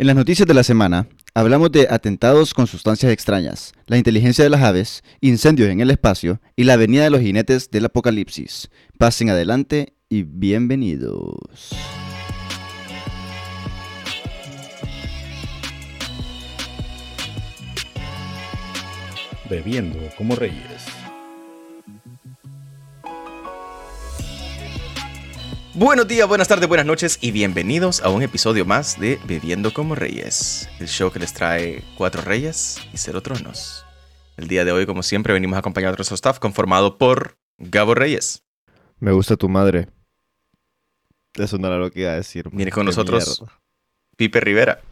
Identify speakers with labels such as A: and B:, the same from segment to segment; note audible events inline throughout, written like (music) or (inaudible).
A: En las noticias de la semana, hablamos de atentados con sustancias extrañas, la inteligencia de las aves, incendios en el espacio y la venida de los jinetes del apocalipsis. Pasen adelante y bienvenidos.
B: Bebiendo como reyes.
C: Buenos días, buenas tardes, buenas noches y bienvenidos a un episodio más de Bebiendo como Reyes, el show que les trae cuatro reyes y cero tronos. El día de hoy, como siempre, venimos acompañados de nuestro staff conformado por Gabo Reyes.
A: Me gusta tu madre. Eso no era lo que iba a decir.
C: Viene con nosotros
A: mierda.
C: Pipe Rivera.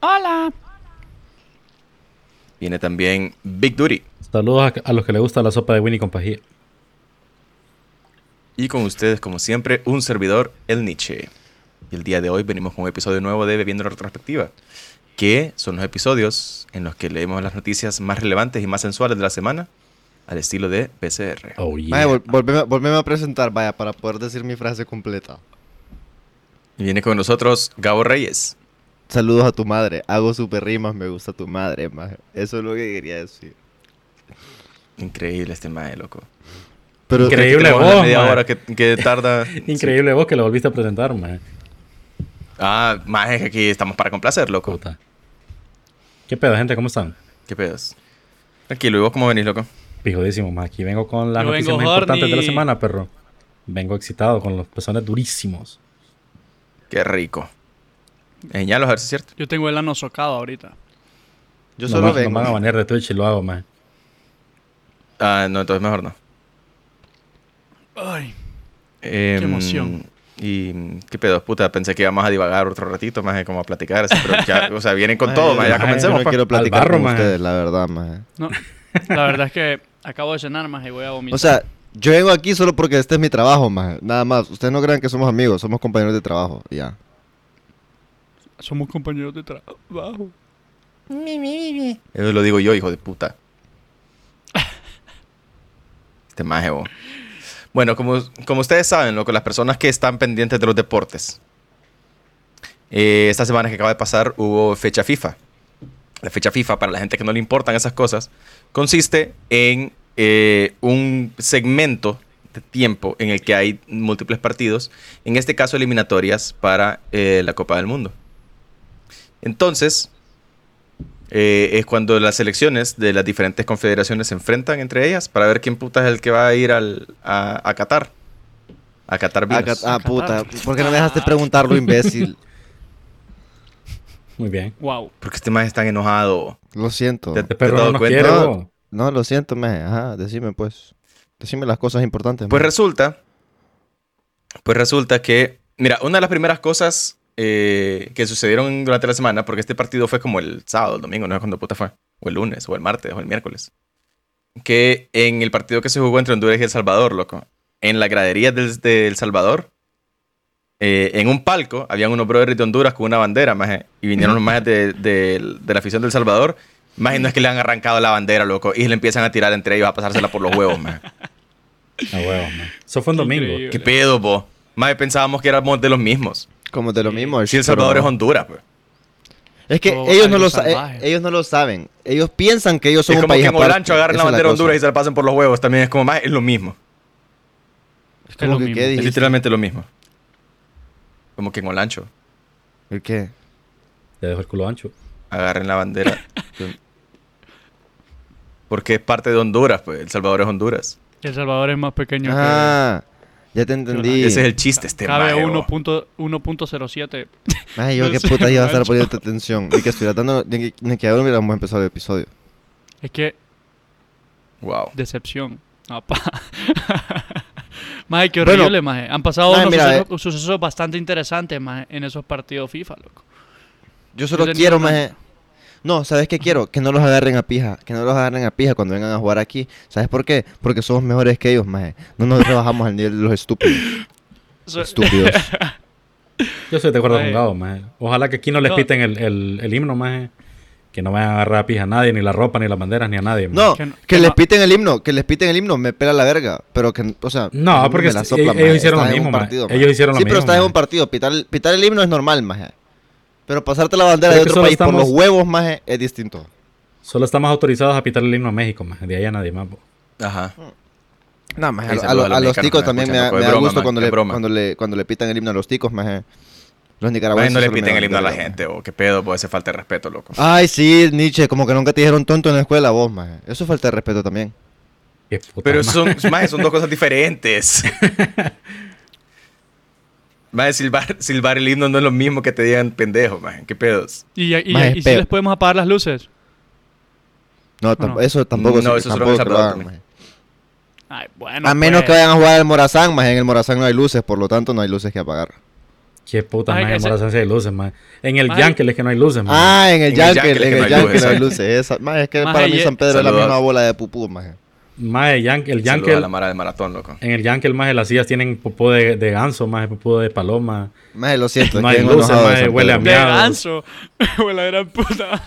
D: Hola.
C: Viene también Big Duty.
B: Saludos a, a los que les gusta la sopa de Winnie con pajilla.
C: Y con ustedes, como siempre, un servidor, el Nietzsche. Y el día de hoy venimos con un episodio nuevo de Bebiendo la Retrospectiva, que son los episodios en los que leemos las noticias más relevantes y más sensuales de la semana, al estilo de PCR.
B: Oh, yeah.
A: Maje, vol- volveme, volveme a presentar, vaya, para poder decir mi frase completa.
C: Y viene con nosotros Gabo Reyes.
A: Saludos a tu madre. Hago super rimas, me gusta tu madre, maje. Eso es lo que quería decir.
C: Increíble este mae, loco.
A: Pero
B: Increíble
C: la
B: voz,
C: media hora que, que (laughs) tarda.
B: Increíble vos que lo volviste a presentar, man.
C: Ah, más es que aquí estamos para complacer, loco.
B: Puta. ¿Qué pedo, gente? ¿Cómo están?
C: ¿Qué pedos? Tranquilo, ¿y vos cómo venís, loco?
B: Pijodísimo, más. Aquí vengo con las
D: Yo
B: noticias
D: vengo
B: más importantes de la semana, perro. Vengo excitado con los pezones durísimos.
C: Qué rico. Enseñalos a ver si es cierto.
D: Yo tengo el ano socado ahorita.
A: yo
B: no
A: solo
B: me,
A: vengo.
B: No me van a banear de Twitch y lo hago, man.
C: Ah, no, entonces mejor no.
D: Ay.
C: Em,
D: emoción.
C: Y qué pedos, puta, pensé que íbamos a divagar otro ratito, más como a platicar, así, pero ya, o sea, vienen con todo, maje, ya comencemos.
A: Yo no
C: pa.
A: quiero platicar
B: barro,
A: con
B: maje.
A: ustedes, la verdad.
D: No. La verdad es que acabo de cenar más y voy a vomitar.
A: O sea, yo vengo aquí solo porque este es mi trabajo, maje. Nada más. Ustedes no crean que somos amigos, somos compañeros de trabajo. Ya.
D: somos compañeros de trabajo.
C: Eso lo digo yo, hijo de puta. (laughs) Este maje, bo. Bueno, como, como ustedes saben, loco, las personas que están pendientes de los deportes. eh, esta semana que acaba de pasar hubo fecha FIFA. La fecha FIFA, para la gente que no le importan esas cosas, consiste en eh, un segmento de tiempo en el que hay múltiples partidos, en este caso eliminatorias para eh, la Copa del Mundo. Entonces, eh, es cuando las selecciones de las diferentes confederaciones se enfrentan entre ellas para ver quién puta es el que va a ir al, a, a Qatar. A Qatar
A: Ah,
C: vinos.
A: ca- ah, puta. ¿Por qué no me dejaste preguntarlo, imbécil?
B: Muy bien.
D: Wow.
C: Porque este más tan enojado.
A: Lo siento.
C: Te- ¿Te has
B: no quiere,
A: No. lo siento, maje. Ajá, decime, pues. Decime las cosas importantes.
C: Pues
A: maje.
C: resulta, pues resulta que, mira, una de las primeras cosas eh, que sucedieron durante la semana, porque este partido fue como el sábado, el domingo, no sé cuándo puta fue, o el lunes, o el martes, o el miércoles, que en el partido que se jugó entre Honduras y El Salvador, loco, en la gradería del, de El Salvador, eh, en un palco, habían unos brothers de Honduras con una bandera, maje, y vinieron los majes de, de- de la afición del Salvador, más no es que le han arrancado la bandera, loco, y le empiezan a tirar entre ellos a pasársela por los huevos, maje. (laughs)
B: A huevo, man. Eso fue un domingo.
D: Increíble.
C: ¿Qué pedo, po? Más pensábamos que éramos de los mismos.
A: Como de lo mismo.
C: Si El Salvador
A: pero-
C: es Honduras, pues.
A: Es que
D: Todo
A: ellos no, lo eh, ellos no lo saben. Ellos piensan que ellos son
C: Es
A: un
C: como
A: país
C: que en. Olancho agarren la
A: es
C: bandera de. Honduras y se la pasen por los huevos. También es como más, es lo mismo.
A: Es como
D: lo
A: que,
D: mismo.
A: ¿qué
C: Es literalmente lo mismo. Como que en Olancho
A: ¿El qué?
B: Te dejo el culo ancho.
C: agarren la bandera. (laughs) Porque es parte de Honduras, pues. El Salvador es Honduras.
D: El Salvador es más pequeño
A: Ah, ya te entendí.
C: Ese es el chiste, este
D: Cabe
C: maje, bo.
D: 1.07.
A: Ay, yo (laughs) qué puta iba a estar poniendo atención. Ni que estuviera dando. Ni que, ahora hubiéramos empezado el episodio.
D: Es que
C: Wow.
D: decepción. Apa. (laughs) Maje, qué
A: Bueno.
D: horrible, maje. Han pasado
A: Maje,
D: unos
A: mira,
D: sucesos, sucesos bastante interesantes, maje, en esos partidos FIFA, loco.
A: Yo solo quiero,
D: una-
A: maje. No, ¿sabes qué quiero? Que no los agarren a pija. Que no los agarren a pija cuando vengan a jugar aquí. ¿Sabes por qué? Porque somos mejores que ellos, maje. No nos rebajamos al nivel de los estúpidos.
D: Eso-
A: Estúpidos. (laughs)
B: Yo estoy de acuerdo con Gabo, man. Ojalá que aquí no les
D: No.
B: piten el, el, el himno, man. Que no vayan a agarrar a pija a nadie, ni la ropa, ni las banderas, ni a nadie.
A: No,
D: Que
A: que,
D: no- que
A: les
D: no-
A: piten el himno. Que les piten el himno. Me pela la verga. Pero que, o sea.
B: No, porque
A: me la sopla,
B: ellos
A: maje.
B: hicieron lo mismo, maje.
A: partido,
B: Ellos
A: maje.
B: hicieron lo
A: Sí, pero
B: mismo,
A: estás en
B: maje.
A: un partido. Pitar, pitar el himno es normal, maje. Pero pasarte la bandera
B: Creo
A: de otro país por
B: estamos-
A: los huevos, más es distinto.
B: Solo estamos autorizados a pitar el himno a México, más. De ahí a nadie más. po.
C: Ajá.
A: No, más
C: Ahí
A: a, a-
C: los
A: a los ticos también me, da- me gusto
C: man,
A: cuando le, cuando, le, cuando le pitan el himno a los ticos, más los
C: Maje,
A: nicaragüenses.
C: no le piten el himno a la gente, o qué pedo, puede ser falta de respeto, loco.
A: Ay, sí, Nietzsche, como que nunca te dijeron tonto en la escuela vos, más. Eso es falta de respeto también.
B: Qué puta
C: Pero son, maje, son dos cosas diferentes. (laughs) Maje, silbar, silbar el himno no es lo mismo que te digan pendejo, maje. ¿Qué pedos?
D: Y, y,
A: Maje,
D: y si les podemos apagar las luces.
A: No,
D: ¿O
A: tamp-
D: no?
A: eso tampoco,
C: No,
A: se-
C: eso
A: tampoco
C: en El
A: que lo.
D: Ay, bueno.
A: A menos
D: pues.
A: que vayan a jugar al Morazán, más en el Morazán no hay luces, por lo tanto no hay luces que apagar.
B: Qué puta
D: Ay,
B: madre,
D: ese-
B: Morazán sí hay luces, man. En el Yankel es que no hay luces, man.
A: Ah, en el
C: En el
A: Yankel, en
C: que
A: el
C: no hay
A: Yankel
C: luces,
A: no hay luces. Esa, maje, es que
D: Maje,
A: para mí San Pedro es la misma bola de pupú,
B: Yan- el
C: a
B: Yankel,
C: la mara del maratón, loco.
B: en el Yankel, más las sillas tienen popó de, de ganso, más popó de paloma.
A: Maje, lo siento, (laughs)
B: luces,
A: enojado de
B: huele a
A: Pedro.
D: De ganso. (laughs) Huele a gran puta.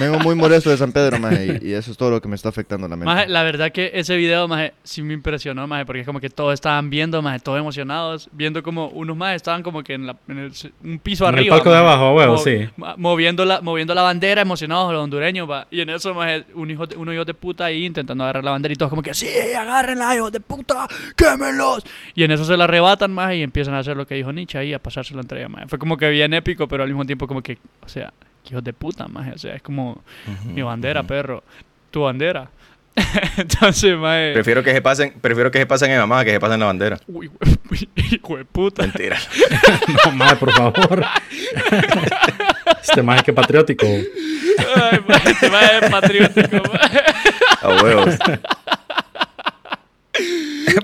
A: Vengo muy molesto de San Pedro, (laughs) maje, y, y eso es todo lo que me está afectando la mente.
D: Maje, la verdad que ese video, maje, sí me impresionó, maje, porque es como que todos estaban viendo, maje, todos emocionados, viendo como unos más estaban como que en, la- en el, un piso
B: En el
D: arriba.
B: palco de
D: maje,
B: abajo, a huevo, sí.
D: Moviendo la, moviendo la bandera, emocionados los hondureños, va. Y en eso, maje, un hijo de, unos hijos de puta ahí intentando agarrar la bandera y todos como que, sí, agárrenla, hijos de puta, quémenlos. Y en eso se la arrebatan, maje, y empiezan a hacer lo que dijo Nietzsche ahí, a pasárselo entre ellos, maje. Fue como que bien épico, pero al mismo tiempo como que, o sea, que hijos de puta, maje, o sea, es como... Mi bandera, perro. Tu bandera. (laughs) Entonces, mae.
C: Prefiero que se pasen, prefiero que se pasen en mamá que se pasen la bandera.
D: Uy, (laughs) hijo de puta.
C: Mentira. (laughs)
B: No, maje, por favor. este maje que patriótico.
D: Ay, mae, este mae es patriótico, mae.
C: A huevos. (laughs)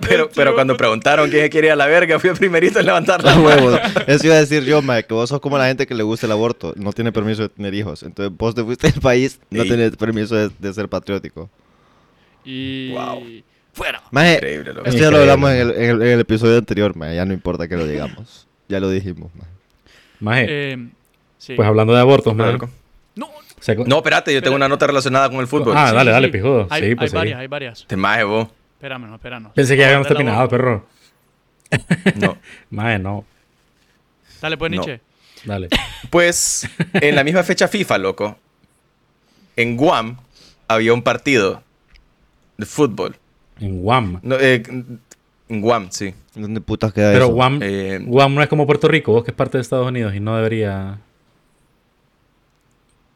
C: pero, pero cuando preguntaron quién quería la verga, fui el primerito en levantar la
A: huevos. Eso iba a decir yo, maje, que vos sos como la gente que le gusta el aborto, no tiene permiso de tener hijos. Entonces vos te fuiste del país, no
C: Ey.
A: tienes permiso de, de ser patriótico.
D: Y.
C: Wow.
D: Fuera.
A: Maje,
C: Increíble, loco.
A: esto ya lo hablamos en el, en el- en el episodio anterior, maje, ya no importa que lo digamos. Ya lo dijimos, maje.
B: Maje,
D: Eh, sí.
B: pues hablando de abortos, maje.
D: No,
B: se-
C: No, espérate, yo tengo una nota relacionada con el fútbol.
B: Ah,
D: sí,
B: dale,
D: sí,
B: dale,
D: sí.
B: pijudo.
D: Hay,
B: Sí, pues
D: hay varias,
B: sí.
D: hay varias.
C: Te maje vos.
D: Espérame, no, espérame.
B: Pensé que ya habíamos terminado, perro.
C: No. (laughs)
B: Maje, no.
D: Dale, pues,
C: No.
D: Nietzsche.
B: Dale.
C: Pues en la misma fecha FIFA, loco, en Guam había un partido de fútbol.
B: En Guam.
C: No, eh, en Guam, sí.
A: ¿Dónde putas queda
B: Pero
A: eso?
B: Guam,
C: Eh,
B: Guam no es como Puerto Rico, vos que es parte de Estados Unidos y no debería...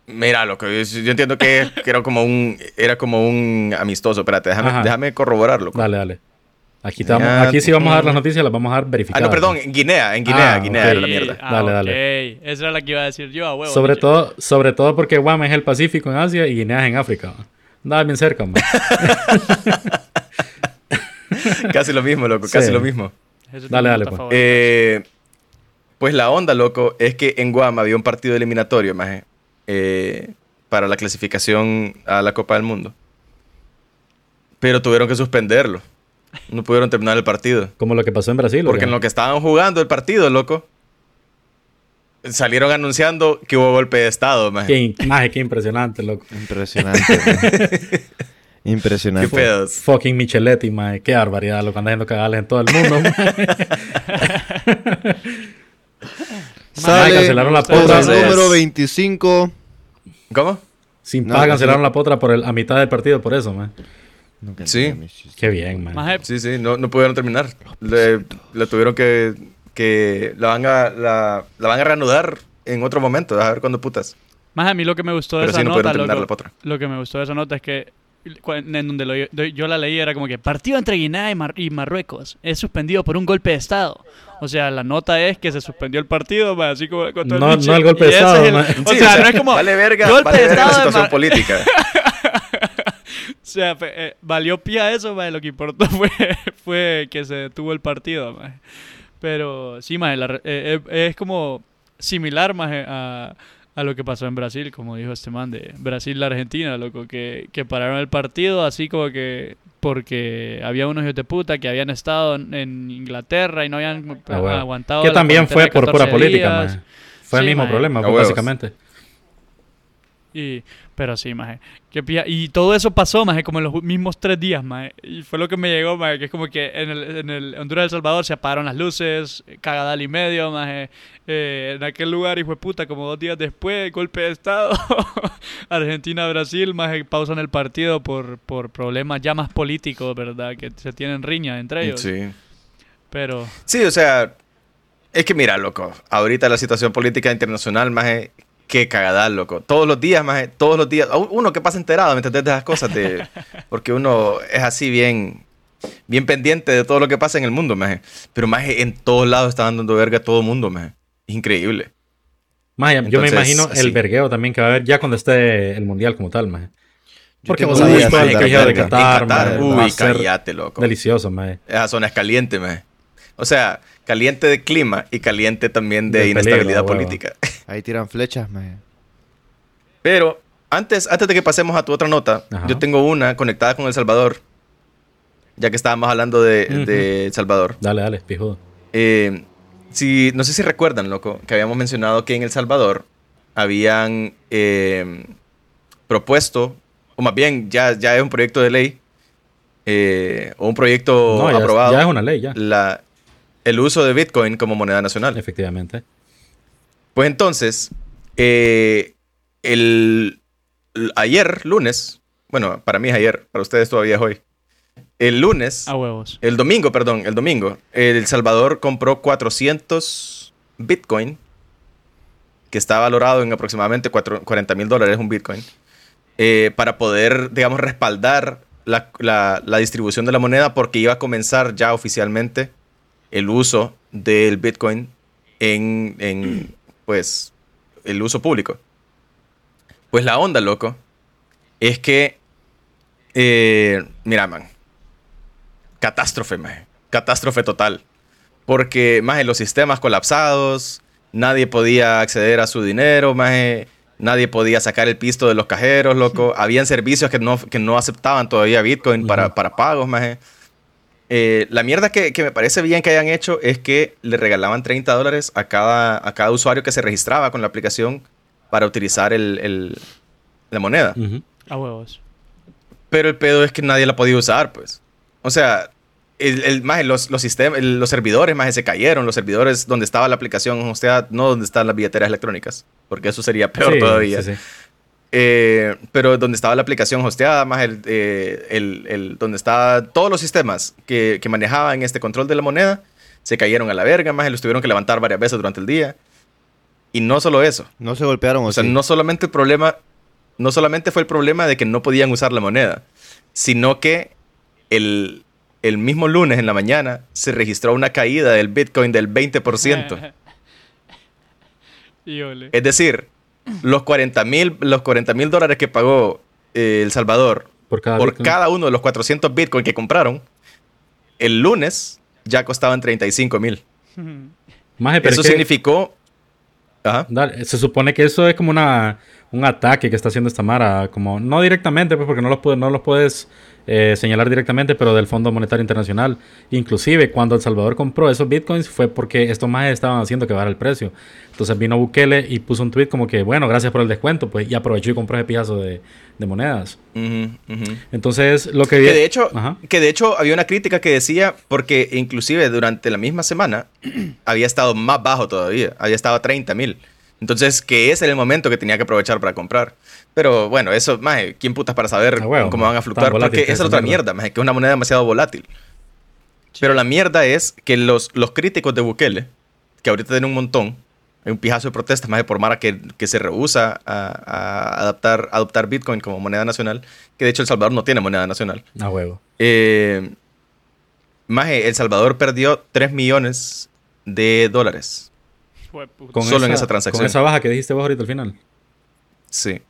C: Mira, loco, yo, yo entiendo que, que (laughs) era como un era como un amistoso. Espérate, déjame,
B: Ajá.
C: déjame corroborarlo.
B: Dale, dale. Aquí, te vamos-
C: Ya,
B: aquí sí vamos a dar
C: mm.
B: las noticias, las vamos a dar
C: Ah,
B: verificadas.
C: no, perdón, en Guinea, en Guinea,
B: Ah,
C: Guinea era la mierda.
D: ah,
B: Dale, dale.
D: Esa era la que iba a decir yo, a huevo.
B: Sobre todo, sobre todo porque Guam es el Pacífico en Asia y Guinea es en África. Andaba bien cerca, man. (laughs)
C: Casi lo mismo, loco,
B: Sí.
C: casi lo mismo.
B: Dale, dale, pues.
C: Eh, pues la onda, loco, es que en Guam había un partido eliminatorio, maje, eh, para la clasificación a la Copa del Mundo. Pero tuvieron que suspenderlo. No pudieron terminar el partido.
B: Como lo que pasó en Brasil.
C: Porque en lo que estaban jugando el partido, loco, salieron anunciando que hubo golpe de Estado, maje.
B: Qué, in- maje, qué impresionante, loco.
A: Impresionante. (laughs) Impresionante.
C: ¿Qué pedos?
B: Fucking Micheletti, maje. Qué barbaridad, lo que anda haciendo cagales en todo el mundo. (laughs) (laughs)
A: Sale
B: cancelaron la
A: potra número 25.
C: ¿Cómo?
B: Sin
A: No,
B: paga
A: no,
B: cancelaron
A: no.
B: la potra por el- a mitad del partido por eso, man.
A: Nunca
C: Sí.
B: Qué bien, man.
D: Maje,
C: Sí, sí, no, no pudieron terminar. Le, le tuvieron que, que la, van a, la, la van a reanudar en otro momento, a ver cuándo putas.
D: Más a mí lo que me gustó de
C: Pero
D: esa
C: sí, no
D: nota, loco,
C: la potra.
D: lo que me gustó de esa nota es que en donde lo- yo, yo la leí era como que partido entre Guinea y, Mar- y Marruecos es suspendido por un golpe de estado. O sea, la nota es que se suspendió el partido, ma, así como con todo
B: No-
D: Nietzsche.
B: no el golpe de estado,
D: es el-. (laughs) O
C: Sí,
D: sea, no es como
C: Vale verga,
D: golpe
C: vale
D: de
C: verga la
D: estado de
C: situación política. (laughs)
D: O sea, eh, valió pía eso, ma, lo que importó (laughs) fue, fue que se detuvo el partido. Pero sí, ma, la eh, eh, es como similar ma, a, a lo que pasó en Brasil, como dijo este man de Brasil-Argentina, loco, que, que pararon el partido así como que porque había unos hijos de puta que habían estado en, Inglaterra y no habían
B: Ah, bueno.
D: aguantado.
B: Que también fue por pura
D: 14
B: política, man. Fue el mismo
D: man.
B: problema, pues, básicamente.
D: Y, pero sí, maje. Qué Y todo eso pasó, maje, como en los mismos tres días, maje. Y fue lo que me llegó, maje, que es como que en el, en el Honduras El Salvador se apagaron las luces, cagadal y medio, maje. Eh, en aquel lugar, hijo de puta, como dos días después, golpe de estado. (laughs) Argentina-Brasil, maje, pausan el partido por, por problemas ya más políticos, ¿verdad? Que se tienen riña entre ellos.
C: Sí.
D: Pero,
C: Sí, o sea, es que mira, loco, ahorita la situación política internacional, más qué cagadal, loco. Todos los días, más todos los días, uno que pasa enterado, ¿me entendés? De esas cosas, de- (laughs) porque uno es así bien, bien pendiente de todo lo que pasa en el mundo, más Pero más en todos lados está dando verga a todo el mundo, más Es increíble.
B: Maje, yo me imagino
C: así.
B: el vergueo también que va a haber ya cuando esté el mundial como tal, maje. Porque vos sabés todo el
E: de
B: Qatar,
C: Qatar,
B: maje,
C: uy, cállate, loco.
B: delicioso, maje.
C: Esa zona es caliente, más O sea, caliente de clima y caliente también de,
B: De
C: inestabilidad
B: peligro,
C: política. (laughs)
E: Ahí tiran flechas, maje.
C: Pero antes, antes de que pasemos a tu otra nota,
B: Ajá.
C: yo tengo una conectada con El Salvador. Ya que estábamos hablando de, El Salvador.
B: Dale, dale, pijudo.
C: Eh, si, no sé si recuerdan, loco, que habíamos mencionado que en El Salvador habían eh, propuesto, o más bien ya, ya es un proyecto de ley, eh, o un proyecto
B: No, ya,
C: aprobado,
B: ya es una ley, ya.
C: la, el uso de Bitcoin como moneda nacional.
B: Efectivamente.
C: Pues entonces, eh, el, ayer, lunes, bueno, para mí es ayer, para ustedes todavía es hoy. El lunes,
D: a huevos.
C: el domingo, perdón, el domingo, El Salvador compró 400 Bitcoin, que está valorado en aproximadamente cuatro- 40 mil dólares un Bitcoin, eh, para poder, digamos, respaldar la, la- la distribución de la moneda porque iba a comenzar ya oficialmente el uso del Bitcoin en, en, (clears throat) pues, el uso público. Pues la onda, loco, es que, eh, mira, man, catástrofe, maje. Catástrofe total. Porque, más los sistemas colapsados, nadie podía acceder a su dinero, maje. Nadie podía sacar el pisto de los cajeros, loco. (laughs) Habían servicios que no, que no aceptaban todavía Bitcoin para, para pagos, maje. Eh, la mierda que, que me parece bien que hayan hecho es que le regalaban 30 dólares a cada, a cada usuario que se registraba con la aplicación para utilizar el- el- la moneda.
D: A huevos.
C: Pero el pedo es que nadie la podía usar, pues. O sea, el, el- maje, los, los sistemas, el- los servidores más se cayeron, los servidores donde estaba la aplicación hosteada, no donde están las billeteras electrónicas, porque eso sería peor
B: Sí,
C: todavía.
B: sí, sí.
C: Eh, pero donde estaba la aplicación hosteada, más el, eh, el- el- donde estaban todos los sistemas que, que manejaban este control de la moneda, se cayeron a la verga, más los tuvieron que levantar varias veces durante el día. Y no solo eso,
E: No se golpearon, o,
C: o sea,
E: sí?
C: no solamente el problema, no solamente fue el problema de que no podían usar la moneda, sino que el, el mismo lunes en la mañana se registró una caída del Bitcoin del 20%. (laughs)
D: Híjole.
C: es decir, los 40 mil los 40 mil dólares que pagó eh, El Salvador
B: Por cada
C: por
B: Bitcoin.
C: cada uno de los 400 Bitcoin que compraron, el lunes ya costaban 35 mil. Eso significó... Ajá.
B: Dale, se supone que eso es como una, un ataque que está haciendo esta Mara, como no directamente, pues porque no los, puede- no los puedes eh, señalar directamente, pero del Fondo Monetario Internacional. Inclusive cuando El Salvador compró esos bitcoins fue porque estos más estaban haciendo que bajara el precio. Entonces vino Bukele y puso un tweet como que, bueno, gracias por el descuento, pues, y aprovechó y compró ese pijazo de, de monedas. Entonces, lo que...
C: Que de hecho,
B: Ajá.
C: que de hecho había una crítica que decía, porque inclusive durante la misma semana (clears throat) había estado más bajo todavía, había estado a 30 mil. Entonces, que ese era el momento que tenía que aprovechar para comprar. Pero bueno, eso, más, ¿quién putas para saber
B: Ah,
C: cómo van a fluctuar? Porque
B: que
C: esa es otra
B: mierda.
C: que es una moneda demasiado volátil. Pero la mierda es que los, los críticos de Bukele, que ahorita tienen un montón, hay un pijazo de protestas más de por Mara que, que se rehúsa a, a adaptar, adoptar Bitcoin como moneda nacional, que de hecho El Salvador no tiene moneda nacional.
B: A huevo.
C: Eh, Maje, El Salvador perdió 3 millones de dólares.
B: Con
C: Solo en esa transacción.
B: Con esa baja que dijiste vos ahorita al final.
C: Sí.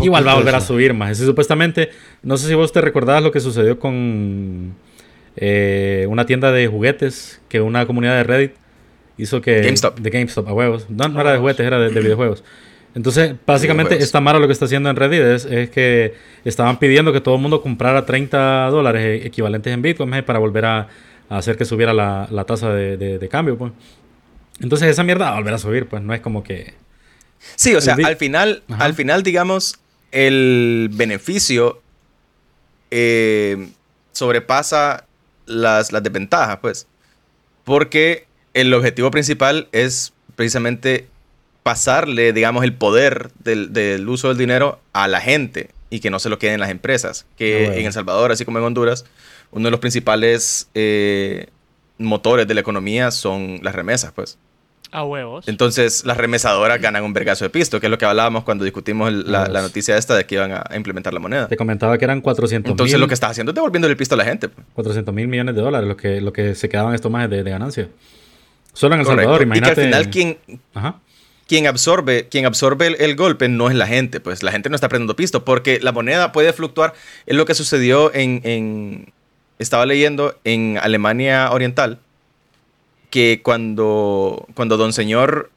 B: Igual va a volver a
E: eso.
B: subir más. Ese, supuestamente, no sé si vos te recordabas lo que sucedió con eh, una tienda de juguetes que una comunidad de Reddit hizo que...
C: GameStop.
B: De GameStop, a huevos. No, no era de juguetes, era de, de videojuegos. Entonces, básicamente, esta Mara lo que está haciendo en Reddit es, es que estaban pidiendo que todo el mundo comprara 30 dólares eh, equivalentes en Bitcoin para volver a, a hacer que subiera la, la tasa de, de- de cambio, pues. Entonces, esa mierda va a volver a subir, pues. No es como que...
C: Sí, o sea, al final,
B: Ajá.
C: al final, digamos, el beneficio eh, sobrepasa las, las desventajas, pues. Porque el objetivo principal es precisamente pasarle, digamos, el poder del, del uso del dinero a la gente y que no se lo queden las empresas. Que
B: Ah, bueno.
C: en El Salvador, así como en Honduras, uno de los principales eh, motores de la economía son las remesas, pues.
D: A huevos.
C: Entonces, las remesadoras ganan un vergazo de pisto, que es lo que hablábamos cuando discutimos la,
B: Pues.
C: la noticia esta de que iban a implementar la moneda.
B: Te comentaba que eran 400
C: Entonces,
B: mil
C: lo que estás haciendo es devolviendo el pisto a la gente. pues.
B: 400 mil millones de dólares, lo que, lo que se quedaban estos más de, de ganancia. Solo en El
C: Correcto.
B: Salvador,
C: Y que
B: imagínate.
C: al final, quien,
B: Ajá.
C: quien absorbe, quien absorbe el, el golpe no es la gente, pues la gente no está aprendiendo pisto, porque la moneda puede fluctuar. Es lo que sucedió en, en- estaba leyendo en Alemania Oriental, que cuando, cuando Don Señor,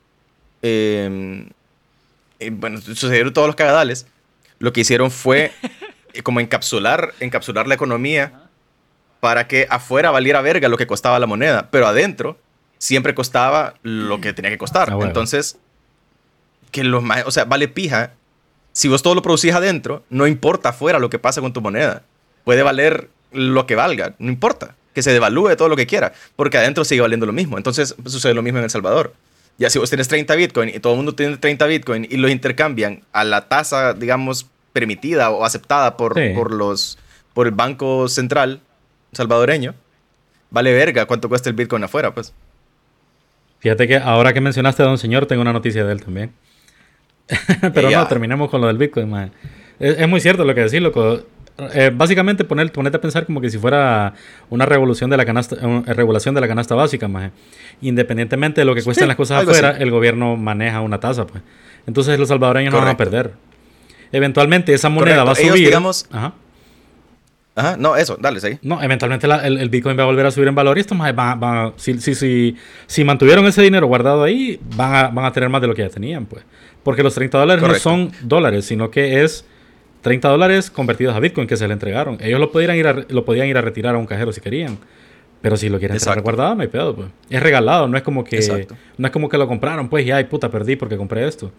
C: eh, eh, bueno, sucedieron todos los cagadales, lo que hicieron fue eh, como encapsular, encapsular la economía para que afuera valiera verga lo que costaba la moneda, pero adentro siempre costaba lo que tenía que costar.
B: Ah, bueno.
C: Entonces, que los ma- o sea, vale pija. Si vos todo lo producís adentro, no importa afuera lo que pasa con tu moneda. Puede valer lo que valga, no importa. Que se devalúe todo lo que quiera, porque adentro sigue valiendo lo mismo. Entonces, sucede lo mismo en El Salvador. Ya si vos tienes 30 Bitcoin y todo el mundo tiene 30 Bitcoin y los intercambian a la tasa, digamos, permitida o aceptada por,
B: Sí.
C: por, los, por el Banco Central salvadoreño, vale verga cuánto cuesta el Bitcoin afuera, pues.
B: Fíjate que ahora que mencionaste a Don Señor, tengo una noticia de él también. (laughs) Pero
C: Ya.
B: no, terminemos con lo del Bitcoin, mae. Es, es muy cierto lo que decís, loco. Eh, básicamente poner, ponerte a pensar como que si fuera una revolución de la canasta, una regulación de la canasta básica, más. Independientemente de lo que cuesten
C: Sí,
B: las cosas afuera,
C: así.
B: el gobierno maneja una tasa, pues. Entonces los salvadoreños no van a perder. Eventualmente esa moneda
C: Correcto.
B: va a
C: Ellos,
B: subir.
C: digamos-
B: Ajá.
C: Ajá, no, eso, dale, ahí.
B: No, eventualmente la- el, el Bitcoin va a volver a subir en valor y estos más van, van si, si, si, si mantuvieron ese dinero guardado ahí, van a, van a tener más de lo que ya tenían, pues. Porque los 30 dólares
C: Correcto.
B: no son dólares, sino que es 30 dólares convertidos a Bitcoin que se le entregaron. Ellos lo podían ir a, lo podían ir a retirar a un cajero si querían. Pero si lo quieren tener
C: Exacto.
B: guardado, no hay pedo, pues. Es regalado, no es como que
C: Exacto.
B: no es como que lo compraron, pues, y ay, puta, perdí porque compré esto.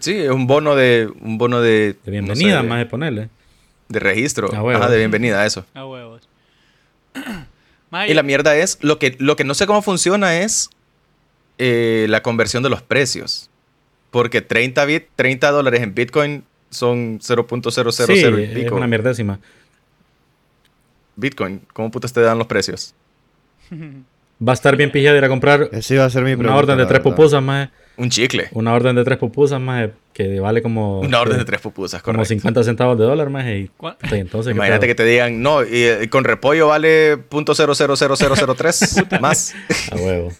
C: Sí, es un bono de un bono de,
B: De bienvenida,
C: no sé, de-
B: más de ponerle.
C: de registro. Ajá, de bienvenida, eso.
D: A huevos. (clears throat)
C: Y la mierda es, lo que, lo que no sé cómo funciona es eh, la conversión de los precios. Porque 30, bit, 30 dólares en Bitcoin son 0.000
B: Sí,
C: y
B: es
C: pico.
B: una mierdécima.
C: Bitcoin, ¿cómo putas te dan los precios? (laughs)
B: Va a estar bien pijado ir a comprar
E: Esa iba a ser mi pregunta.
B: una orden de tres pupusas, más.
C: Un chicle.
B: Una orden de tres pupusas, más, que vale como...
C: Una orden de tres pupusas,
B: Como
C: correcto.
B: 50 centavos de dólar, más. Y, y (laughs) entonces, ¿qué
C: Imagínate que te digan, no, y, eh, con repollo vale .0000003 (laughs) más.
B: A huevo.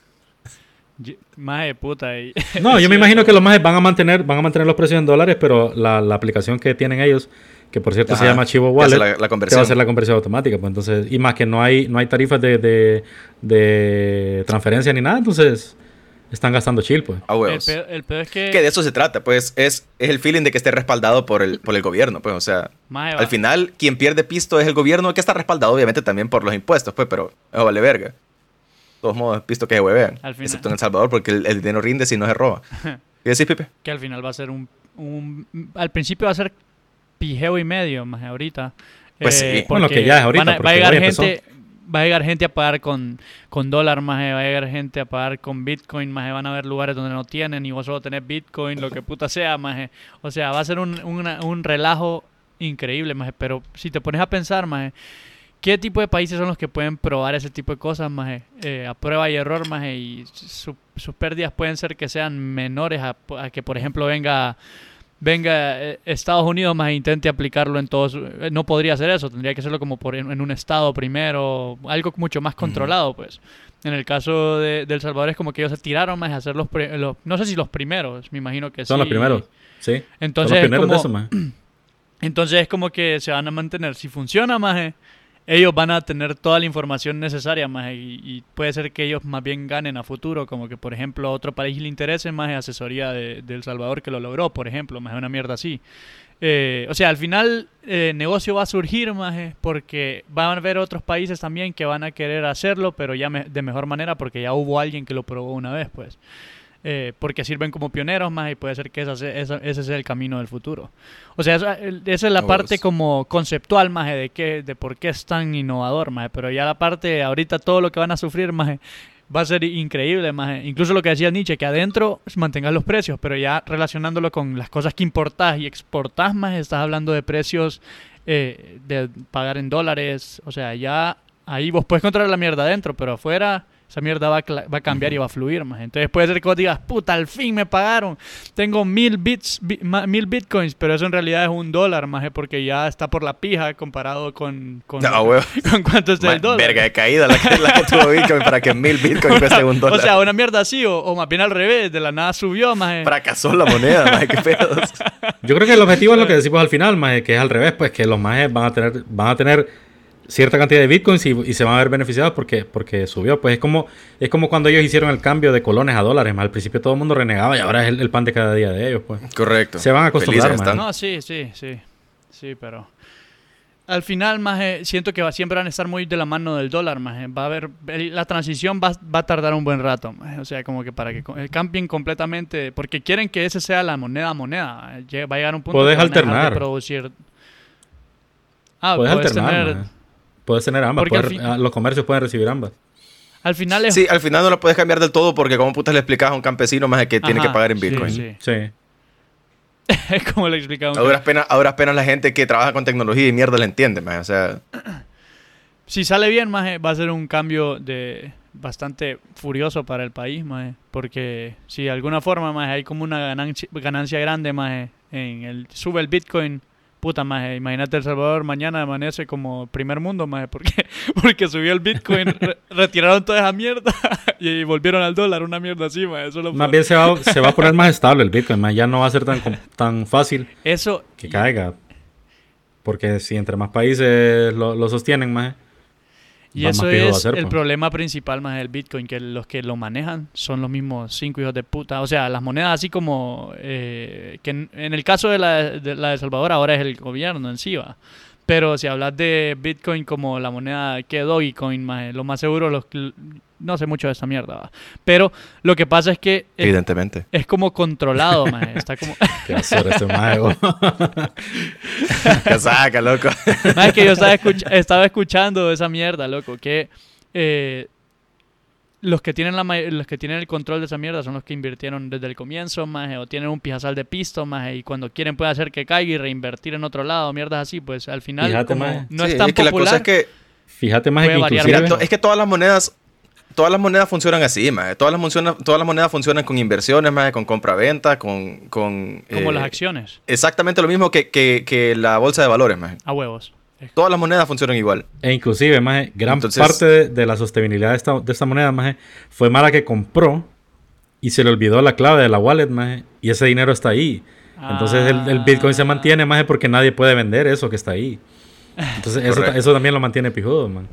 D: Ye- Mae, puta. y- (laughs)
B: No, yo me imagino que los más van a mantener van a mantener los precios en dólares, pero la, la aplicación que tienen ellos, que por cierto se llama Chivo Wallet,
C: la- la
B: te va a hacer la conversión automática. Pues entonces, y más que no hay no hay tarifas de, de, de transferencia ni nada, entonces están gastando chill, pues.
C: A
D: el, el pedo es que.
C: Que de eso se trata, pues es, es el feeling de que esté respaldado por el, por el gobierno, pues, o sea,
D: va-
C: al final quien pierde pisto es el gobierno que está respaldado obviamente también por los impuestos, pues, pero eso vale verga. Todos modos, es pisto que se huevean, excepto en El Salvador porque el, el dinero rinde si no se roba. (laughs) ¿Qué decís, Pipe?
D: que al final va a ser un, un- al principio va a ser pijeo y medio más ahorita Eh,
C: Pues sí.
B: Bueno,
D: porque
B: que ya es ahorita,
D: a- va a llegar
B: empezó.
D: gente va a llegar gente a pagar con, con dólar más va a llegar gente a pagar con bitcoin más van a haber lugares donde no tienen y vos solo tenés bitcoin lo que (laughs) puta sea más o sea va a ser un, una- un relajo increíble más pero si te pones a pensar más ¿Qué tipo de países son los que pueden probar ese tipo de cosas, maje? Eh, a prueba y error, maje, y su- sus pérdidas pueden ser que sean menores a, a que, por ejemplo, venga venga eh, Estados Unidos más intente aplicarlo en todos eh, no podría hacer eso tendría que hacerlo como por en, un estado primero algo mucho más controlado pues en el caso de, de El Salvador es como que ellos se tiraron más a hacer los, los- no sé si los primeros me imagino que
B: Son
D: sí
B: los primeros, sí.
D: entonces
B: Son los primeros de eso, más. (clears throat)
D: entonces es como que se van a mantener. Si funciona más, ellos van a tener toda la información necesaria más y, puede ser que ellos más bien ganen a futuro, como que por ejemplo a otro país le interese más asesoría de, El Salvador que lo logró, por ejemplo, más una mierda así. Eh, o sea, al final eh, negocio va a surgir más porque van a haber otros países también que van a querer hacerlo, pero ya de mejor manera porque ya hubo alguien que lo probó una vez, pues. Eh, porque sirven como pioneros más y puede ser que esa esa- ese sea el camino del futuro. O sea, esa, es la parte
C: es-
D: como conceptual más de que, de por qué es tan innovador más, pero ya la parte ahorita todo lo que van a sufrir más va a ser increíble más, incluso lo que decía Nietzsche que adentro mantengas los precios, pero ya relacionándolo con las cosas que importás y exportás más, estás hablando de precios eh, de pagar en dólares, o sea, ya ahí vos puedes controlar la mierda adentro, pero afuera esa mierda va a, cla- va a cambiar y va a fluir más. Entonces puede ser que vos digas, puta, al fin me pagaron, tengo mil bits, bi- mil bitcoins, pero eso en realidad es un dólar más, porque ya está por la pija comparado con, con,
C: No, (laughs) huevo.
D: con cuánto está el dólar.
C: Verga de caída la que, la que tuvo Bitcoin para que mil Bitcoin cueste un (laughs) dólar.
D: O sea, una mierda así, o, o más bien al revés, de la nada subió más.
C: Fracasó la moneda, (laughs) maje, qué pedos.
B: Yo creo que el objetivo es lo que decimos al final, maje, que es al revés, pues que los majes van a tener, van a tener cierta cantidad de bitcoins y, y se van a ver beneficiados porque, porque subió. Pues es como, es como cuando ellos hicieron el cambio de colones a dólares. más Al principio todo el mundo renegaba y ahora es el, el pan de cada día de ellos, pues.
C: Correcto.
B: Se van a acostumbrar,
C: están.
D: No, sí, sí, sí. Sí, pero. Al final, más siento que va, siempre van a estar muy de la mano del dólar, más Va a haber. el- la transición va, va a tardar un buen rato, maje. O sea, como que para que eh, cambien completamente. Porque quieren que ese sea la moneda a moneda. Va a llegar un punto
B: Podés
D: que van a dejar de
B: alternar.
D: producir. Ah,
B: Puedes
D: puedes
B: alternar,
D: tener-.
B: Puedes tener ambas. Puedes-
D: fin-
B: ah, los comercios pueden recibir ambas.
D: Al final es.
C: Sí, al final no lo puedes cambiar del todo porque como putas le explicas a un campesino más que tiene que pagar en
D: sí,
C: Bitcoin.
D: sí.
B: Sí.
D: es (laughs) como le explicaba.
C: A duras penas, a duras penas la gente que trabaja con tecnología y mierda le entiende, maje. O sea,
D: Si sale bien, maje, va a ser un cambio de bastante furioso para el país, maje, porque si de alguna forma, maje, hay como una ganancia, ganancia grande, maje, en el sube el Bitcoin, puta, maje, imagínate El Salvador mañana amanece como primer mundo, maje, porque (laughs) porque subió el Bitcoin, re- retiraron toda esa mierda (laughs) y volvieron al dólar, una mierda así, maje, eso lo
B: Más bien se va, se va a poner más estable el Bitcoin, maje. Ya no va a ser tan, tan fácil
D: eso
B: que caiga. Porque si entre más países lo, lo sostienen, más
D: Y eso es
B: hacer,
D: el
B: pues.
D: problema principal más del Bitcoin, que los que lo manejan son los mismos cinco hijos de puta. O sea, las monedas así como eh, que en, en el caso de la de, la de Salvador ahora es el gobierno en sí, va. Pero si hablas de Bitcoin como la moneda que Dogecoin, más, lo más seguro, los, no sé mucho de esa mierda, va. Pero lo que pasa es que es,
C: evidentemente.
D: es como controlado, más, está como... (laughs)
B: que hacer este mago. (laughs)
C: Casaca, loco.
D: Más es que yo estaba, escuch- estaba escuchando esa mierda, loco, que eh, los que tienen la los que tienen el control de esa mierda son los que invirtieron desde el comienzo, más o tienen un pijazal de pisto, más y cuando quieren pueden hacer que caiga y reinvertir en otro lado, mierdas así, pues al final
B: Fíjate,
D: como
B: maje.
D: no
C: Sí,
D: es tan
C: que la
D: popular.
C: cosa es que
B: Fíjate más que inclusive...
C: Es que todas las monedas, todas las monedas funcionan así, maje. Todas las, funciona- todas las monedas funcionan con inversiones, maje, con compra-venta, con... con
D: como
C: eh,
D: las acciones,
C: Exactamente lo mismo que, que- que la bolsa de valores, maje.
D: a huevos.
C: Todas las monedas funcionan igual.
B: E inclusive, más gran
C: Entonces-
B: parte de, de la sostenibilidad de esta, de esta moneda, maje, fue Mara que compró y se le olvidó la clave de la wallet, maje, y ese dinero está ahí. Entonces el, el Bitcoin se mantiene, más porque nadie puede vender eso que está ahí. Entonces eso, eso también lo mantiene pijudo, man.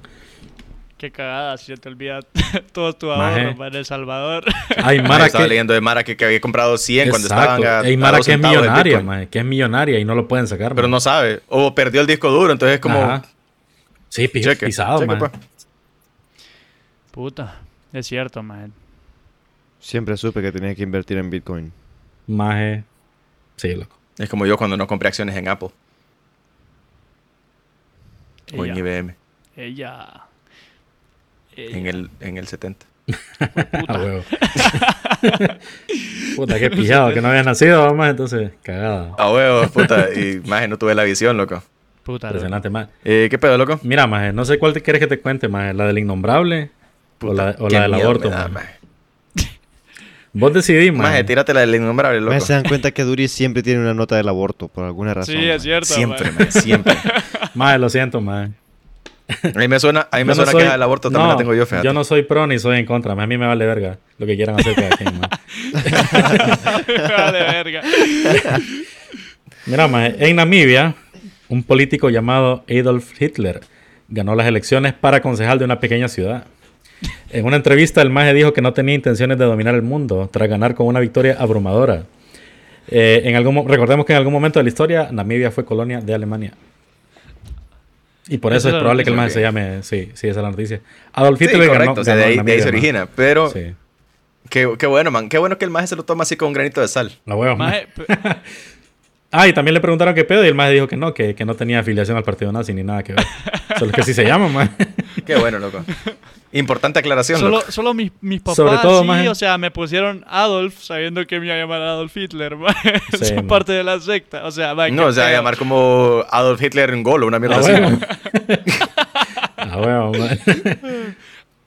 D: Qué cagada, si se te olvida (laughs) todo tu
B: Maje.
D: ahorro para El Salvador. (laughs)
B: Hay (laughs)
C: Mara estaba
B: que...
C: leyendo de Mara que, que había comprado 100 cuando estaban a,
B: Hay
C: a
B: Mara
C: dos
B: que es millonaria, maje, que es millonaria y no lo pueden sacar.
C: Pero
B: maje.
C: no sabe. O perdió el disco duro, entonces es como...
B: Ajá. Sí, pi-
C: Cheque,
B: pisado,
C: cheque,
B: maje.
C: pues.
D: Puta, es cierto, man.
E: Siempre supe que tenía que invertir en Bitcoin.
B: Maje. Sí, loco.
C: Es como yo cuando no compré acciones en Apple o en
D: Ella,
C: IBM
D: ella, ella.
C: en el, en el 70. (laughs)
B: A huevo. (laughs) Puta, qué pillado, que no había nacido, vamos, entonces, cagada.
C: A huevos, puta. Y más no tuve la visión, loco.
D: Puta.
B: Impresionante, más.
C: Eh, ¿Qué pedo, loco?
B: Mira, maje, no sé cuál te quieres que te cuente, maje. La del innombrable o
C: Puta,
B: la, o
C: qué
B: la del aborto,
C: da,
B: maje.
C: maje.
B: Vos decidís,
C: Maje,
B: maje.
C: tírate la del innombrable, loco.
E: Maje, se dan cuenta que Duri siempre tiene una nota del aborto, por alguna razón.
D: Sí, es cierto.
C: Siempre, maje, siempre. (laughs)
B: Maje, lo siento, maje.
C: A mí me suena, a mí (laughs) me
B: no
C: suena
B: soy-
C: que la del aborto también
B: no,
C: la tengo yo, fíjate.
B: Yo no soy pro ni soy en contra. A mí me vale verga lo que quieran hacer cada quien, maje. (laughs)
D: vale, verga.
B: Mira, maje, en Namibia, un político llamado Adolf Hitler ganó las elecciones para concejal de una pequeña ciudad. En una entrevista, el maje dijo que no tenía intenciones de dominar el mundo tras ganar con una victoria abrumadora. Eh, en algún, mo- recordemos que en algún momento de la historia, Namibia fue colonia de Alemania. Y por eso
D: es
B: probable que el
C: ok.
B: se llame. Sí, sí, esa es la noticia. Adolf
C: Sí,
B: ganó-
C: correcto. o sea, de
B: ganó
C: ahí, de ahí se origina. Pero,
B: Sí.
C: Qué, qué bueno, man. Qué bueno que el maje se lo toma así con un granito de sal.
B: La hueva, man.
D: Maje, (laughs)
B: Ah, y también le preguntaron qué pedo y el maje dijo que no, que, que no tenía afiliación al partido nazi ni nada que ver. (laughs) Solo que así se llama, man. (laughs)
C: Qué bueno, loco. Importante aclaración,
D: solo,
C: loco.
D: solo mis, mis papás,
B: Sobre todo,
D: sí,
B: maje.
D: o sea, me pusieron Adolf sabiendo que me iba a llamar Adolf Hitler, maje.
B: Sí, (laughs)
D: Son
B: man.
D: parte de la secta. O sea, maje,
C: No, o sea,
D: pedo.
C: llamar como Adolf Hitler en gol o una mierda
B: La
C: así. man.
B: La hueva, man.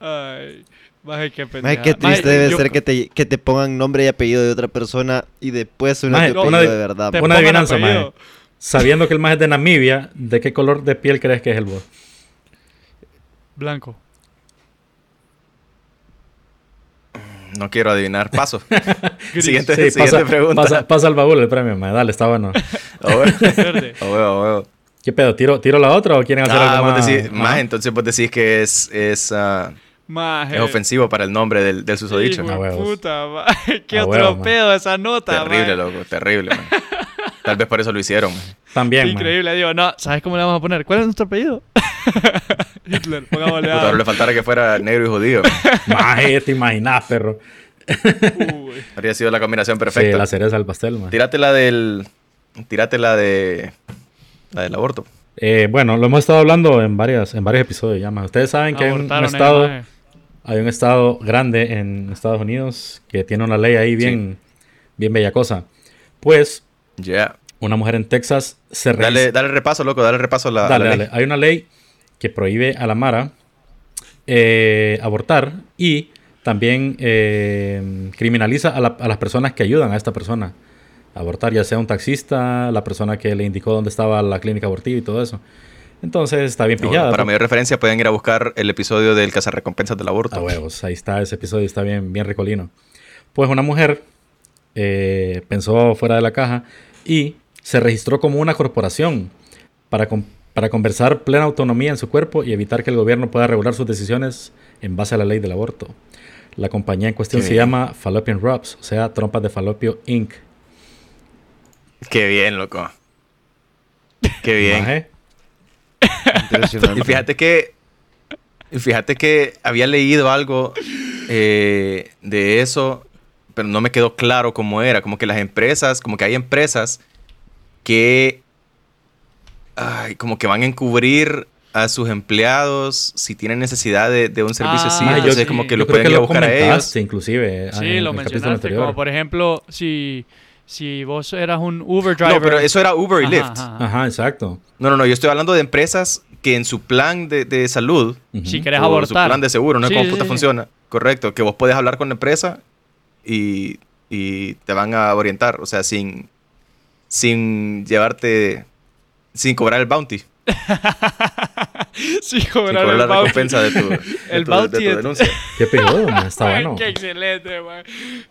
D: Ay, maje, qué
A: Maje,
D: pendeja.
A: qué triste debe
D: yo-
A: ser que te, que te pongan nombre y apellido de otra persona y después una apellido
B: de-
A: de verdad.
B: Una adivinanza, maje. Sabiendo que el maje es de Namibia, ¿de qué color de piel crees que es el vos?
D: Blanco.
C: No quiero adivinar. Paso. (laughs) Siguiente
B: Sí,
C: siguiente
B: pasa,
C: pregunta.
B: Pasa, pasa al baúl el premio, maje. Dale, está bueno. (laughs)
C: A huevo, (laughs) huevo.
B: ¿Qué pedo? ¿Tiro, tiro la otra o quieren hacer
C: Ah,
B: algo más?
C: decís, maje, entonces vos decís que es, es, ah,
D: Maje.
C: es ofensivo para el nombre del, del susodicho.
D: Hijo de
B: A
D: puta, maje. (laughs) Qué
B: A
D: otro
B: man.
D: pedo esa nota,
C: Terrible,
D: maje.
C: loco, terrible, man. (laughs) Tal vez por eso lo hicieron. man.
B: También.
D: Increíble, digo, no, ¿sabes cómo le vamos a poner? ¿Cuál es nuestro apellido? (laughs) Hitler, pongámosle
C: Puta, ahora
D: Adolf.
C: le faltara que fuera negro y judío. man.
B: Maje, te imaginas, perro.
D: Uy.
C: Habría sido la combinación
B: Sí,
C: perfecta.
B: la cereza del pastel, maje.
C: Tírate la del. Tírate la de. La del aborto.
B: Eh, bueno, lo hemos estado hablando en varias, en varios episodios ya, maje. Ustedes saben que hay un, estado. Hay un estado grande en Estados Unidos que tiene una ley ahí bien, bien bellacosa. Pues,
C: Ya.
B: una mujer en Texas se
C: Dale, dale repaso, loco, dale repaso a la. a
B: Dale,
C: la
B: dale.
C: ley.
B: Hay una ley que prohíbe a la Mara eh, abortar y también eh, criminaliza a, la- a las personas que ayudan a esta persona a abortar, ya sea un taxista, la persona que le indicó dónde estaba la clínica abortiva y todo eso. Entonces está bien pillada.
C: para mayor referencia pueden ir a buscar el episodio del cazarrecompensas del aborto.
B: A huevos, ahí está ese episodio, está bien, bien recolino. Pues una mujer eh, pensó fuera de la caja y se registró como una corporación para, con- para conversar plena autonomía en su cuerpo y evitar que el gobierno pueda regular sus decisiones en base a la ley del aborto. La compañía en cuestión
C: Qué
B: se
C: bien.
B: llama Fallopian Rubs, o sea, trompas de falopio Inc.
C: Qué bien, loco. Qué bien.
B: Maje.
C: Y fíjate que. y Fíjate que había leído algo eh, de eso, pero no me quedó claro cómo era. Como que las empresas, como que hay empresas que. Ay, como que van a encubrir a sus empleados si tienen necesidad de, de un servicio
D: Ah,
C: así.
B: maje, yo-
C: Entonces, como que lo pueden ir a buscar a ellos.
B: inclusive.
D: Sí,
B: en
D: lo
B: capítulo
D: mencionaste.
B: anterior.
D: Como por ejemplo, si, si vos eras un Uber driver.
C: No, pero eso era Uber y
D: Ajá,
C: Lyft.
D: ajá, ajá.
B: Ajá, exacto.
C: No, no, no. Yo estoy hablando de empresas que en su plan de, de salud
B: Ujú.
D: Si querés
C: o
D: abortar.
C: su plan de seguro, no
D: Sí,
C: puta
D: sí.
C: funciona. Correcto, que vos puedes hablar con la empresa y, y te van a orientar, o sea, sin, sin llevarte, sin cobrar el bounty, (laughs) sin
D: cobrar
C: cobrar
D: el
C: la
D: bounty.
C: recompensa de tu, de (laughs)
D: El
C: tu- de
D: bounty
C: tu
D: es-
C: denuncia.
B: Qué pedo, man, está (laughs) bueno.
D: Qué excelente, man.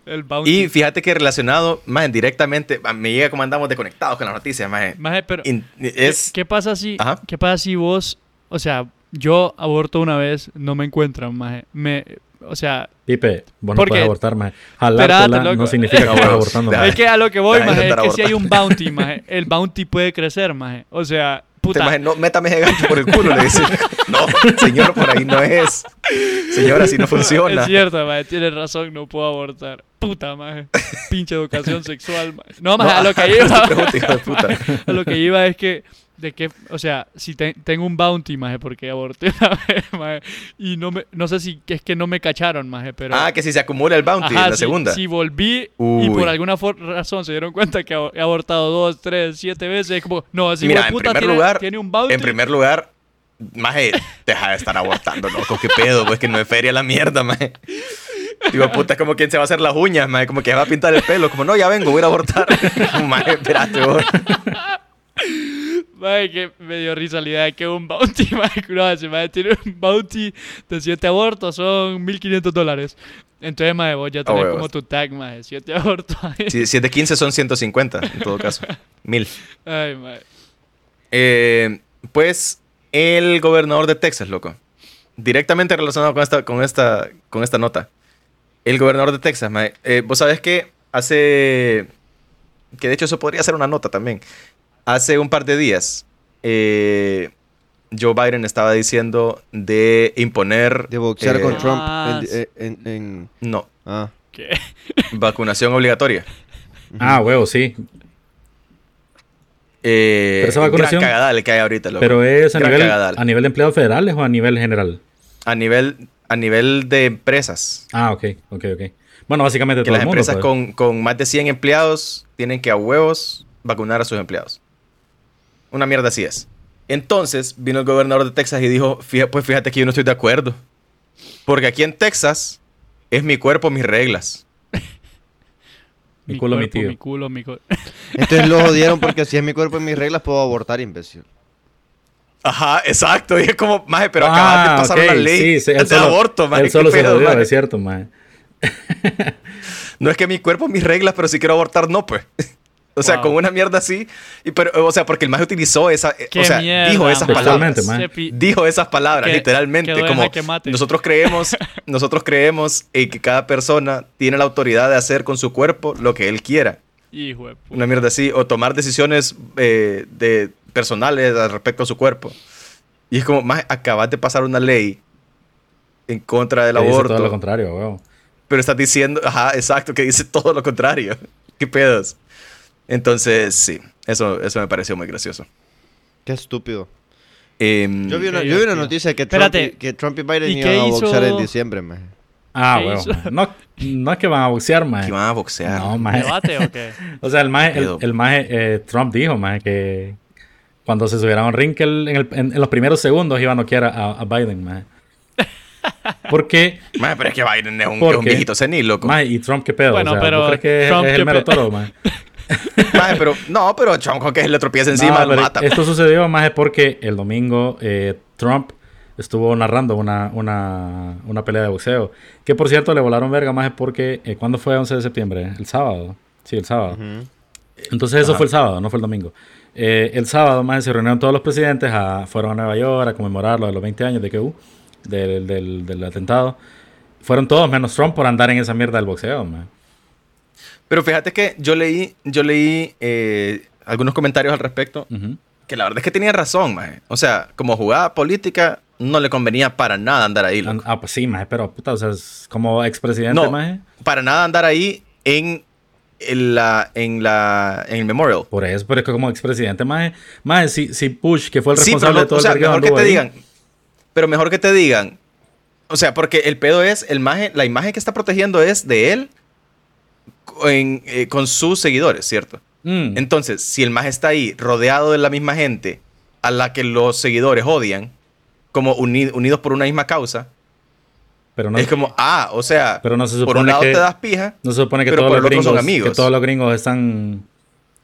D: El bounty.
C: Y fíjate que relacionado, más directamente, me llega como andamos desconectados con las noticias, más
D: Maje, pero
C: in-
D: ¿qué-
C: es...
D: ¿qué pasa si
C: Ajá.
D: qué pasa si vos, o sea, yo aborto una vez, no me encuentran, maje. Me o sea,
B: Pipe, vos no puedes abortar, maje. Jalártela no significa que estás abortando, maje.
D: es que a lo que voy,
C: de
D: maje, es que si hay un bounty, maje, el bounty puede crecer, maje. O sea, puta.
C: imaginas, no, métame ese gancho por el culo, le dice. (laughs) No, señor, por ahí no es. Señora, así no funciona.
D: Es cierto, maje, tienes razón, no puedo abortar. Puta, maje. Pinche educación sexual, maje. No, maje, a lo que (laughs) iba. A lo que iba es que, de que, o sea, si te- tengo un bounty, maje, porque aborté una (laughs) vez, maje, y no me, no sé si es que no me cacharon, maje, pero...
C: Ah, que si se acumula el bounty
D: Ajá,
C: en la
D: si,
C: segunda.
D: si volví y por alguna razón se dieron cuenta que he abortado dos, tres, siete veces, es como, no, así
C: Mira, en
D: puta
C: primer
D: tiene,
C: lugar,
D: tiene un bounty.
C: En primer lugar, maje, deja de estar abortando, loco. ¿Qué pedo? Pues que no es feria la mierda, maje. Digo, puta, es como quien se va a hacer las uñas, maje. Como que va a pintar el pelo. Como, no, ya vengo, voy a abortar. (laughs) maje, espérate, vos.
D: Maje, que me dio risa la idea de que un bounty, maje, no, ese maje tiene un bounty de siete abortos, son 1500 dólares. Entonces, maje, vos ya tenés
C: huevos.
D: como tu tag, maje, siete (laughs) abortos.
C: Si, si es de 15 son 150, en todo (laughs) caso. Mil.
D: Ay, maje.
C: Eh, pues, el gobernador de Texas, loco. Directamente relacionado con esta, con esta, con esta nota. El gobernador de Texas, maje. Eh, vos sabés que hace... Que de hecho eso podría ser una nota también. Hace un par de días, eh, Joe Biden estaba diciendo de imponer...
A: De boxear
C: eh,
A: con Trump.
D: Ah,
A: en-
D: sí.
A: en- en-
C: No,
A: ah,
D: ¿Qué? (laughs)
C: Vacunación obligatoria.
B: Ah, huevo, sí.
C: Eh,
B: Pero esa vacunación-
C: Gran cagadal que hay ahorita, loco.
B: Pero es a
C: Gran
B: nivel,
C: cagadal.
B: a nivel de empleados federales o a nivel general.
C: A nivel, a nivel de empresas.
B: Ah, ok, ok, ok. Bueno, básicamente
C: Que
B: todo
C: las
B: el mundo.
C: empresas
B: pues.
C: con, con más de 100 empleados tienen que a huevos vacunar a sus empleados. Una mierda así es. Entonces vino el gobernador de Texas y dijo, "Fija- pues fíjate que yo no estoy de acuerdo. Porque aquí en Texas es mi cuerpo, mis reglas. (laughs)
B: Mi culo, mi
D: cuerpo,
B: tío.
D: Mi culo, mi (laughs)
A: Entonces lo jodieron porque si es mi cuerpo y mis reglas puedo abortar, imbécil.
C: Ajá, exacto. Y es como, maje, pero
B: Ah,
C: acabas de pasar
B: ok,
C: una ley
B: sí, sí, él
C: de
B: solo-
C: aborto, maje.
B: Él
C: ¿qué
B: solo se
C: pedo,
B: jodió,
C: maje?
B: es cierto, man. (laughs)
C: No es que mi cuerpo, mis reglas, pero si quiero abortar, no, pues. O sea,
D: Wow.
C: con una mierda así. Y pero, o sea, porque el maje utilizó esa. eh,
D: Qué
C: o sea,
D: mierda,
C: dijo esas
D: man.
C: palabras.
B: Man.
D: Se pi-
C: Dijo esas palabras,
D: Que-
C: literalmente.
D: que
C: como
D: que mate.
C: nosotros creemos, (laughs) nosotros creemos en que cada persona tiene la autoridad de hacer con su cuerpo lo que él quiera.
D: Hijo de puta.
C: Una mierda así. O tomar decisiones eh, de personales al respecto a su cuerpo. Y es como, más acabas de pasar una ley en contra del
B: Que dice
C: aborto.
B: todo lo contrario, huevo.
C: Pero estás diciendo, ajá, exacto, que dice todo lo contrario. (laughs) ¿Qué pedos? Entonces, sí, eso, eso me pareció muy gracioso.
A: Qué estúpido.
C: Em,
A: Yo vi una, yo vi una noticia que Trump, y, que Trump y Biden
D: ¿Y
A: iban a boxear
D: hizo?
A: en diciembre, maje.
B: Ah, man. No, no es que van a boxear, man.
C: que van a boxear.
B: No, man.
D: ¿Debate o qué? (laughs)
B: O sea, el maje, el, el maje, eh, Trump dijo, maje, que cuando se subiera a un ring, que él en, el- en- en los primeros segundos iba a noquear a, a Biden, maje. (laughs) Porque,
C: Maje, pero es que Biden es un,
B: ¿Por
C: es un viejito senil, loco.
B: maje, y Trump, ¿qué pedo?
D: Bueno,
B: o sea,
D: pero
B: ¿tú crees que es-
D: Trump,
B: es,
D: ¿qué
B: el mero toro, maje? (laughs) (laughs)
C: Maje, pero, no, pero con que le tropieza encima,
B: No,
C: lo mata.
B: Esto sucedió más porque el domingo eh, Trump estuvo narrando una, una, una pelea de boxeo. Que por cierto le volaron verga más porque eh, ¿cuándo fue 11 de septiembre? El sábado. Sí, el sábado. Entonces eso
C: Ajá.
B: fue el sábado, no fue el domingo. Eh, el sábado más se reunieron todos los presidentes, a- fueron a Nueva York a conmemorar lo de los 20 años de que hubo, del, del, del atentado. Fueron todos menos Trump por andar en esa mierda del boxeo, man.
C: Pero fíjate que yo leí, yo leí eh, algunos comentarios al respecto que la verdad es que tenía razón, maje. O sea, como jugada política, no le convenía para nada andar ahí. loco.
B: Ah, pues sí, maje, pero puta, o sea, es como expresidente,
C: No,
B: maje.
C: para nada andar ahí en, en la, en la, en el memorial.
B: Por eso, pero es que como expresidente, más, más si, si Bush, que fue el responsable
C: no-
B: de todo
C: o sea,
B: el
C: mejor que te
B: ahí,
C: digan. Pero mejor que te digan. O sea, porque el pedo es, el maje- la imagen que está protegiendo es de él en- eh, con sus seguidores, ¿cierto?
B: mm,
C: Entonces, si el maje está ahí rodeado de la misma gente a la que los seguidores odian, como uni- unidos por una misma causa,
B: pero no,
C: es como, ah, o sea,
B: pero no se
C: por un lado
B: que-
C: te das pija,
B: no se supone que
C: pero
B: todos
C: por
B: los gringos,
C: son amigos.
B: que todos los gringos están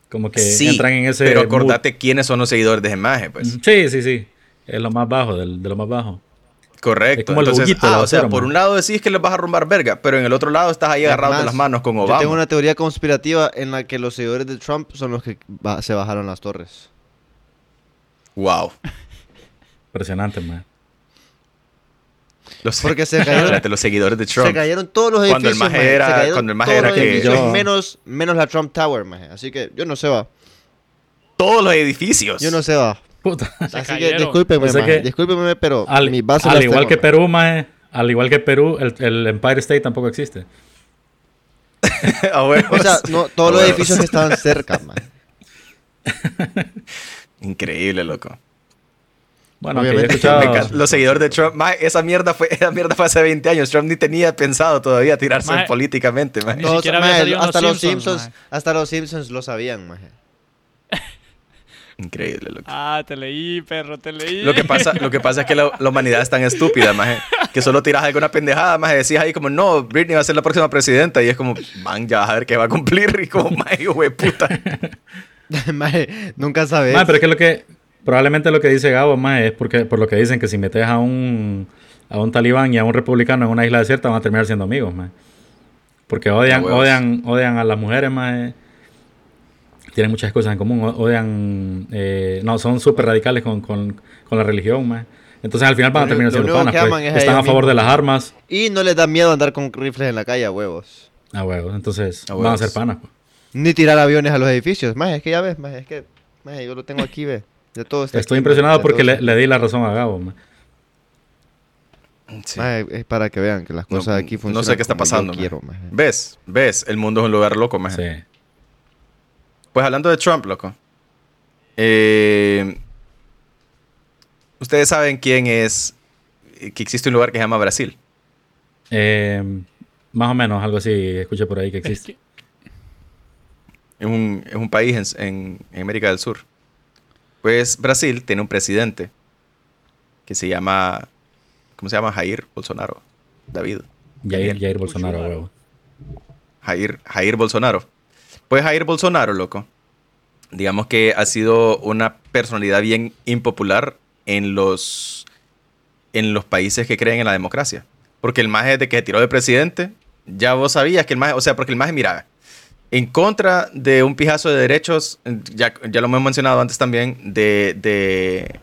B: como que
C: sí,
B: entran en ese
C: pero
B: mood.
C: acordate quiénes son los seguidores de ese maje, pues.
B: Mm, Sí, sí, sí. Es lo más bajo, del- de lo más bajo.
C: Correcto.
B: Es como el
C: Entonces, ah, o sea, por
B: man.
C: un lado decís que les vas a rumbar verga, pero en el otro lado estás ahí agarrado de las manos con
A: Yo
C: Obama.
A: tengo una teoría conspirativa en la que los seguidores de Trump son los que ba- se bajaron las torres.
C: Wow. (laughs)
B: Impresionante, man.
C: Los,
A: Porque se cayeron-
C: Espérate, los seguidores de Trump.
A: Se cayeron todos los
C: Cuando
A: edificios.
C: el maje era-
A: Se cayeron
C: cuando el maje
A: todos
C: era
A: los
C: que-
B: Yo-
A: menos, menos la Trump Tower, maje. Así que yo no se va.
C: Todos los edificios.
A: Yo no se va.
B: Puta.
D: Se
A: Así que discúlpeme,
B: O sea
A: maje,
B: que-
A: discúlpeme, pero
B: Al,
A: mis bases
B: al
A: las
B: igual
A: tengo,
B: que. Perú, man, al igual que Perú, el, el Empire State tampoco existe. (laughs)
A: O sea, no, todos los edificios que estaban cerca, maje. (laughs)
C: Increíble, loco.
B: Bueno,
A: Obviamente.
C: encanta. Los seguidores de Trump, maje, esa mierda fue esa mierda fue hace 20 años. Trump ni tenía pensado todavía tirarse políticamente.
D: Ni
A: Todos, hasta
D: los Simpsons,
A: hasta los Simpsons lo sabían.
C: Increíble, loco.
D: Ah, te leí, perro, te leí.
C: Lo que pasa, lo que pasa es que la, la humanidad es tan estúpida, maje, que solo tiras alguna pendejada, maje, decís ahí como, no, Britney va a ser la próxima presidenta, y es como, man, ya vas a ver qué va a cumplir, y como, maje, güey, puta. (laughs)
A: Maje, nunca sabes.
B: Mae, pero es que lo que probablemente lo que dice Gabo más es porque por lo que dicen que si metes a un a un talibán y a un republicano en una isla desierta van a terminar siendo amigos, mae. Porque odian, odian, odian a las mujeres, mae. Tienen muchas cosas en común, odian, eh, no, son súper radicales con, con, con la religión, mae. Entonces al final van a terminar siendo panas, pues.
A: es
B: Están a favor de las armas.
A: Y no les da miedo andar con rifles en la calle a huevos.
B: A huevos, entonces
C: A
B: van a ser panas, pues.
A: Ni tirar aviones a los edificios. Maje, es que ya ves, maje, es que maje, yo lo tengo aquí, ve. De todo
B: Estoy
A: aquí,
B: impresionado porque
A: todo
B: le, le di la razón a Gabo, mae.
C: Sí.
A: Maje, es para que vean que las
C: No-
A: cosas aquí
C: no
A: funcionan
C: sé qué está pasando, maje.
A: quiero, maje.
C: ¿Ves? ¿Ves? El mundo es un lugar loco, maje.
B: Sí.
C: Pues hablando de Trump, loco. eh, Ustedes saben quién es. Que existe un lugar que se llama Brasil.
B: Eh, más o menos, algo así, escuché por ahí que
D: Es
B: existe.
D: que-
C: Es un, es un país en, en- en América del Sur. Pues Brasil tiene un presidente que se llama. ¿Cómo se llama? Jair Bolsonaro. David.
B: Jair, Jair Bolsonaro,
D: Bolsonaro.
B: huevo.
C: Jair, Jair Bolsonaro. Pues Jair Bolsonaro, loco. Digamos que ha sido una personalidad bien impopular en los, en los países que creen en la democracia. Porque el maje de que se tiró de presidente, ya vos sabías que el maje, o sea, porque el maje, mira, en contra de un pijazo de derechos, ya, ya lo hemos mencionado antes también, de, de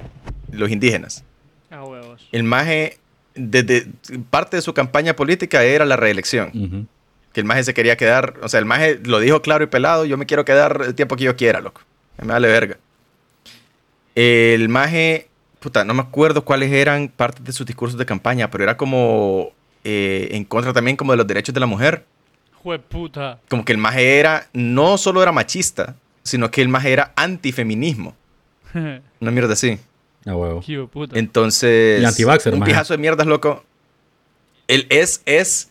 C: los indígenas.
D: Huevos.
C: El maje, desde parte de su campaña política era la reelección
B: Ujú.
C: Que el maje se quería quedar, o sea, el maje lo dijo claro y pelado, yo me quiero quedar el tiempo que yo quiera, loco. Me vale verga. El maje, puta, no me acuerdo cuáles eran partes de sus discursos de campaña, pero era como eh, en contra también como de los derechos de la mujer.
D: Jueputa.
C: Como que el maje era, no solo era machista, sino que el maje era antifeminismo. (laughs) Una mierda así.
B: A huevo.
C: Entonces,
B: Y anti-vaxxer,
C: un
B: maje.
C: pijazo de mierdas, loco. Él es, es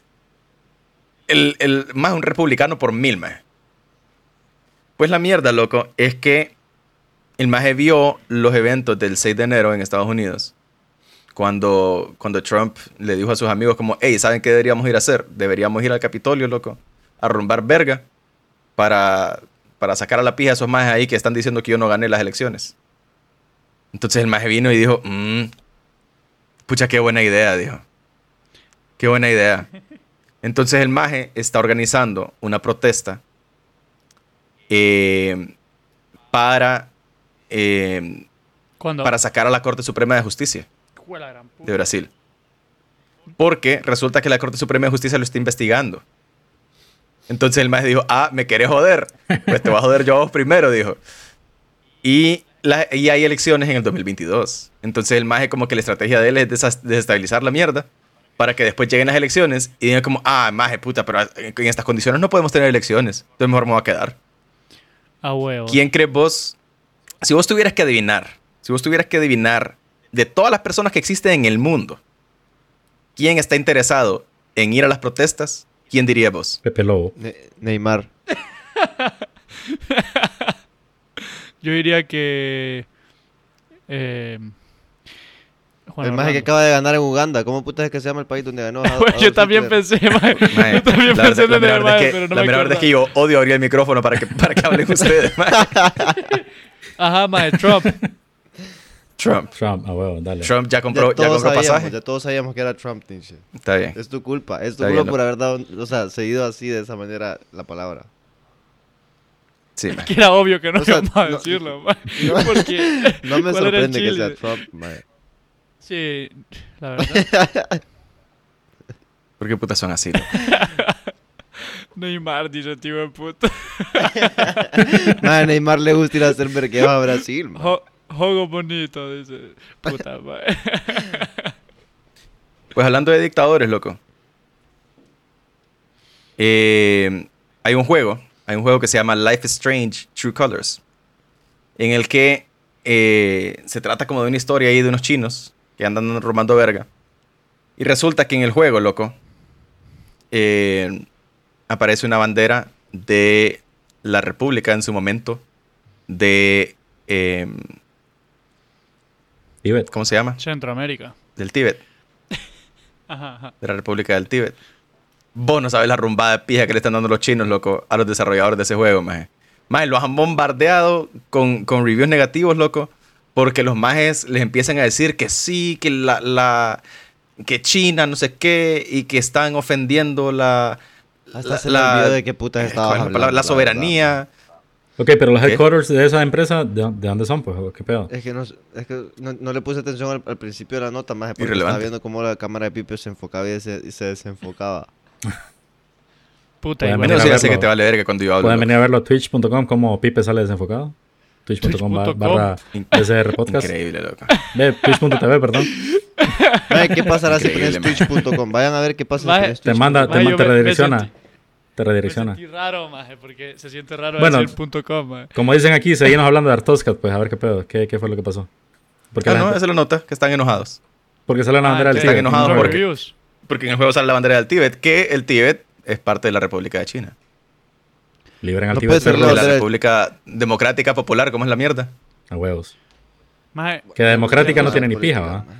C: el, el más un republicano por mil, maje. Pues la mierda, loco, es que el maje vio los eventos del 6 de enero en Estados Unidos. Cuando, cuando Trump le dijo a sus amigos como, hey, ¿saben qué deberíamos ir a hacer? Deberíamos ir al Capitolio, loco, a rumbar verga para, para sacar a la pija a esos majes ahí que están diciendo que yo no gané las elecciones. Entonces el maje vino y dijo, "Mm, pucha, qué buena idea, dijo. Qué buena idea. (laughs) Entonces el maje está organizando una protesta eh, para, eh, para sacar a la Corte Suprema de Justicia
D: de
C: Brasil. Porque resulta que la Corte Suprema de Justicia lo está investigando. Entonces el maje dijo, ah, ¿me querés joder? Pues te voy a joder yo a vos primero, dijo. Y, la- y hay elecciones en el 2022. Entonces el maje como que la estrategia de él es desestabilizar la mierda para que después lleguen las elecciones y digan como, ah, maje, puta, pero en en estas condiciones no podemos tener elecciones. Entonces mejor me voy a quedar.
D: A huevo.
C: ¿Quién crees vos? Si vos tuvieras que adivinar, si vos tuvieras que adivinar de todas las personas que existen en el mundo, ¿quién está interesado en ir a las protestas? ¿Quién diría vos?
B: Pepe Lobo.
A: Ne- Neymar. (laughs)
D: Yo diría que. Eh, Juan
A: el maje que acaba de ganar en Uganda. ¿Cómo puta es que se llama el país donde ganó? (laughs)
D: Güey, yo también pensé, maje. Yo también
C: la
D: pensé
C: verdad, la
D: en el
C: verdad
D: maje,
C: es
D: pero no
C: la
D: me
C: verdad es que yo odio abrir el micrófono para que, para que hablen ustedes. (laughs) mae.
D: Ajá, maje, Trump.
C: Trump.
B: Trump, a huevo, dale.
C: Trump ya
A: Ya
C: compró, ya
A: todos
C: compró
A: sabíamos,
C: pasaje.
A: ya todos sabíamos que era Trump, Tinche.
C: Está bien.
A: Es tu culpa. Es tu
C: Está
A: culpa
C: bien,
A: por haber dado, o sea, seguido así de esa manera la palabra.
C: Sí, mae.
D: Que era obvio que no
A: O sea,
D: íbamos a
A: no-
D: decirlo, maje.
A: no- (laughs)
D: Porque.
A: No me
D: ¿cuál era el
A: sorprende que sea Trump, maje.
D: Sí, la (laughs) verdad.
C: ¿Por qué putas son así? (laughs)
D: Neymar, dice tío de puta. (laughs)
A: A Neymar le gusta ir a hacer merqueo a Brasil.
D: Jo- Juego bonito, dice. Puta, maje.
C: Pues hablando de dictadores, loco. Eh, hay un juego, hay un juego que se llama Life is Strange True Colors, en el que eh, se trata como de una historia ahí de unos chinos que andan robando verga. Y resulta que en el juego, loco, eh, aparece una bandera de la República en su momento de... eh,
B: Tíbet.
C: ¿Cómo se llama?
D: Centroamérica.
C: Del Tíbet. (laughs)
D: Ajá, ajá.
C: de la República del Tíbet. Vos no sabes la rumbada de pija que le están dando los chinos, loco, a los desarrolladores de ese juego, maje. Maje, los han bombardeado con, con reviews negativos, loco, porque los majes les empiezan a decir que sí, que la, la que China, no sé qué, y que están ofendiendo la...
A: Hasta se le olvidó de qué putas
C: eh,
A: estabas
C: ¿cuál es la? La
A: la
C: soberanía.
B: Ok, pero los
C: ¿Qué?
B: headquarters de esa empresa, ¿de, de dónde son? Pues, ¿qué pedo?
A: Es que, no, es que no, no le puse atención al, al principio de la nota, más porque
C: Irrelevante.
A: estaba viendo cómo la cámara de Pipe se enfocaba y se, y se desenfocaba. (laughs)
D: Puta,
C: Bueno,
B: a
C: sí, ya sé que te vale verga cuando yo hablo.
B: Pueden venir a verlo a twitch.com como Pipe sale desenfocado. Twitch.com ba-
D: Twitch.com.
B: barra
C: In-
B: SR Podcast.
C: Increíble, loco.
B: Ve, Twitch.tv, perdón.
A: Maje, ¿qué pasará si pones
C: Increíble,
A: twitch.com? Vayan a ver qué pasa si
D: Maje,
A: pones
B: Te
A: twitch.com.
B: manda, te,
D: Maje,
B: te
D: me- me
B: redirecciona.
D: sentí-
B: Te
D: Me
B: redirecciona.
D: sentí raro, maje, porque se siente raro
B: Bueno.
D: decir punto .com, maje.
B: Como dicen aquí, seguimos hablando de Artoscat, pues a ver qué pedo. ¿Qué, qué fue lo que pasó? Porque,
C: Ah, no,
B: gente-
C: esa lo nota, que están enojados.
B: porque sale la bandera
D: Ah,
B: del
D: están
B: Tíbet.
C: porque-. Porque en el juego sale la bandera del Tíbet, que el Tíbet es parte de la República de China.
B: Liberen al
A: No
B: Tíbet,
A: la
C: De la República Democrática Popular, ¿cómo es la mierda?
B: A huevos.
D: Maje,
B: Que democrática no tiene ni pija, ¿va?
A: maje.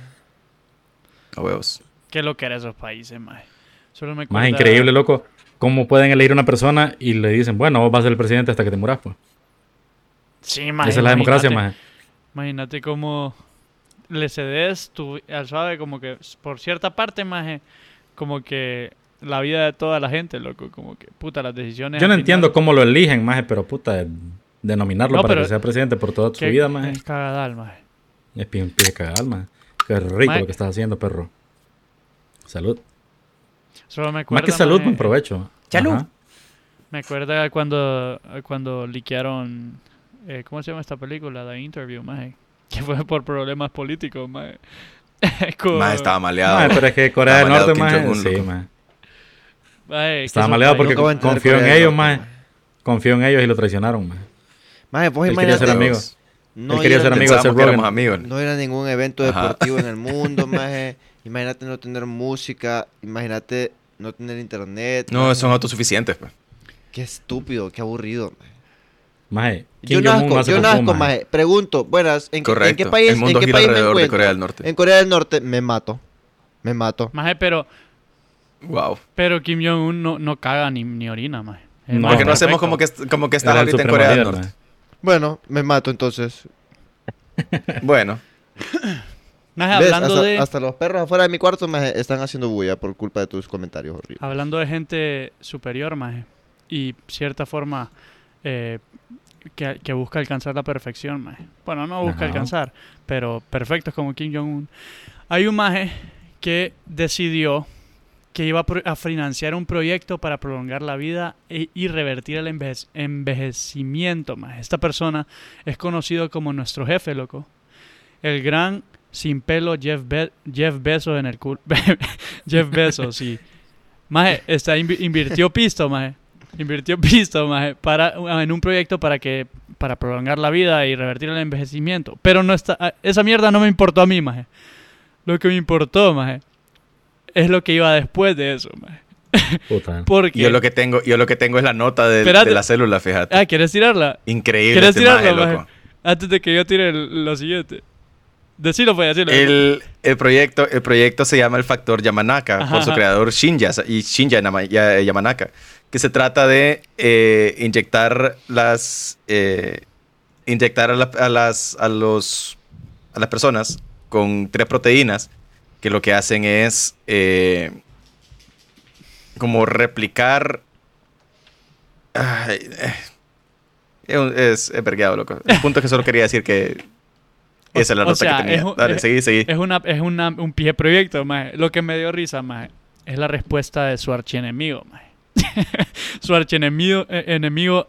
C: A huevos.
D: qué lo que eran esos países, maje. Solo me
B: Más increíble, loco. ¿Cómo pueden elegir una persona y le dicen, bueno, vos vas a ser el presidente hasta que te muras, pues?
D: Sí, maje.
B: Esa es la democracia,
D: imagínate-
B: más.
D: Imagínate cómo le cedes tu, al suave, como que por cierta parte, maje, como que la vida de toda la gente, loco, como que puta las decisiones.
B: Yo no entiendo
D: final-
B: cómo lo eligen, más, pero puta, de- denominarlo
D: No,
B: para que sea presidente por toda su vida, más.
D: Es cagadal, maje.
B: Es pie cagar, más. Qué rico lo que estás haciendo, perro. Salud.
D: Solo me acuerdo.
B: Más que salud,
D: maje,
B: buen provecho.
C: Salud.
D: Me acuerda cuando, cuando liquearon. eh, ¿Cómo se llama esta película? The Interview, maje. Que fue por problemas políticos, maje. (laughs) Con-
C: Más estaba maleado.
B: Mae, pero es que Corea del Norte,
C: Jong-un,
B: Sí.
D: Maje, que
B: Estaba maleado porque
A: entender
B: confió en ellos, más.
A: maje.
B: Confió en ellos y lo traicionaron, más.
A: Maje, vos
B: Él quería ser amigo.
A: no
B: Él quería ser amigo de
C: amigos.
A: No ir a ningún evento
C: Ajá.
A: deportivo en el (laughs) mundo, maje. Imagínate no tener música. Imagínate no tener internet.
C: No,
A: maje.
C: son autosuficientes. Pues.
A: Qué estúpido, qué aburrido, maje.
B: Maje,
A: Yo nazco, yo nazco,
B: maje.
A: maje. Pregunto, buenas, ¿en, qué-
C: Correcto.
A: ¿en qué país,
C: el mundo
A: ¿en qué
C: gira
A: país me
C: alrededor de
A: encuentro?
C: Corea del Norte.
A: En Corea del Norte me mato. Me mato.
D: Maje, pero,
C: Wow.
D: pero Kim Jong-un no, no caga ni, ni orina,
B: No.
D: más
C: Porque no hacemos como que, como que
B: el
C: ahorita en Corea del Norte.
A: Bueno, me mato entonces. (laughs)
C: Bueno, (coughs)
D: Maje,
A: ¿Ves?
D: hablando
A: Hasta,
D: de...
A: hasta los perros afuera de mi cuarto me están haciendo bulla por culpa de tus comentarios horribles.
D: Hablando de gente superior, maje, y cierta forma eh, que, que busca alcanzar la perfección, maje. Bueno, no busca
B: Ajá.
D: alcanzar, pero perfectos como Kim Jong-un. Hay un maje que decidió que iba a, financiar un proyecto para prolongar la vida e- y revertir el enveje- envejecimiento, maje. Esta persona es conocido como nuestro jefe, loco. El gran sin pelo Jeff, Be- Jeff Bezos en el culo. (laughs) Jeff Bezos, sí. Maje, está invi- invirtió pisto, maje. Invirtió pisto, maje, para, en un proyecto para que para prolongar la vida y revertir el envejecimiento. Pero no está ah, esa mierda no me importó a mí, maje. Lo que me importó, maje, es lo que iba después de eso.
B: Puta. (laughs)
D: Porque
C: yo lo que tengo, yo lo que tengo es la nota de, la célula, fíjate.
D: Ah, ¿quieres tirarla?
C: Increíble.
D: ¿Quieres
C: este
D: tirarla,
C: maje,
D: maje?
C: loco.
D: Antes de que yo tire el- lo siguiente. Decilo, pues, decilo.
C: El, el proyecto, el proyecto se llama el factor Yamanaka
D: Ajá,
C: por su
D: ajá.
C: creador Shinja y Shinja Yamanaka, que se trata de eh, inyectar las eh, inyectar a, la- a las a los a las personas con tres proteínas que lo que hacen es eh, como replicar Ay, eh, es, es, vergueado, loco. El punto es que solo quería decir que esa es la
D: o
C: nota
D: sea,
C: que tenía.
D: es
C: Dale,
D: es-
C: seguí, seguí.
D: Es, una, es una, un pie proyecto, maje. Lo que me dio risa, maje, es la respuesta de su archienemigo, maje. (laughs) su archienemigo eh, enemigo,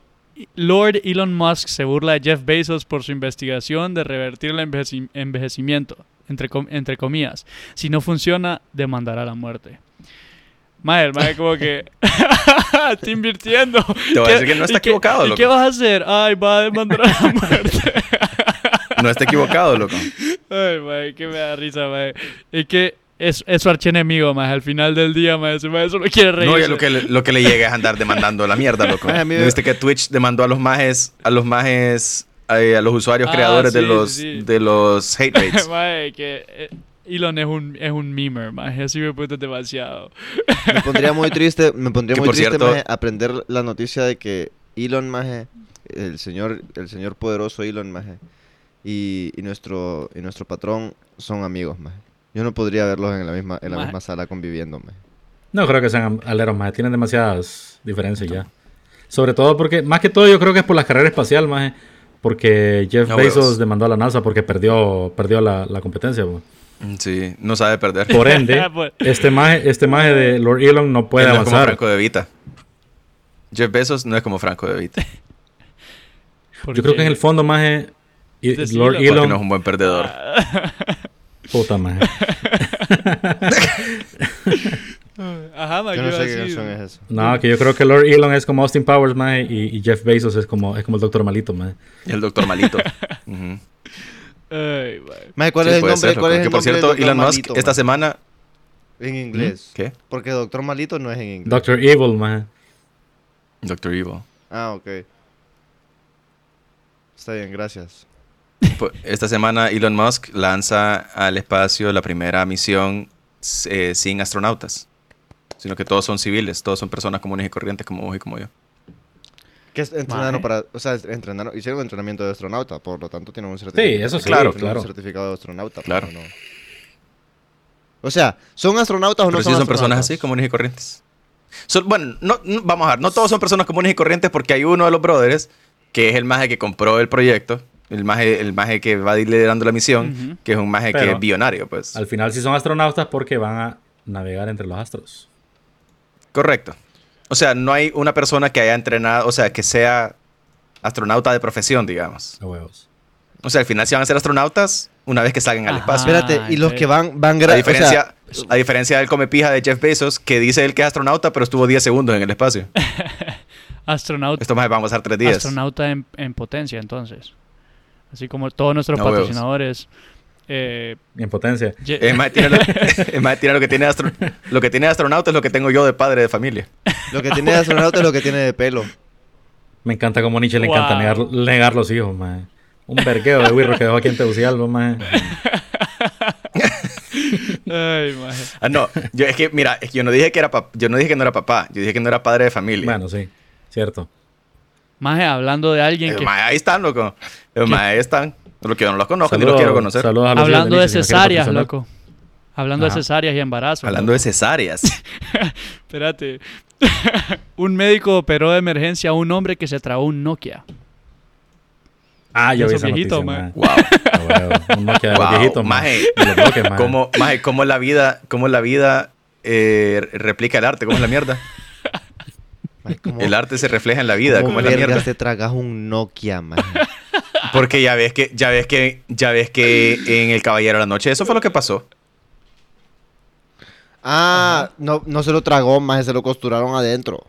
D: Lord Elon Musk se burla de Jeff Bezos por su investigación de revertir el envejeci- envejecimiento, entre, com- entre comillas. Si no funciona, demandará la muerte. Maje, el maje como que... (laughs) Está invirtiendo.
C: Te voy a
D: ¿Qué-
C: decir que no está
D: y qué-
C: equivocado,
D: ¿Y
C: loco.
D: qué vas a hacer? Ay, va a demandar a la (laughs) muerte.
C: No está equivocado, loco.
D: Ay, mae, que me da risa, mae. Es que es, es su archienemigo, mae. Al final del día, mae solo quiere reír.
C: No, ya lo que, le, lo que le llega es andar demandando la mierda, loco. (laughs)
A: Ay, a mí
C: ¿No
A: me-
C: viste que Twitch demandó a los majes, a los majes, eh, a los usuarios
D: Ah,
C: creadores de los
D: sí.
C: de los (laughs) hate rates?
D: mae, que eh, Elon es un, es un memer, mae. (laughs) Así me puto demasiado.
A: Me pondría muy triste, me pondría
C: Que
A: muy triste
C: cierto-
A: maje, aprender la noticia de que Elon maje, el señor, el señor poderoso Elon maje, y, y nuestro y nuestro patrón son amigos maje. Yo no podría verlos en la misma en la
D: Maje.
A: misma sala conviviendo maje.
B: No creo que sean aleros, más. Tienen demasiadas diferencias ya. Sobre todo porque, más que todo, yo creo que es por la carrera espacial, más. Porque Jeff
C: No,
B: Bezos
C: huevos.
B: demandó a la NASA porque perdió, perdió la, la competencia. pues.
C: Sí, no sabe perder.
B: Por (laughs) ende,
D: Pues-
B: este maje, este maje de Lord Elon no puede
C: Él no es como
B: avanzar.
C: Franco de Vita. Jeff Bezos no es como Franco de Vita.
B: Yo creo que en el fondo, maje, y-. Lord
D: Porque
B: Elon...
C: no es un buen perdedor.
B: Puta, maje. (laughs) (laughs) (laughs)
D: Ajá, maje,
A: Yo no
B: que yo creo que Lord Elon es como Austin Powers, maje, y, y Jeff Bezos es como, es como el doctor malito.
C: Y el doctor malito. (laughs)
D: Ay,
A: ¿cuál
C: Sí,
A: es el nombre?
C: ser,
A: ¿Cuál es
C: que
A: el
C: por cierto, Elon Musk
A: Malito,
C: esta semana.
A: En inglés.
C: ¿Qué?
A: Porque Doctor Malito no es en inglés.
B: Doctor Evil, maje.
C: Doctor Evil.
A: Ah, ok. Está bien, gracias.
C: Pues, Esta semana Elon Musk lanza al espacio la primera misión eh, sin astronautas, sino que todos son civiles, todos son personas comunes y corrientes como vos y como yo.
A: Que es- entrenaron
D: Maje.
A: para, o sea, entrenaron, hicieron entrenamiento de astronauta, por lo tanto tienen un certificado.
B: eso sí,
C: Claro,
A: tienen
B: claro.
A: un certificado de astronauta.
C: Claro.
A: no. O sea, ¿son astronautas o no
C: Pero sí
A: son
C: son personas así, comunes y corrientes. Son- bueno, no, no- vamos a ver, no todos son personas comunes y corrientes porque hay uno de los brothers, que es el maje que compró el proyecto, el maje, el maje que va liderando la misión, que es un maje que es billonario, pues.
B: Al final sí son astronautas porque van a navegar entre los astros.
C: Correcto. O sea, no hay una persona que haya entrenado, o sea, que sea astronauta de profesión, digamos.
B: A huevos.
C: O sea, al final sí van a ser astronautas una vez que salgan al espacio.
A: Espérate, y los que van, van
C: A
A: gra- o
C: diferencia,
A: sea,
C: a diferencia del comepija de Jeff Bezos, que dice él que es astronauta, pero estuvo 10 segundos en el espacio. (laughs)
D: Astronauta,
C: Esto más vamos a estar 3 días.
D: astronauta en, en potencia, entonces. Así como todos nuestros
C: huevos.
D: Eh,
B: En potencia.
C: Es más, tiene lo, (laughs) es más, tiene lo que tiene astro- lo que tiene de astronauta es lo que tengo yo de padre de familia.
A: lo que tiene de astronauta es lo que tiene de pelo.
B: Me encanta como Nietzsche le encanta negar, negar los hijos. Un vergueo de Wirro que dejó aquí en Tegucigalpa, maje. (laughs)
D: Ay, maje.
C: Ah, no, yo es que mira, es que yo no dije que era pap- yo no dije que no era papá, yo dije que no era padre de familia.
B: Bueno, sí, cierto.
D: Maje, hablando de alguien
C: Eh,
D: que...
C: ahí están, loco. Eh, ahí están. Lo que no los conozco ni los quiero conocer.
B: saludos a los
D: Hablando de cesáreas, loco. Hablando
B: Ajá.
D: de cesáreas y embarazos.
C: Hablando de cesáreas. (laughs)
D: Espérate. (laughs) un médico operó de emergencia a un hombre que se tragó un Nokia.
B: Ah, yo vi esa
D: viejitos,
B: noticia,
C: wow.
B: A huevo, Un Nokia de los
C: Wow,
B: viejitos, maje.
C: maje.
B: Los bloques, (laughs) maje.
C: ¿Cómo, maje, cómo la vida, cómo la vida eh, replica el arte? ¿Cómo es la mierda?
A: Maje, ¿cómo-
C: El arte se refleja en la vida,
A: cómo
C: ¿cómo es la mierda?
A: te tragas un Nokia, maje?
C: Porque ya ves que, ya ves que, ya ves que en El Caballero de la Noche, eso fue lo que pasó.
A: Ah, no, no se lo tragó, maje, se lo costuraron adentro.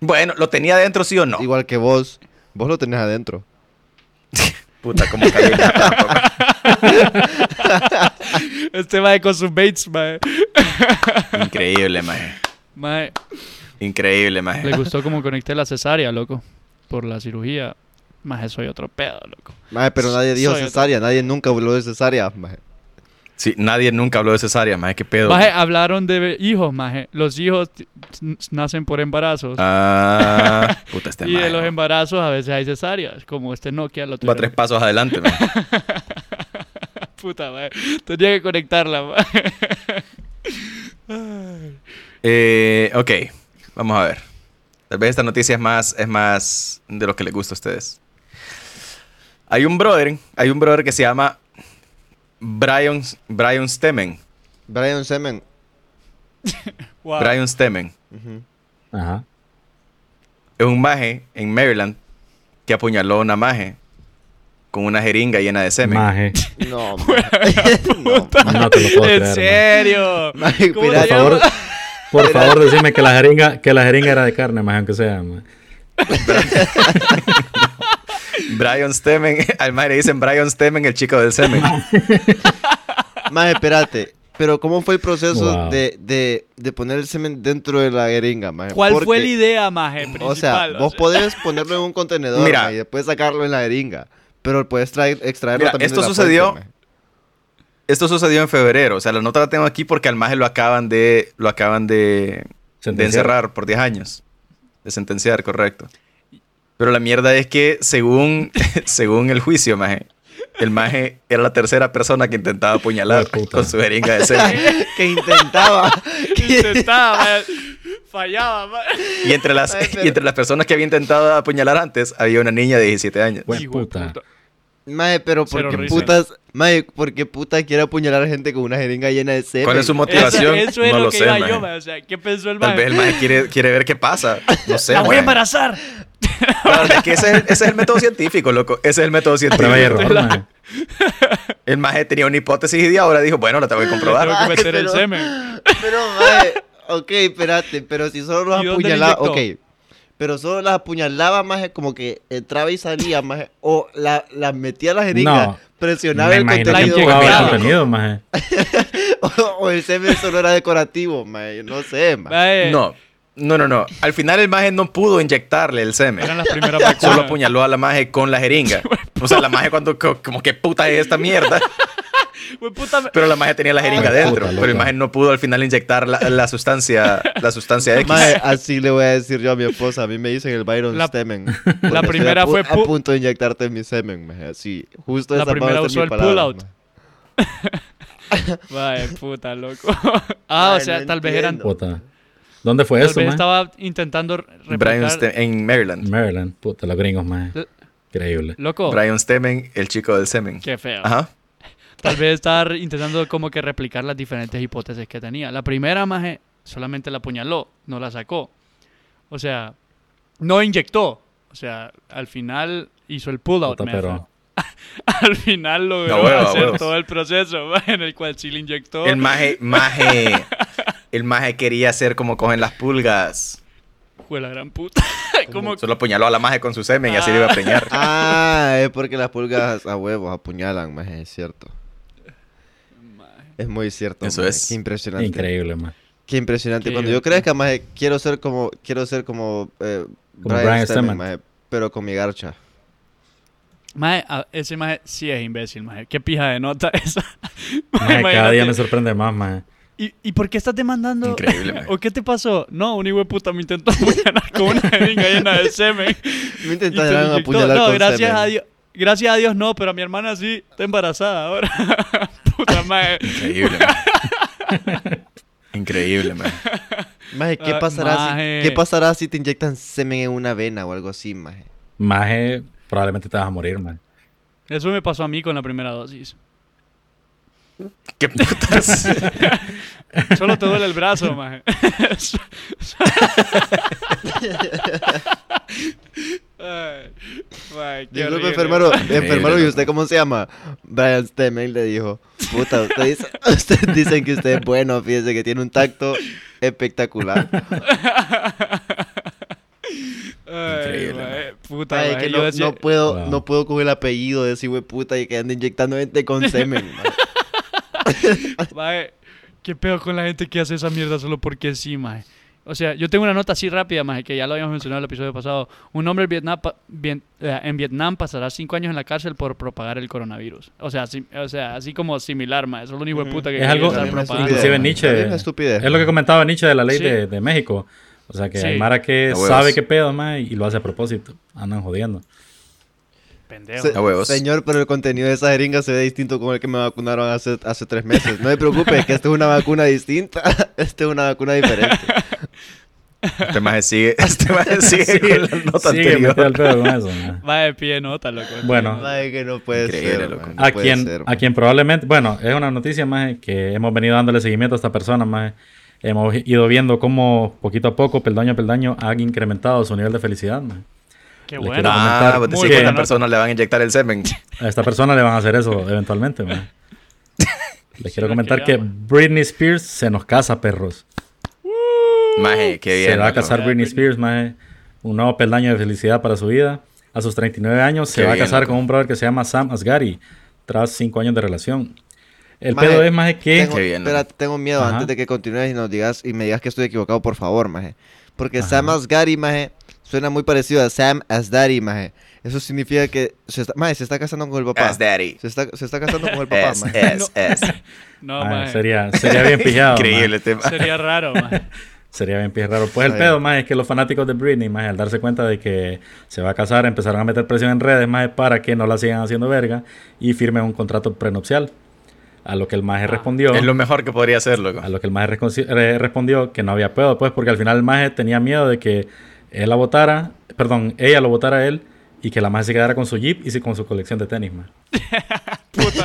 C: Bueno, ¿lo tenía adentro sí o no?
A: Igual que vos. Vos lo tenés adentro. (laughs)
C: Puta, como cayó. (laughs)
D: Este maje con sus baits, maje.
C: Increíble, maje.
D: Maje,
C: Increíble,
D: le
C: maje.
D: gustó como conecté la cesárea, loco. Por la cirugía. Maje, soy otro pedo, loco.
A: Maje, pero nadie dijo
D: Soy otro.
A: cesárea. Nadie nunca habló de cesárea, maje.
C: Sí, nadie nunca habló de cesárea, maje. ¿Qué pedo?
D: Maje, hablaron de hijos, maje. Los hijos nacen por embarazos.
C: Ah, (laughs) puta, este
D: y de los embarazos a veces hay cesáreas. Como este Nokia lo
C: Va
D: tuvieron.
C: tres pasos adelante, maje. (laughs)
D: Puta, maje. Tenía que conectarla, (laughs) maje.
C: Eh, ok, vamos a ver. Tal vez esta noticia es más, es más de lo que les gusta a ustedes. Hay un brother, hay un brother que se llama Brian, Brian Stemmen.
A: Brian Semen. (laughs)
D: Wow.
C: Brian Stemmen.
B: Ajá.
C: Es un maje en Maryland que apuñaló a una maje con una jeringa llena de semen.
B: Maje.
A: No, (laughs) maje. (laughs) no.
B: No te lo puedo
D: ¿En
B: creer, maje.
D: serio?
A: Maje,
D: ¿Cómo
B: Por favor, por favor, decime que la jeringa, que la jeringa era de carne, maje, aunque sea, maje.
C: Brian Stemmen, (laughs) al maje le dicen Brian Stemmen, el chico del semen. (laughs)
A: Maje, espérate. Pero ¿cómo fue el proceso
B: Wow.
A: de, de, de poner el semen dentro de la jeringa, maje?
D: ¿Cuál fue la idea, maje, principal?
A: O sea, vos podés ponerlo en un contenedor
C: Mira.
A: maje, y después sacarlo en la jeringa. Pero puedes traer, extraerlo
C: Mira,
A: también de
C: esto
A: la
C: sucedió-. Esto sucedió en febrero, o sea, la nota la tengo aquí porque al maje lo acaban de, lo acaban de, de encerrar por 10 años. De sentenciar, correcto. Pero la mierda es que según, (laughs) según el juicio, maje, el maje era la tercera persona que intentaba apuñalar con su jeringa de semen. (laughs)
A: que intentaba. (laughs)
D: Intentaba, maje. Fallaba, maje.
C: Y entre, las,
A: Ay, pero-
C: y entre las personas que había intentado apuñalar antes, había una niña de 17 años.
D: De
B: puta.
A: Maje, pero ¿por qué putas? Maje, ¿por qué puta quiere apuñalar a gente con una jeringa llena de semen?
C: ¿Cuál es su motivación?
D: Eso, eso es
C: no
D: lo,
C: lo
D: que
C: sé,
D: iba
C: maje.
D: yo, maje. O sea, ¿qué pensó el
C: Tal
D: maje?
C: vez el maje quiere, quiere ver qué pasa. No sé,
D: ¡La voy a embarazar!
C: Claro, es que ese es, el, ese es el método científico, loco. Ese es el método
B: Prueba y
C: científico.
B: error.
C: El maje tenía una hipótesis y ahora dijo, bueno, la tengo que
D: Tengo
C: comprobar.
D: que
A: Ay,
D: meter el (laughs)
A: pero-
D: semen.
A: Pero, maje, ok, espérate, pero si solo los
D: ¿Y dónde le
A: apuñalaba, ok. Pero solo las apuñalaba, maje, como que entraba y salía, maje. O la, las metía a la jeringa,
B: No.
A: presionaba
B: Me
A: el
B: que
A: contenido.
B: empujaba el
D: inyectaba.
B: contenido, maje. (laughs)
A: o, o el semen solo era decorativo, maje. No sé, maje.
C: No, no, no, no. Al final el maje no pudo inyectarle el semen.
D: Eran las primeras (laughs) vacunas.
C: Solo apuñaló a la maje con la jeringa. (laughs) O sea, la maje cuando, co- como que puta es esta mierda. (laughs) Pero la maje tenía la jeringa dentro.
B: puta,
C: pero el
B: loco.
C: maje no pudo al final inyectar la, la sustancia, la sustancia X.
A: Maje, así le voy a decir yo a mi esposa. A mí me dicen el Byron
D: La-
A: Semen.
D: la primera
A: a pu-
D: fue
A: A
D: pu-
A: punto de inyectarte mi semen, maje. Así. Justo
D: La
A: esa
D: primera usó
A: mi
D: el
A: palabra,
D: pull-out.
A: maje.
D: Vaya, puta, loco. ah, o sea,
A: no
D: tal vez eran...
A: entiendo.
B: Puta. ¿Dónde fue
D: Tal
B: eso,
D: vez estaba intentando replicar...
C: Brian en Maryland.
B: Maryland. Puta, los gringos, maje.
D: Eh.
B: Increíble.
D: Loco,
C: Brian Stemen, el chico del semen.
D: qué feo.
C: Ajá. (laughs)
D: Tal vez estaba intentando como que replicar las diferentes hipótesis que tenía. La primera, maje, solamente la apuñaló, no la sacó. O sea, no inyectó. O sea, al final hizo el pull-out.
B: Pero... (laughs)
D: Al final logró
C: huevo, a
D: hacer
C: huevos.
D: todo el proceso, (laughs) maje, en el cual sí le inyectó.
C: El maje, maje, el maje quería hacer como cogen las pulgas.
D: Fue la gran puta. (laughs) como
C: Solo apuñaló a la maje con su semen y así le iba a preñar. (laughs)
A: Ah, es porque las pulgas a huevos apuñalan, maje. Es cierto. Es muy cierto.
C: Eso
A: maje.
C: es.
A: Qué impresionante.
B: Increíble, maje.
A: Qué impresionante.
D: Qué
A: Cuando yo crezca, maje, quiero ser como, quiero ser como, eh,
B: Como
A: Brian,
B: Brian
A: maje, pero con mi garcha.
D: Maje, ese maje sí es imbécil, maje. Qué pija de nota (laughs) esa.
B: Maje, cada día me sorprende más, maje.
D: ¿Y, ¿Y por qué estás demandando?
C: Increíble.
D: ¿O qué te pasó? No, un hijo de puta me intentó (laughs) apuñalar con una jeringa llena de semen.
A: Me
D: inyectó.
A: apuñalar
D: No,
A: con
D: gracias
A: semen.
D: a Dios. Gracias a Dios no, pero a mi hermana sí está embarazada ahora. (laughs) puta madre.
C: Increíble, maje. Increíble, maje.
A: Maje, ¿qué
D: Ah,
A: pasará,
D: maje.
A: Si, ¿qué pasará si te inyectan semen en una vena o algo así, maje?
B: Maje, probablemente te vas a morir, maje.
D: Eso me pasó a mí con la primera dosis.
C: ¿Qué putas? (laughs)
D: Solo te duele el brazo, maje. (laughs) Ay, qué
A: Disculpe, enfermero, enfermero, ¿y usted cómo se llama? Brian Stemen le dijo, puta, usted dice, (laughs) ustedes dicen que usted es bueno, fíjese que tiene un tacto espectacular.
D: Ay,
C: Increíble,
D: Puta,
A: que no,
D: decía-
A: no puedo,
B: Wow.
A: no puedo coger el apellido de ese güey puta y que ande inyectando gente con semen. (laughs) Maje,
D: qué peor con la gente que hace esa mierda solo porque sí. O sea, yo tengo una nota así rápida, maje, que ya lo habíamos mencionado en el episodio pasado. Un hombre en Vietnam, pa- bien- eh, en Vietnam pasará cinco años en la cárcel por propagar el coronavirus. O sea, así, o sea, así como similar, maje. Solo un hijo de puta que
B: Es algo-
D: estar propagando.
B: Inclusive Nietzsche-
A: estupidez.
B: Es lo que comentaba Nietzsche de la ley
D: Sí.
B: de, de México. O sea, que
D: Sí.
B: Mara que sabe qué pedo, maje, y lo hace a propósito. Andan jodiendo.
D: Pendejo.
A: Se-
C: A huevos.
A: Señor, pero el contenido de esa jeringa se ve distinto con el que me vacunaron hace, hace tres meses. No me preocupe, que esta es una vacuna distinta. (laughs) Esta es una vacuna diferente.
C: Este maje sigue, este maje sigue con la nota
B: Sigue
C: anterior.
B: pedo con eso. (laughs)
D: Va de pie nota, loco.
B: Bueno,
A: Ay, que no puede ser.
C: loco.
A: no
B: a
A: puede
B: quien,
A: ser,
B: a quien probablemente, bueno, es una noticia más que hemos venido dándole seguimiento a esta persona más. Hemos ido viendo cómo poquito a poco, peldaño a peldaño, ha incrementado su nivel de felicidad. maje.
D: Qué
B: Le
D: bueno.
B: quiero
C: Ah,
D: Muy
C: decís que a esta persona le van a inyectar el semen.
B: A esta persona le van a hacer eso eventualmente. maje. (laughs) Les quiero comentar
D: que
B: Britney Spears se nos casa, perros.
C: Maje, qué bien.
B: se va a casar. Britney Spears, maje. Un nuevo peldaño de felicidad para su vida. A sus 39 años se
C: Qué
B: va a casar
C: loco.
B: con un brother que se llama Sam Asghari, tras 5 años de relación. El
A: Maje,
B: pedo es, más que...
A: Tengo,
C: Qué bien,
A: espera, tengo miedo
B: Ajá.
A: antes de que continúes y nos digas y me digas que estoy equivocado, por favor, maje. Porque
B: Ajá.
A: Sam Asghari, maje, suena muy parecido a Sam Asdari, maje. Eso significa que se está, maje, se está casando con el papá.
C: As daddy.
A: Se está, se está casando con el (laughs) papá,
C: Es,
A: maje.
C: es, es. (laughs)
D: No,
B: Ah,
D: maje.
B: sería, sería bien pillado.
C: Increíble
B: maje.
C: tema.
D: Sería raro, maje. (laughs)
B: Sería bien pillado raro. Pues el pedo, más es que los fanáticos de Britney, más al darse cuenta de que se va a casar, empezaron a meter presión en redes, más para que no la sigan haciendo verga y firmen un contrato prenupcial. A lo que el maje
D: Ah.
B: respondió.
C: Es lo mejor que podría hacer, loco.
B: A lo que el maje re- respondió que no había pedo, pues, porque al final el maje tenía miedo de que él la votara, perdón, ella lo votara a él y que la maje se quedara con su jeep y sí con su colección de tenis, maje. (laughs)
D: Puta.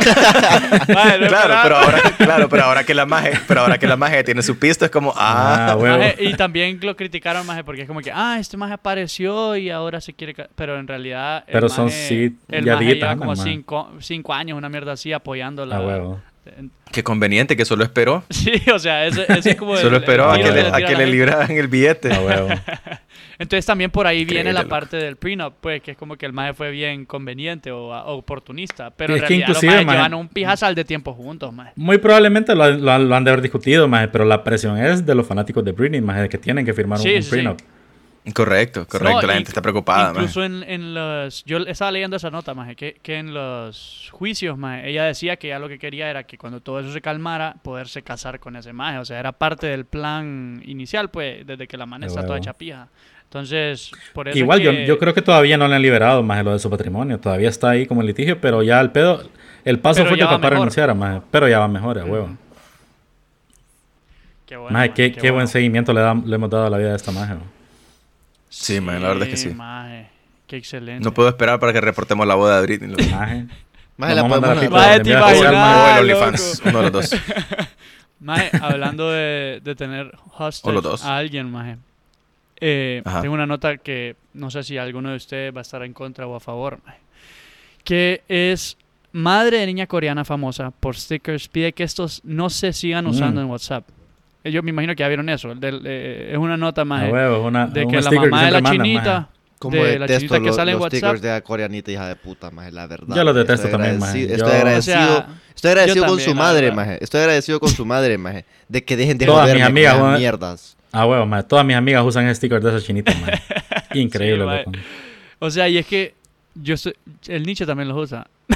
D: Maje, no
C: Claro, pero ahora, claro, pero ahora que la magia, pero ahora que la magia tiene su pisto es como, ah,
B: Ah, huevo.
D: Maje, y también lo criticaron, maje, porque es como que, ah, este maje apareció y ahora se quiere... ca-". Pero en realidad... el
B: Pero son
D: maje-
B: sí,
D: El
B: ya
D: maje
B: dietas
D: lleva como
B: maje.
D: cinco, cinco años, una mierda así, apoyando la...
B: A huevo.
D: en-
C: qué conveniente que solo esperó. (laughs)
D: Sí, o sea, ese, ese es como...
C: Solo
D: el-
C: esperó
D: el
C: a que le,
D: le
C: a que le libraran el billete.
B: A huevo. (laughs)
D: Entonces también por ahí viene la parte del prenup, pues, que es como que el maje fue bien conveniente o, o oportunista. Pero
B: Es
D: en
B: que
D: realidad los majes
B: maje-
D: llevan un pijazal de tiempo juntos, maje.
B: Muy probablemente lo, lo- lo han de haber discutido, maje, pero la presión es de los fanáticos de Britney, maje, que tienen que firmar
D: Sí,
B: un, un
D: sí, sí.
B: prenup.
C: Correcto, correcto.
D: No,
C: la gente está preocupada. maje.
D: Incluso en, en los... Yo estaba leyendo esa nota, maje, que, que en los juicios, maje, ella decía que ya lo que quería era que cuando todo eso se calmara, poderse casar con ese maje. O sea, era parte del plan inicial, pues, desde que la man está toda
B: huevo.
D: Entonces, por eso
B: Igual, yo, creo que todavía no le han liberado más lo de su patrimonio. Todavía está ahí como en litigio, pero ya el pedo. El paso
D: Pero
B: fue que el papá renunciara, maje, pero ya va mejor, a huevo.
D: Qué bueno,
B: Maje, qué,
D: qué
B: qué buen seguimiento le, hemos dado a la vida de esta maje. ¿no?
C: Sí, maje, la verdad es que sí.
D: maje, qué excelente.
C: No puedo esperar para que reportemos la boda de Britney. loco.
B: Maje. (laughs)
A: Maje, la
B: mandar
A: podemos-
B: a de
C: el. OnlyFans, uno de los dos. (laughs)
D: Maje, hablando de, de tener hostage a alguien, maje. Eh, tengo una nota que no sé si alguno de ustedes va a estar en contra o a favor. Que es madre de niña coreana famosa por stickers pide que estos no se sigan usando
B: Mm.
D: en WhatsApp. Eh, Yo me imagino que ya vieron eso. el del- eh, es una nota,
B: una,
D: de que la mamá de la chinita,
B: maje.
A: Como
D: de la
A: detesto
D: chinita que
A: los,
D: sale en
A: los
D: WhatsApp.
A: stickers de la coreanita, hija de puta, maje, la verdad.
B: Yo los detesto
A: Estoy
B: también, maje.
A: Estoy
B: Yo-
A: agradecido,
D: O sea,
A: estoy agradecido
D: yo
A: con
D: también,
A: su madre, maje. Estoy agradecido con su madre, maje. De que dejen de
B: Todas mis
A: joderme
B: amigas,
A: mierdas.
B: A huevo, maje. Todas mis amigas usan stickers de esas chinitas, maje. (laughs) Increíble,
D: Sí,
B: loco.
D: O sea, y es que yo soy- el Nietzsche también los usa. (laughs)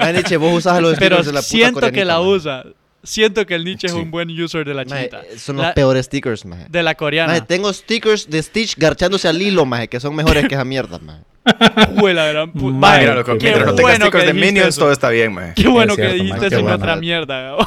A: Ay, (laughs) Nietzsche, vos usas los
D: Pero
A: stickers de la puta
D: siento que la
A: maje.
D: usa. Siento que el Nietzsche
C: Sí.
D: es un buen user de la
A: Maje,
D: chinita.
A: son los
D: La-
A: peores stickers, maje.
D: De la coreana.
A: Maje, tengo stickers de Stitch garchándose al hilo, maje, que son mejores que esa mierda, maje.
D: Jue la gran pu-
B: Maje,
D: Maje,
C: Mira, loco, mientras no
D: bueno
C: tengas
D: que
C: stickers de
D: dijiste
C: Minions,
D: eso.
C: todo está bien.
D: Qué bueno
B: Es
D: que
B: cierto,
D: dijiste
B: maje,
D: eso
B: bueno.
D: otra mierda. (laughs)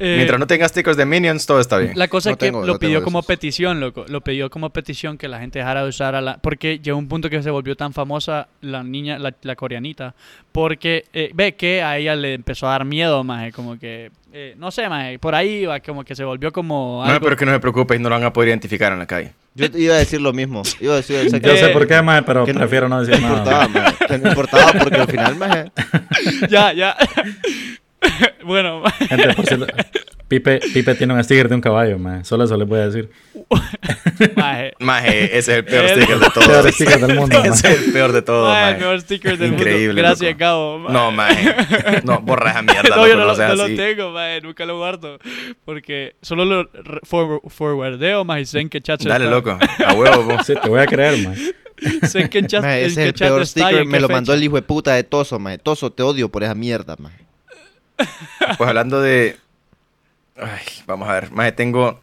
D: Eh,
C: Mientras no tengas stickers de Minions, todo está bien.
D: La cosa
A: No
D: es que
A: tengo-
D: lo
A: no
D: pidió como
A: esos.
D: petición, loco. Lo pidió como petición que la gente dejara de usar a la... Porque llegó un punto que se volvió tan famosa la niña, la, la coreanita. Porque eh, ve que a ella le empezó a dar miedo, maje. Como que... eh, no sé, maje. Por ahí iba, como que se volvió como
C: No,
D: algo...
C: pero que no se preocupes, no lo van a poder identificar en la calle.
A: Yo iba a decir lo mismo. Iba a decir
B: Yo sé por qué, maje, pero
A: que no-
B: prefiero no decir
A: No
B: nada.
A: importaba, maje. Que no importaba porque al final, maje. (laughs)
D: ya, ya. (laughs) bueno, maje.
B: Gente, por cierto, (laughs) Pipe, Pipe tiene un sticker de un caballo, maje. Solo eso le voy a decir. (laughs)
D: maje.
C: Maje, ese es el peor (laughs)
D: El-
C: sticker de
B: Peor
C: todos.
B: sticker del mundo,
C: Ese
B: maje.
C: es el peor de todos,
D: Maje, el mejor sticker del
C: Increíble,
D: mundo. Gracias,
C: loco.
D: Gabo. maje.
C: No, maje. No, borra esa mierda, (laughs)
D: no,
C: loco,
D: yo
C: no,
D: no, no lo tengo, maje, nunca lo guardo. Porque solo lo forwardeo, maje, y sé en qué chat
C: Dale,
D: está.
C: loco. A huevo, vos.
B: Sí, te voy a creer, maje.
D: Sé en qué chat,
A: Maje, ese es el
D: chat
A: peor
D: está
A: sticker. Me lo mandó el hijo de puta de Toso, maje. Toso, te odio por esa mierda, maje.
C: Pues hablando de. Ay, vamos a ver. Maje, tengo.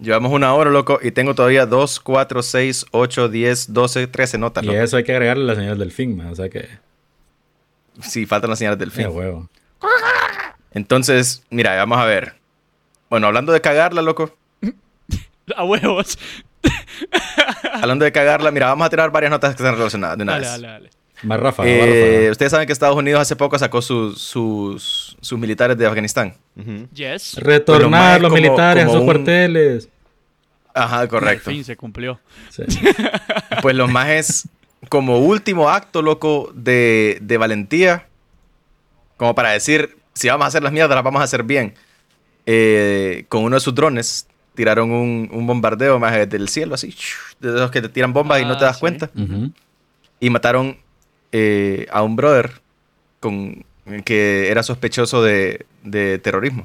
C: Llevamos una hora, loco, y tengo todavía 2, 4, 6, 8, 10, 12, 13 notas,
B: Y
C: loco.
B: eso hay que agregarle la señal del fin, maje. O sea que.
C: Sí, faltan las señales del
B: Qué
C: fin.
B: huevo.
C: Entonces, mira, vamos a ver. Bueno, hablando de cagarla, loco. (laughs)
D: A huevos.
C: Hablando de cagarla, mira, vamos a tirar varias notas que están relacionadas de una
D: Dale,
C: vez.
D: dale, dale.
B: Más ráfaga,
C: Eh,
B: más ráfaga.
C: Ustedes saben que Estados Unidos hace poco sacó sus, sus, sus militares de Afganistán.
D: Yes.
B: Retornar los
C: como-
B: militares a
C: como
B: sus
C: un-
B: cuarteles.
C: Ajá, correcto.
D: Al fin se cumplió.
B: Sí. (laughs)
C: Pues los majes, como último acto, loco, de, de valentía, como para decir, si vamos a hacer las mierdas, las vamos a hacer bien. eh, con uno de sus drones, tiraron un, un bombardeo más desde el cielo, así, de esos que te tiran bombas y no te
D: Ah,
C: das
D: sí.
C: cuenta. Y mataron eh, a un brother con, que era sospechoso de, de terrorismo.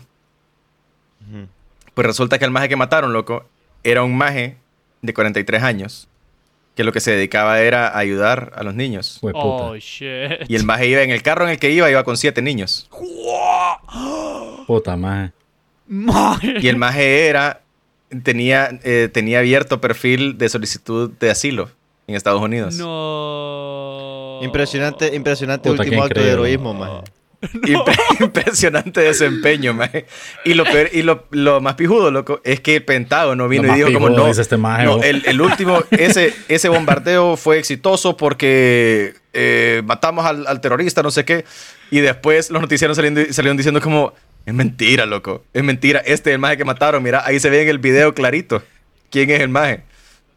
C: Pues resulta que el maje que mataron, loco, era un maje de 43 años, que lo que se dedicaba era a ayudar a los niños.
D: Oh, shit.
C: Y el maje iba en el carro en el que iba, iba con siete niños.
B: Puta, maje.
D: Maje.
C: Y el maje era, tenía, eh, tenía abierto perfil de solicitud de asilo en Estados Unidos.
D: No.
A: Impresionante, impresionante
B: Puta,
A: último acto de heroísmo, maje. (laughs)
C: Impre- (laughs) impresionante desempeño, maje. Y lo peor- y lo, lo más pijudo, loco, es que el Pentágono vino
B: Lo
C: y dijo como no.
B: dice este maje,
C: no, el, el último, ese, (laughs) ese bombardeo fue exitoso porque eh, matamos al, al terorista, no sé qué. Y después los noticieros saliendo, salieron diciendo como, es mentira, loco. Es mentira. Este es el maje que mataron. Mira, ahí se ve en el video clarito quién es el maje.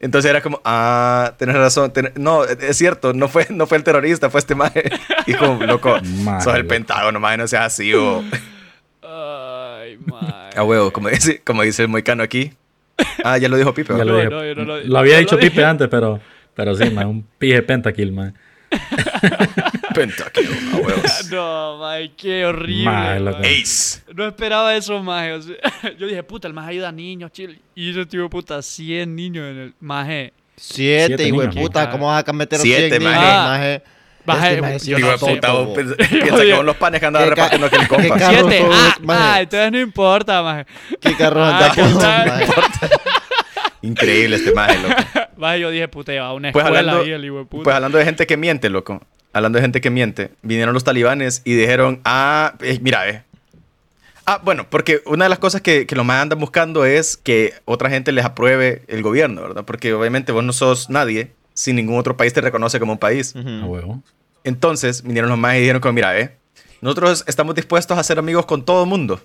C: Entonces era como, ah, tenés razón. tenés- No, es cierto, no fue, no fue el terrorista, fue este maje. Y como, loco,
B: Maje,
C: sos el. Pentágono, maje, no seas así, o...
D: Ay, mae.
C: A huevo, como dice, como dice el moicano aquí. Ah, ya lo dijo Pipe.
B: Ya
C: ¿verdad?
B: lo,
D: No, no, yo no lo-
B: Lo había
D: no
B: dicho
D: lo dije.
B: Pipe antes, pero, pero sí, man, un pije pentakill, man. (laughs)
C: Pentakill, a huevos. (laughs)
D: No, mae, qué horrible.
B: Mae, loco.
D: mae.
C: Ace.
D: No esperaba eso, maje. o sea, (laughs) yo dije, puta, el maje ayuda a niños, chile. Y ese tío, puta, 100 niños en el maje.
A: Siete, hijo de puta, ¿cómo vas a meter a
C: Siete,
A: 100 niños,
C: maje.
A: maje?
D: Maje,
A: Este maje sí
D: yo
C: Digo,
D: no sé,
C: puta, vos
A: po.
C: pens- piensa que son los panes que andaban
A: ¿Qué ca-
C: repartiendo aquel compa.
D: Siete.
A: son
D: Ah,
A: maje.
D: ah, entonces no importa, maje.
A: ¿Qué carro
D: Ah,
A: anda con,
D: puta.
A: maje?
C: Increíble este maje, loco. (laughs)
D: Maje, yo dije, puta, iba a una
C: Pues
D: escuela
C: hablando,
D: ahí, el hijo de puta.
C: pues hablando de gente que miente, loco. Hablando de gente que miente, vinieron los talibanes y dijeron, ah, eh, mira, eh. Ah, bueno, porque una de las cosas que, que los más andan buscando es que otra gente les apruebe el gobierno, ¿verdad? Porque obviamente vos no sos nadie si ningún otro país te reconoce como un país.
B: A huevo.
C: Entonces vinieron los más y dijeron como, mira, eh, nosotros estamos dispuestos a ser amigos con todo el mundo.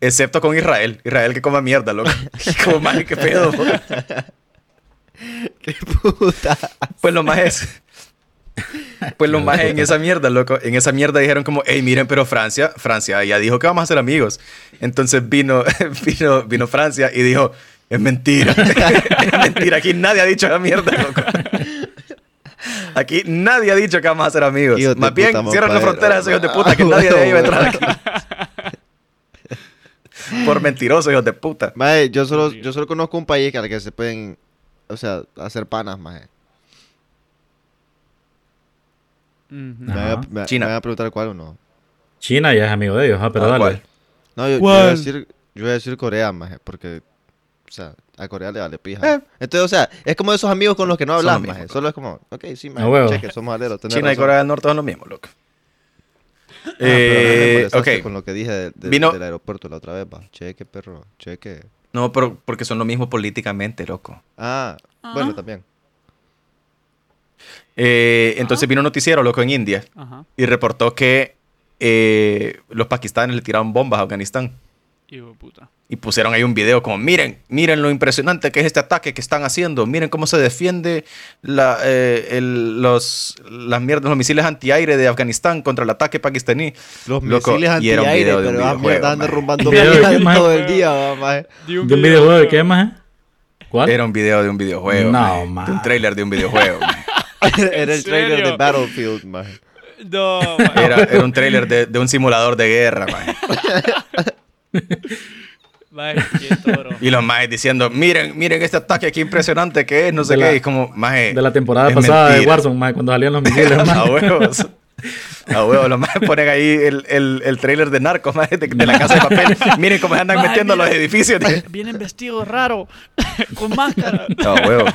C: Excepto con Israel. Israel que coma mierda, loco. (laughs) (laughs) como más qué pedo. po? (laughs)
A: Qué puta.
C: Pues lo más es. Pues lo más en esa mierda, loco. En esa mierda dijeron como, hey, miren, pero Francia, Francia ya dijo que vamos a ser amigos. Entonces vino, vino, vino Francia y dijo, es mentira. es mentira. Aquí nadie ha dicho esa mierda, loco. Aquí nadie ha dicho que vamos a ser amigos. Más bien, cierran las fronteras, hijos de puta, que nadie de ahí va a entrar aquí. (laughs) Por mentirosos, hijos de puta.
A: Maje, yo solo, yo solo conozco un país al que se pueden, o sea, hacer panas.
D: Ujú.
A: Me van a- me-
C: China.
A: me van a preguntar cuál o no.
B: China ya es amigo de ellos, ah, pero
C: Ah,
B: dale.
C: ¿cuál?
A: No, yo, yo a decir, yo voy a decir Corea, maje, porque, o sea, a Corea le vale pija.
C: Eh.
A: Entonces, o sea, es como esos amigos con los que no hablas,
C: mismo,
A: maje.
C: bro.
A: Solo es como, ok, sí, maje,
B: huevo.
A: cheque, somos aleros. tenés
C: China y
A: razón.
C: Corea del Norte son lo mismo, loco.
A: Ah, pero
C: Eh,
A: con lo que dije de- de-
C: Vino-
A: del aeropuerto la otra vez, va. Cheque, perro, cheque.
C: No, pero porque son lo mismo políticamente, loco.
A: Ah, bueno, también.
C: Eh, entonces vino un noticiero, loco, en India
D: Ajá.
C: y reportó que eh, los pakistanes le tiraron bombas a Afganistán.
D: Hijo de puta.
C: Y pusieron ahí un video como, miren, miren lo impresionante que es este ataque que están haciendo. Miren cómo se defiende la, eh, el- los, las mierdas, los misiles antiaire de Afganistán contra el ataque pakistaní.
A: Los
C: Loco,
A: misiles antiaire,
C: video de un
A: pero ah,
C: videojuego,
A: mierda, andan derrumbando
B: ¿Video de qué,
A: mierda
B: maje?
A: todo el día,
B: ¿De un videojuego de qué, más? ¿Cuál?
C: Era un video de un videojuego.
B: No, man.
C: De un trailer de un videojuego. (laughs)
A: Era el trailer de? Battlefield, maje.
D: No, maje.
C: Era, era un trailer de, de un simulador de guerra, maje. (laughs)
D: Maje, qué toro.
C: Y los majes diciendo, miren, miren este ataque, qué impresionante que es, no sé
B: De
C: qué.
B: la-
C: y como, maje,
B: De la temporada pasada de. Warzone, maje, cuando salían los misiles, (laughs)
C: A huevos. A huevos, los majes ponen ahí el, el, el trailer de Narcos, maje, de, de la casa de papel. (laughs) Miren cómo se andan
D: Maje,
C: metiendo los edificios.
D: Vienen vestidos raros, (laughs) con máscara.
C: A huevos.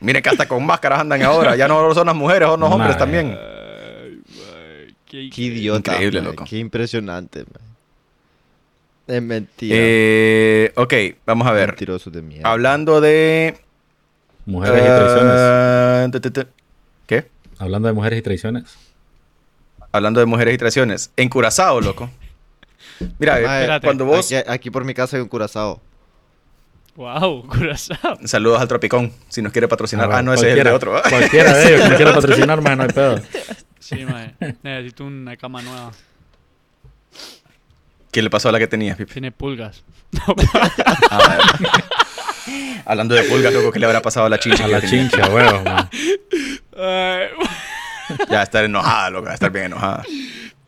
C: Miren que hasta con máscaras andan ahora. Ya no son las mujeres, son los hombres también.
D: Ay, maje, qué,
A: Qué idiota.
C: Increíble,
A: maje,
C: loco.
A: Qué impresionante, maje. Es mentira.
C: Eh, ok, vamos a ver.
A: Mentirosos de mierda.
C: Hablando de...
B: Mujeres y traiciones.
C: eh, te- te- te- ¿Qué?
B: Hablando de mujeres y traiciones.
C: Hablando de mujeres y traiciones. En Curazao, loco. (laughs) Mira, eh,
D: Espérate.
C: cuando vos...
A: Aquí, aquí por mi casa hay un curazao.
D: Wow, (laughs) curazao.
C: Saludos al Tropicón, si nos quiere patrocinar.
B: Ah,
C: Ah, no, ese es el de otro.
B: Cualquiera de ellos que quiera (laughs) patrocinar, maje, no hay pedo.
D: Sí, maje. Necesito una cama nueva.
C: ¿Qué le pasó a la que tenías, Pipi?
D: Tiene pulgas. (laughs)
C: Ah, Hablando de pulgas, loco, ¿qué le habrá pasado a la chincha?
B: A la
C: tenía?
B: chincha.
D: Ay,
C: Ya va a estar enojada, loco, va a estar bien enojada.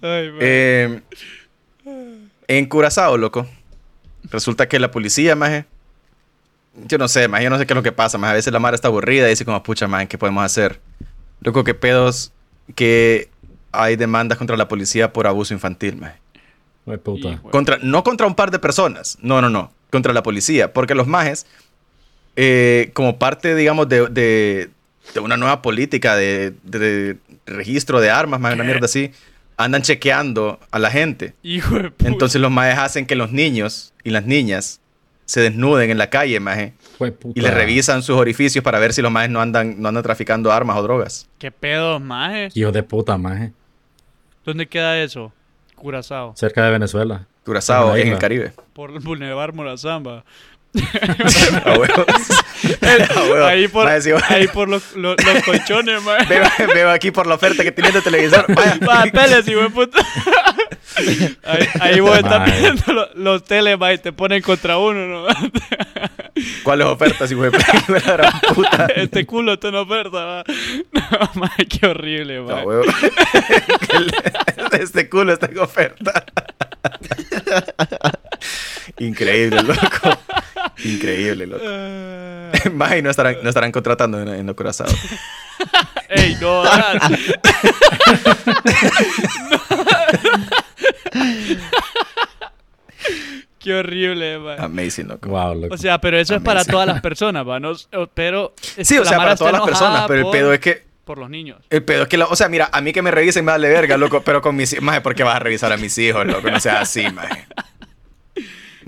D: ay.
C: Eh, en Curazao, loco, resulta que la policía, maje, yo no sé, maje, yo no sé qué es lo que pasa, maje, a veces la madre está aburrida y dice como, pucha, maje, ¿qué podemos hacer? Loco, qué pedos que hay demandas contra la policía por abuso infantil, maje.
B: Ay, puta.
C: Contra, no contra un par de personas, no, no, no, contra la policía, porque los majes, eh, como parte, digamos, de, de- de una nueva política de, de registro de armas, más una mierda así, andan chequeando a la gente.
D: Hijo de puta.
C: Entonces los maes hacen que los niños y las niñas se desnuden en la calle, maje. Y les revisan sus orificios para ver si los maes no andan, no andan traficando armas o drogas.
D: ¿Qué pedos, maje?
B: Hijo de puta, maje.
D: ¿Dónde queda eso? Curazao.
B: Cerca de Venezuela.
C: Curazao, ahí en el. Caribe.
D: Por Boulevard Morazamba. (laughs)
C: A huevos. (laughs) A huevos.
D: ahí por, ahí por los, los, los colchones, maje.
C: Veo, veo aquí por la oferta que tiene de televisor. Vaya. (laughs)
D: Peles, hijo de puta. Ahí, ahí vos estás viendo los, los teles, y te ponen contra uno, ¿no?
C: ¿Cuáles ofertas, hijo de puta? (laughs) La gran puta. (laughs)
D: Este culo está en oferta, va. (laughs) No, qué horrible,
C: Este culo está en oferta. Increíble, loco. Increíble, loco.
D: Ah.
C: Más y no estarán, no estarán contratando en, en los corazados.
D: Ey, no, hagas. Qué horrible, maje.
C: Amazing, loco.
B: Wow, loco.
D: O sea, pero eso es para
C: Amazing.
D: todas las personas, no, o- pero
C: Sí, o sea, para todas las personas,
D: enojada
C: pero el pedo es que.
D: por los niños.
C: El pedo es que, la- o sea, mira, a mí que me revisen me vale verga, loco, pero con mis hijos, ¿por qué vas a revisar a mis hijos, loco? No sea así, maje.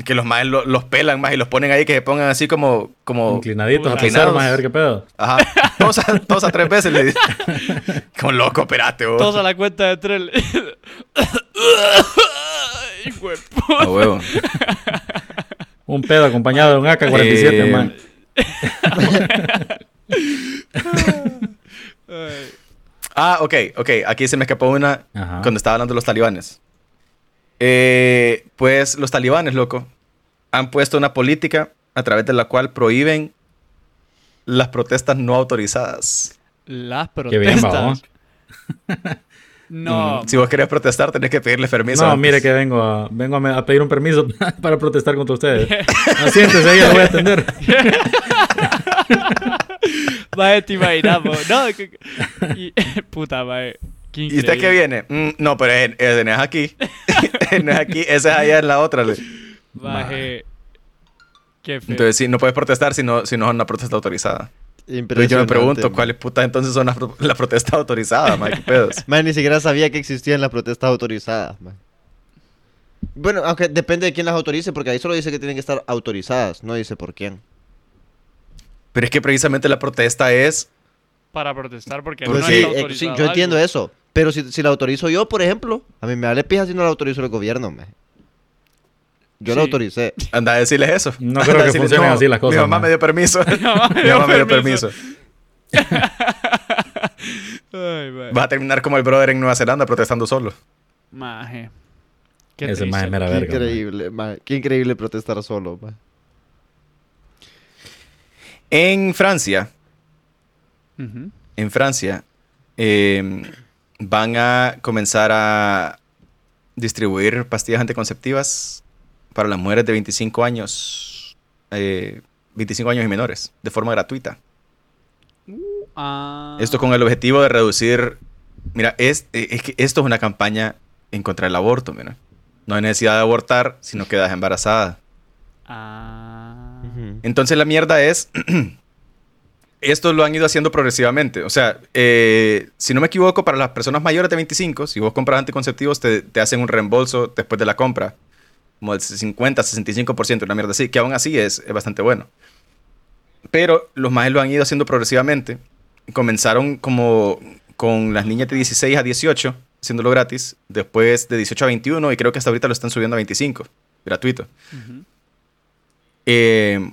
C: Que los lo- los pelan, más y los ponen ahí, que se pongan así como, como,
B: Inclinaditos a
C: Inclinados.
B: pasar, maje, a ver qué pedo.
C: ajá, todos a, todos a tres veces le dicen. (laughs) Como loco, espérate, vos.
D: Todos a la cuenta de tres.
C: A huevo.
B: Un pedo acompañado de un AK-47,
C: Eh,
B: man. (laughs)
C: Ah, ok, ok. Aquí se me escapó una
B: Ajá.
C: cuando estaba hablando de los talibanes. Eh, pues los talibanes, loco, han puesto una política a través de la cual prohíben las protestas no autorizadas.
B: Qué
D: Las
B: bien,
D: protestas.
B: vamos. (laughs)
D: No,
C: Mm, Si vos querés protestar, tenés que pedirle permiso.
B: No,
C: antes.
B: mire que vengo a, vengo a, pedir un permiso (laughs) para protestar contra ustedes. (laughs) No, siéntese ahí, lo voy a atender. (laughs)
D: Mae, te imaginamos. No, y- puta, mae.
C: ¿Y usted qué viene? Mm, no, pero es, es- no es aquí. no es aquí, esa es allá en la otra.
D: Qué feo.
C: Entonces, sí, no puedes protestar si no, si no es una protesta autorizada. Entonces yo me pregunto. ¿cuáles putas entonces son las, pro- protestas autorizadas, man? ¿Qué pedos? (laughs)
A: Man, ni siquiera sabía que existían las protestas autorizadas, man. Bueno, aunque depende de quién las autorice, porque ahí solo dice que tienen que estar autorizadas, no dice por quién.
C: Pero es que precisamente la protesta es
D: Para protestar porque
C: Pues
D: no
C: sí,
D: está
C: eh,
A: sí,
D: autorizado
A: yo entiendo
D: algo.
A: eso. Pero si, si la autorizo yo, por ejemplo, a mí me vale pija si no la autorizo el gobierno, man. Yo
D: Sí.
A: autoricé.
C: Anda a decirles eso.
B: No creo que funcionen
C: "No,
B: así las cosas,
C: Mi mamá
B: man".
C: me dio permiso. (laughs) mi
D: mamá me dio
C: permiso.
D: Ay. (laughs)
C: Vas a terminar como el brother en Nueva Zelanda protestando solo.
D: Maje. Qué
B: Ese
D: triste.
B: maje mera
A: Qué
B: verga.
A: increíble, man. Qué increíble protestar solo.
C: En Francia, en Francia, eh, van a comenzar a distribuir pastillas anticonceptivas para las mujeres de 25 años, eh, 25 años y menores, de forma gratuita.
D: Ah.
C: Esto con el objetivo de reducir. Mira, es, eh, es que esto es una campaña en contra del aborto, mira. No hay necesidad de abortar si no quedas embarazada.
D: Ah.
C: Entonces la mierda es. (clears throat) esto lo han ido haciendo progresivamente. O sea, eh, si no me equivoco, para las personas mayores de 25, si vos compras anticonceptivos, te, te hacen un reembolso después de la compra. Como el 50, 65%, una mierda así, que aún así es, es bastante bueno. Pero los más lo han ido haciendo progresivamente. Comenzaron como con las niñas de 16 a 18, haciéndolo gratis. Después de 18 a 21, y creo que hasta ahorita lo están subiendo a 25, gratuito. Eh,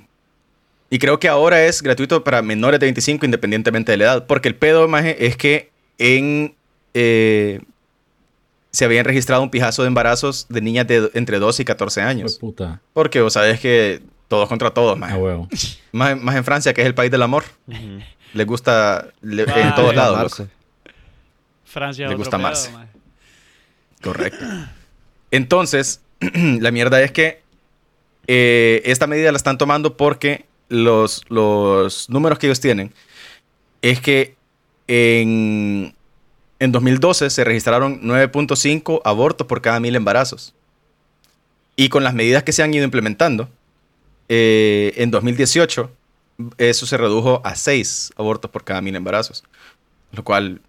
C: y creo que ahora es gratuito para menores de 25 independientemente de la edad. Porque el pedo, maje, es que en... eh, se habían registrado un pijazo de embarazos de niñas de entre 12 y 14
B: Fue
C: años.
B: puta.
C: Porque vos sabés que todos contra todos, maje.
B: A huevo. (laughs)
C: Más, más en Francia, que es el país del amor.
A: Ujú.
C: Les gusta le- en todos lados.
D: Francia
C: Le
D: otro
C: gusta
D: maje.
C: Correcto. Entonces, (clears throat) la mierda es que eh, esta medida la están tomando porque los, los números que ellos tienen es que en, en 2012 se registraron 9.5 abortos por cada mil embarazos. Y con las medidas que se han ido implementando, eh, en 2018 eso se redujo a 6 abortos por cada mil embarazos. Lo cual,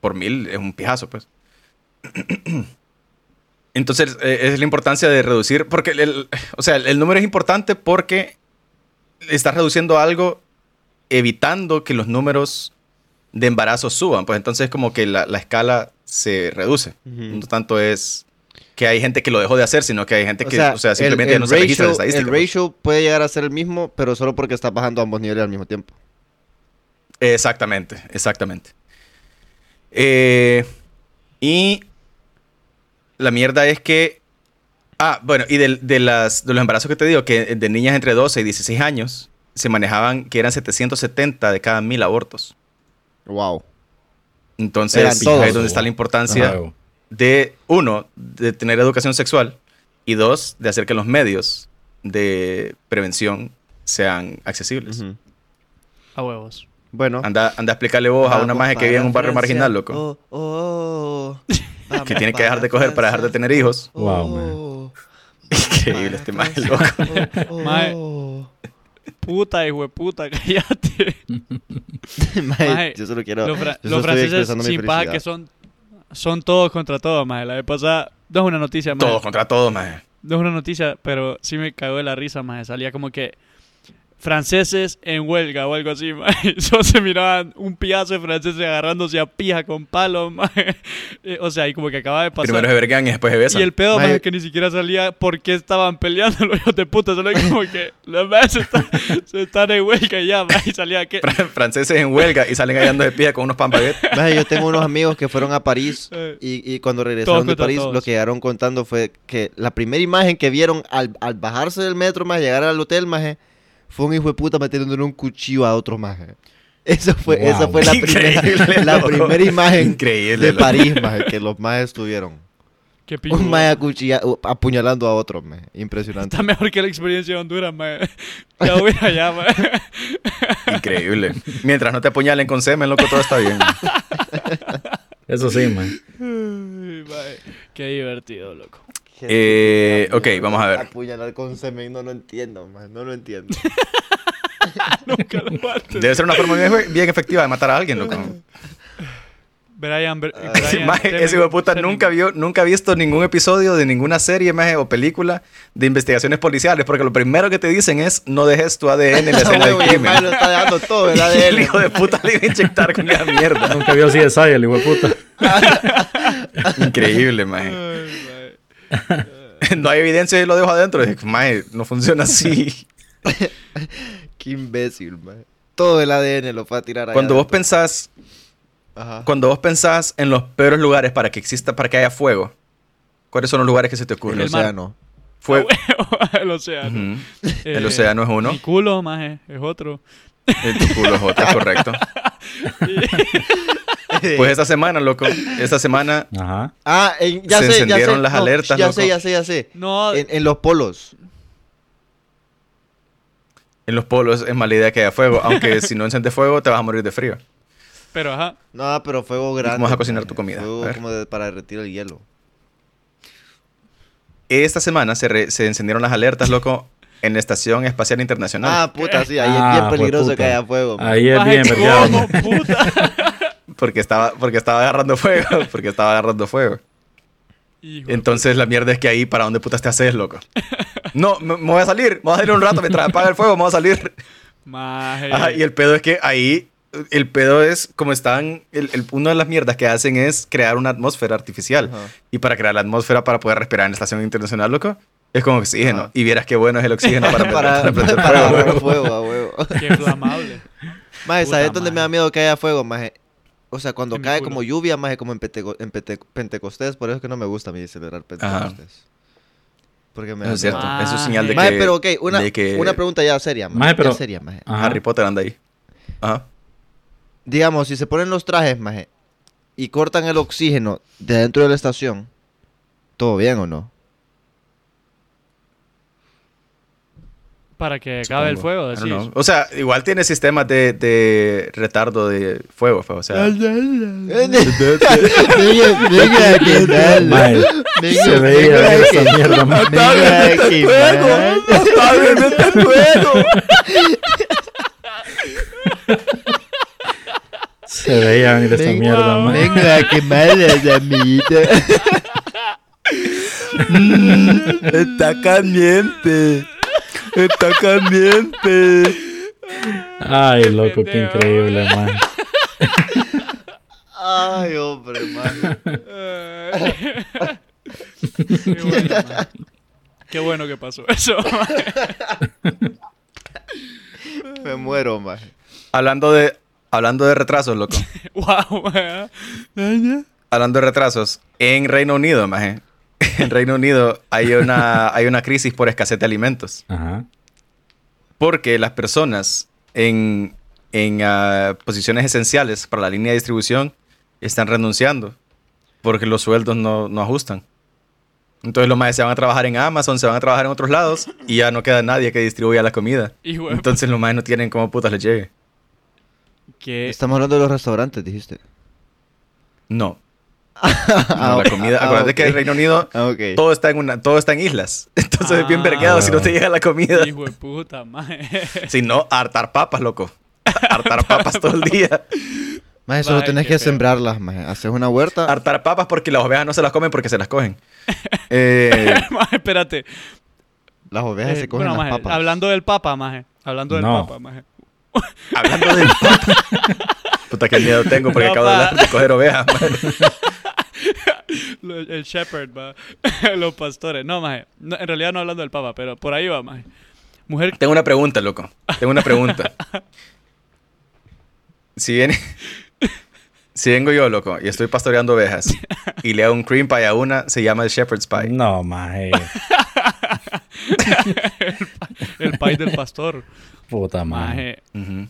C: por mil, es un pijazo, pues. (clears throat) Entonces, eh, es la importancia de reducir, porque, el, o sea, el número es importante porque estás reduciendo algo evitando que los números de embarazo suban. Pues entonces como que la, la escala se reduce. No tanto es que hay gente que lo dejó de hacer, sino que hay gente que, o sea, simplemente
A: el
C: no se registra
A: ratio-
C: estadística.
A: El
C: pues.
A: ratio puede llegar a ser el mismo, pero solo porque está bajando ambos niveles al mismo tiempo.
C: Exactamente, exactamente. Eh, y la mierda es que... Ah, bueno, y del- de, las, de los embarazos que te digo, que de niñas entre 12 y 16 años, se manejaban que eran 770 de cada mil abortos.
A: Wow.
C: Entonces,
A: Eran todos.
C: ahí es donde está la importancia
B: Ajá,
C: de, uno, de tener educación sexual y dos, de hacer que los medios de prevención sean accesibles.
D: A huevos.
A: Bueno.
C: Anda, anda a explicarle vos a una
A: Vamos
C: maje que vive en un barrio marginal, loco.
A: Oh, oh, oh. (laughs)
C: que tiene que dejar de coger para dejar de tener hijos.
B: Wow,
A: Oh, (laughs)
C: Increíble este maje, loco.
D: Mae. Puta, hijo de puta, (laughs) cállate.
A: Mae,
D: Mae,
A: yo solo quiero.
D: los, fra- los franceses sin paja que son, son todos contra todos, maje. La vez pasada, no es una noticia, maje.
C: Todos contra todos, maje.
D: No es una noticia, pero sí me cagó de la risa, maje. Salía como que franceses en huelga o algo así, (laughs) maje. Solo se miraban un piazo de franceses agarrándose a pija con palos. (laughs) Eh, O sea, y como que acaba de pasar.
C: Primero se vergan y después se besan.
D: Y el pedo,
A: Maje.
D: maje, que ni siquiera salía por qué estaban peleando (laughs) los hijos de puta. Solo es como que los majes se, están- se están en huelga y ya, maje. Y salía que...
C: Fran- Franceses en huelga y salen callando de pie con unos pan
A: yo tengo unos amigos que fueron a París
D: Eh.
A: y, y cuando regresaron de París
D: todos.
A: lo que llegaron contando fue que la primera imagen que vieron al, al bajarse del metro, más llegar al hotel, maje, fue un hijo de puta metiéndole un cuchillo a otro maje. Eso fue,
B: Wow.
A: esa fue la (laughs) primera, la primera imagen
C: Increíble,
A: de. París, maje, que los majes tuvieron.
D: Qué pico.
A: Un maje acuchilla- uh, apuñalando a otro, maje. Impresionante.
D: Está mejor que la experiencia de Honduras, maje. Ya voy allá, maje. (laughs)
C: Increíble. Mientras no te apuñalen con semen, loco, todo está bien. (laughs)
B: Eso sí,
D: maje. Qué divertido, loco.
C: Eh, ok, vamos a ver.
A: Apuñalar con semen, no lo entiendo, no lo entiendo. (laughs)
D: Nunca lo mates.
C: Debe ser una forma bien, bien efectiva de matar a alguien, loco. (laughs)
D: Brian,
A: Ah,
D: Brian (laughs)
C: Maje,
D: Temen-
C: ese hijo de puta
D: Temen-
C: nunca vio, nunca ha visto ningún episodio de ninguna serie maje, o película de investigaciones policiales, porque lo primero que te dicen es no dejes tu ADN en la escena del
A: y el maje lo
C: crimen.
A: está dejando todo, el
C: Y el
A: ADN.
C: hijo de puta le iba a inyectar con esa mierda.
B: Nunca vio así de Saya, el hijo de puta.
C: Increíble, maje. (laughs) No hay evidencia y lo dejo adentro. Dije, Maje, no funciona así. (laughs)
A: Qué imbécil, maje. Todo el ADN lo fue a tirar ahí
C: Cuando vos pensás,
A: Ajá.
C: cuando vos pensás en los peores lugares para que exista, para que haya fuego, ¿cuáles son los lugares que se te
A: El
C: ocurren?
D: El
A: océano.
C: Fuego. (laughs)
D: el océano.
C: Ujú. El
D: Eh,
C: océano es uno.
D: Mi culo, maje, es otro.
C: El tu culo es otro, correcto. (laughs) Pues esta semana, loco, esta semana
B: Ajá.
A: Ah, en- ya
C: Se
A: sé, ya
C: encendieron
A: sé.
C: las
A: No,
C: alertas,
A: Ya
C: loco.
A: sé, ya sé, ya sé.
D: No,
A: En, en los polos.
C: en los polos es mala idea que haya fuego, aunque (laughs) si no enciendes fuego te vas a morir de frío.
D: pero ajá.
A: No, pero fuego grande.
C: ¿Cómo vas a cocinar tu comida?
A: Fuego
C: A ver.
A: como de- para derretir el hielo.
C: Esta semana se, re- se encendieron las alertas, loco, en la Estación Espacial Internacional.
A: Ah, puta, sí, ahí
B: Ah,
A: es bien peligroso
B: jueputa.
A: que haya fuego.
B: Ahí es bien, ¿verdad?
D: ¿cómo, puta? (laughs)
C: Porque estaba, porque estaba agarrando fuego, (laughs) porque estaba agarrando fuego.
D: Hijo
C: Entonces la mierda es que ahí, ¿para dónde putas te haces, loco? No, me, me voy a salir, me voy a salir un rato mientras apaga el fuego, me voy a salir. Ajá, y el pedo es que ahí, el pedo es como están, el, el- una de las mierdas que hacen es crear una atmósfera artificial.
A: Ajá.
C: Y para crear la atmósfera para poder respirar en la estación internacional, loco, es como oxígeno.
A: Ajá.
C: Y vieras qué bueno es el oxígeno (laughs) para,
A: para,
C: para (laughs)
A: para
C: fuego,
A: a huevo.
D: Qué flamable.
A: Maje,
D: Puta
A: ¿sabes dónde me da miedo que haya fuego, maje? O sea, cuando cae
D: culo.
A: como lluvia, maje, como en, Penteco- en Pente- Pentecostés. Por eso es que no me gusta a mí celebrar Pentecostés. Porque me
C: Eso es cierto,
A: miedo.
C: eso es señal de
A: Maje,
C: que...
A: pero ok, una,
C: que
A: una pregunta ya seria, maje.
B: Maje, pero-
A: Ya seria, maje.
B: Ajá.
C: Harry Potter anda ahí. Ajá.
A: Digamos, si se ponen los trajes, maje, y cortan el oxígeno de dentro de la estación, ¿todo bien o no?
D: Para que acabe el fuego, decís.
C: O sea, igual tiene sistemas de, de retardo de fuego, pues, o sea...
B: Mae, se veía esa mierda, mae. Se veía venir esta
A: Venga,
B: mierda, man.
A: Venga, a quemar las amiguitas.
C: Está caliente. Está caliente.
B: Ay, loco, qué increíble, man.
A: Ay, hombre, man.
D: Qué bueno, man. Qué bueno que pasó eso. man.
A: Me muero, man.
C: Hablando de, hablando de retrasos, loco. (laughs)
D: wow, man.
C: Hablando de retrasos, en Reino Unido, maje. (laughs) En Reino Unido hay una, (laughs) hay una crisis por escasez de alimentos.
B: Ajá.
C: Porque las personas en, en ah, posiciones esenciales para la línea de distribución están renunciando porque los sueldos no, no ajustan. Entonces los más se van a trabajar en Amazon, se van a trabajar en otros lados y ya no queda nadie que distribuya la comida. (laughs)
D: Hijo
C: Entonces los más no tienen cómo putas les llegue.
A: Estamos hablando de los restaurantes, dijiste.
C: No. (laughs)
A: Ah,
C: No,
A: ok.
C: la comida.
A: Ah,
C: Acuérdate que en. Reino Unido (laughs)
A: Ah,
C: todo está en una, todo está en islas. (laughs) Entonces es bien
D: Ah.
C: vergueado si no te llega la comida.
D: hijo de puta, man.
C: Si no, hartar papas, loco. Hartar papas todo el día.
A: Más solo
D: Ay,
A: tenés que
D: feo.
A: sembrarlas, más. Haces una huerta.
C: Hartar papas porque las ovejas no se las comen porque se las cogen. Eh,
D: Maje, espérate.
A: Las ovejas
D: Eh,
A: se cogen
D: bueno,
A: las
D: maje,
A: papas.
D: Hablando del papa, maje. Hablando del
B: No.
D: papa, maje.
C: hablando de Puta, qué miedo tengo porque
D: No,
C: acabo de hablar de coger ovejas. man. (laughs)
D: El shepherd, va. (laughs) Los pastores. No, maje. No, en realidad no hablando del papa, pero por ahí va, maje. Mujer...
C: Tengo una pregunta, loco. Tengo una pregunta. (laughs) Si viene... Si vengo yo, loco, y estoy pastoreando ovejas, y le hago un cream pie a una, se llama el shepherd's pie.
B: No, maje.
D: El pie del pastor.
B: Puta madre.
D: Maje.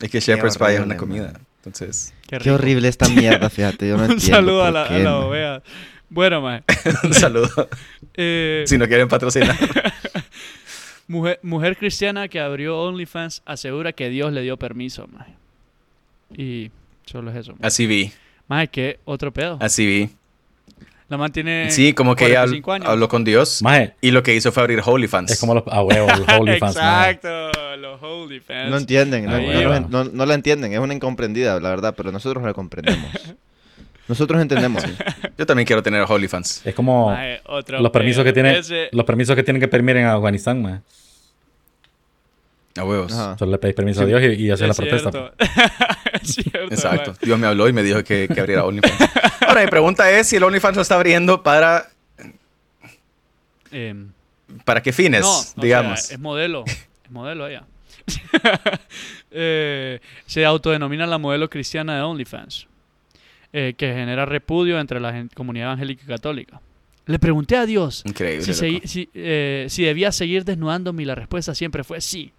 C: Es que shepherd's pie es una
A: man.
C: Entonces,
D: Qué,
A: horrible esta mierda, fíjate. Yo (laughs) no
D: Un saludo a la, a
A: qué,
D: la
A: man.
D: ovea. Bueno, maje. (laughs)
C: un saludo. (laughs)
D: Eh,
C: Si no quieren patrocinar.
D: mujer, mujer cristiana que abrió OnlyFans asegura que Dios le dio permiso, maje. Y solo es eso. Maje,
C: Así vi,
D: Maje, ¿qué otro pedo?
C: así vi.
D: La man tiene
C: Sí, como que ella
D: 45 años.
C: habló con Dios
B: Maje,
C: y lo que hizo fue abrir OnlyFans.
B: es como los a huevo, los (laughs) OnlyFans, maje.
D: Exacto, los OnlyFans.
A: No entienden, no, no,
B: va.
A: no- no la entienden, es una incomprendida, la verdad, pero nosotros la comprendemos. Nosotros entendemos. (laughs)
C: Yo también quiero tener OnlyFans.
B: Es como
D: Maje, otro
B: los permisos que
D: pedo.
B: tiene,
D: Ese-
B: los permisos que tienen que pedir en Afganistán, maje.
C: A huevos.
A: Ajá.
B: Solo le pedís permiso a Dios y, y haces la
D: es
B: protesta. (laughs) (laughs)
D: cierto.
C: Exacto.
D: maje.
C: Dios me habló y me dijo que, que abriera OnlyFans. Ahora, mi pregunta es si el OnlyFans lo está abriendo para...
D: Em,
C: ¿Para qué fines?
D: no, o sea,
C: digamos.
D: es modelo. Es modelo ella. (laughs) Eh, se autodenomina la modelo cristiana de OnlyFans, eh, que genera repudio entre la comunidad evangélica y católica. Le pregunté a Dios
C: Increíble.
D: si, si, eh, si debía seguir desnudándome y la respuesta siempre fue sí.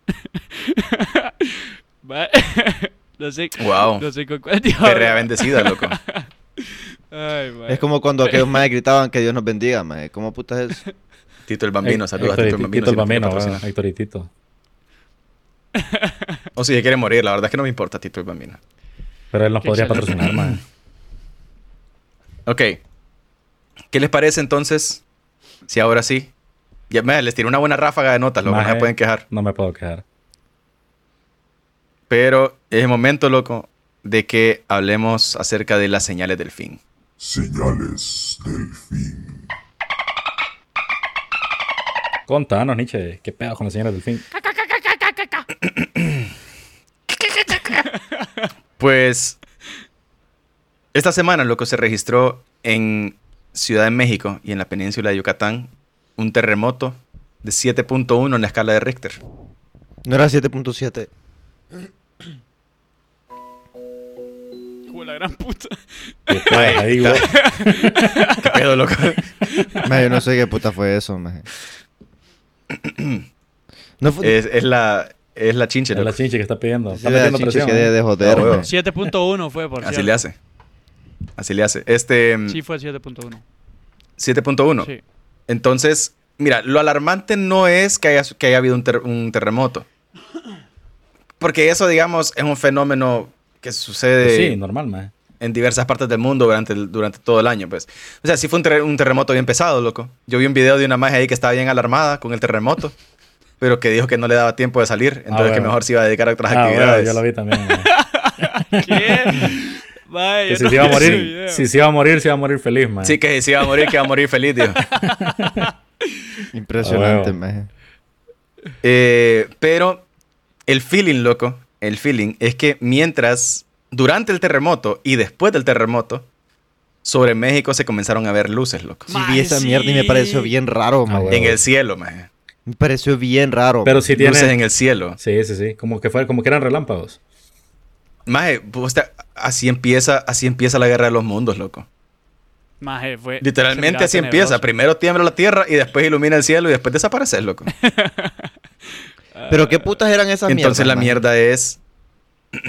D: (laughs) No sé,
C: Wow.
D: no sé con cuál (laughs) Dios
C: Perrea bendecida, loco. (laughs)
D: Ay, ma.
A: Es como cuando aquellos madres gritaban que Dios nos bendiga, mae. ¿Cómo puta es eso? (laughs)
C: Tito el Bambino, saludos a Tito el Bambino.
B: Tito el Bambino. Héctor y Tito.
C: O si se quiere morir, la verdad es que no me importa Tito el Bambino.
B: Pero él nos podría patrocinar, maje. (clears throat)
C: Ok. ¿Qué les parece entonces? Si ahora sí. Ya, me, les tiré una buena ráfaga de notas, loco. No se pueden quejar.
B: No me puedo quejar.
C: Pero es el momento, loco, de que hablemos acerca de las señales del fin.
F: Señales del fin.
B: Contanos, Nietzsche, qué pedo con las señales del fin.
C: Pues esta semana, loco, se registró en Ciudad de México y en la península de Yucatán un terremoto de 7.1 en la escala de Richter.
A: No era 7.7.
D: De la gran puta.
B: Qué pedo, ahí.
C: ¿Qué pedo, loco?
A: Yo no sé qué puta fue eso. No fue...
C: es, es la, es la chinche,
B: Es la
C: loco.
B: chinche que está pidiendo.
A: Sí,
B: Está
A: la
B: metiendo presión.
A: que de, de joder,
C: Ah,
A: mae.
D: 7.1 fue, por
C: Así
D: cierto.
C: le hace. Así le hace. Este mm,
D: Sí, fue 7.1.
C: 7.1.
D: Sí.
C: Entonces, mira, lo alarmante no es que haya, que haya habido un, ter- un terremoto. Porque eso, digamos, es un fenómeno que sucede
B: Pues Sí, normal, maje.
C: en diversas partes del mundo durante, el- durante todo el año, pues. O sea, sí fue un, ter- un terremoto bien pesado, loco. Yo vi un video de una magia ahí que estaba bien alarmada con el terremoto, (laughs) pero que dijo que no le daba tiempo de salir, entonces que
B: bueno.
C: mejor se iba a dedicar a otras
B: Ah, bueno,
C: actividades.
B: yo lo vi también. (laughs)
D: ¿Qué?
B: Que si
D: no
B: se iba a morir, si se iba a morir, se iba a morir feliz, man.
C: Sí, que si va a morir, que va a morir feliz, tío. (laughs)
A: Impresionante,
B: Ah.
C: Eh, pero el feeling, loco, el feeling es que mientras, durante el terremoto y después del terremoto, sobre México se comenzaron a ver luces, loco.
A: Sí, vi esa mierda y me pareció bien raro,
B: huevo.
C: En el cielo, maje.
A: Me pareció bien raro.
B: Pero si
C: Luces
B: tiene...
C: en el cielo.
B: Sí, sí, sí. Como que, fue, como que eran relámpagos.
C: Maje, pues, así empieza, así empieza la guerra de los mundos, loco.
D: Maje, fue.
C: Literalmente así empieza. Primero tiembla la tierra y después ilumina el cielo y después desaparece, loco. (laughs)
A: Pero qué putas eran esas mierdas.
C: Entonces la mierda es... (clears throat)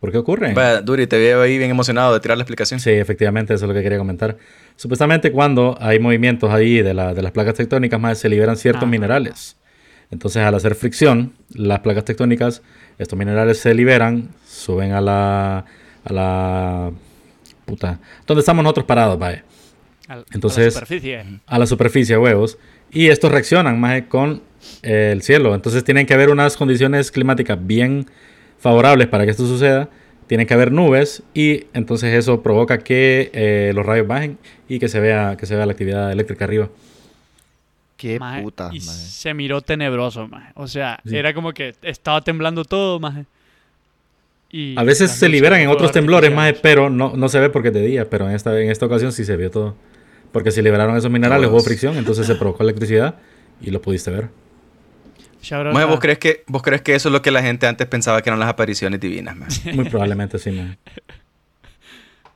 B: ¿Por qué ocurre?
C: Vaya, Duri, te veo ahí bien emocionado de tirar la explicación.
B: Sí, efectivamente, eso es lo que quería comentar. Supuestamente cuando hay movimientos ahí de, la- de las placas tectónicas, más se liberan ciertos minerales. Entonces, al hacer fricción, las placas tectónicas, estos minerales se liberan, suben a la... A la puta. ¿Dónde estamos nosotros parados, vaya?
D: Al- a la
B: Entonces-
D: superficie.
B: a la superficie huevos y estos reaccionan más con el cielo. Entonces tienen que haber unas condiciones climáticas bien favorables para que esto suceda. Tienen que haber nubes y entonces eso provoca que eh, los rayos bajen y que se vea que se vea la actividad eléctrica arriba.
A: Qué
D: Maje,
A: putas,
D: y
A: maje.
D: se miró tenebroso, maje. O sea,
B: Sí.
D: era como que estaba temblando todo, maje. Y
B: A veces se liberan en otros temblores más,
D: artificiales.
B: pero no, no se ve porque es de día. Pero en esta, en esta ocasión sí se vio todo. Porque si liberaron esos minerales, hubo fricción, entonces se provocó electricidad y lo pudiste ver.
D: Shout out
C: Maje,
D: a-
C: ¿vos crees, que, ¿Vos crees que eso es lo que la gente antes pensaba que eran las apariciones divinas, maje? (laughs)
B: Muy probablemente sí. man. (laughs)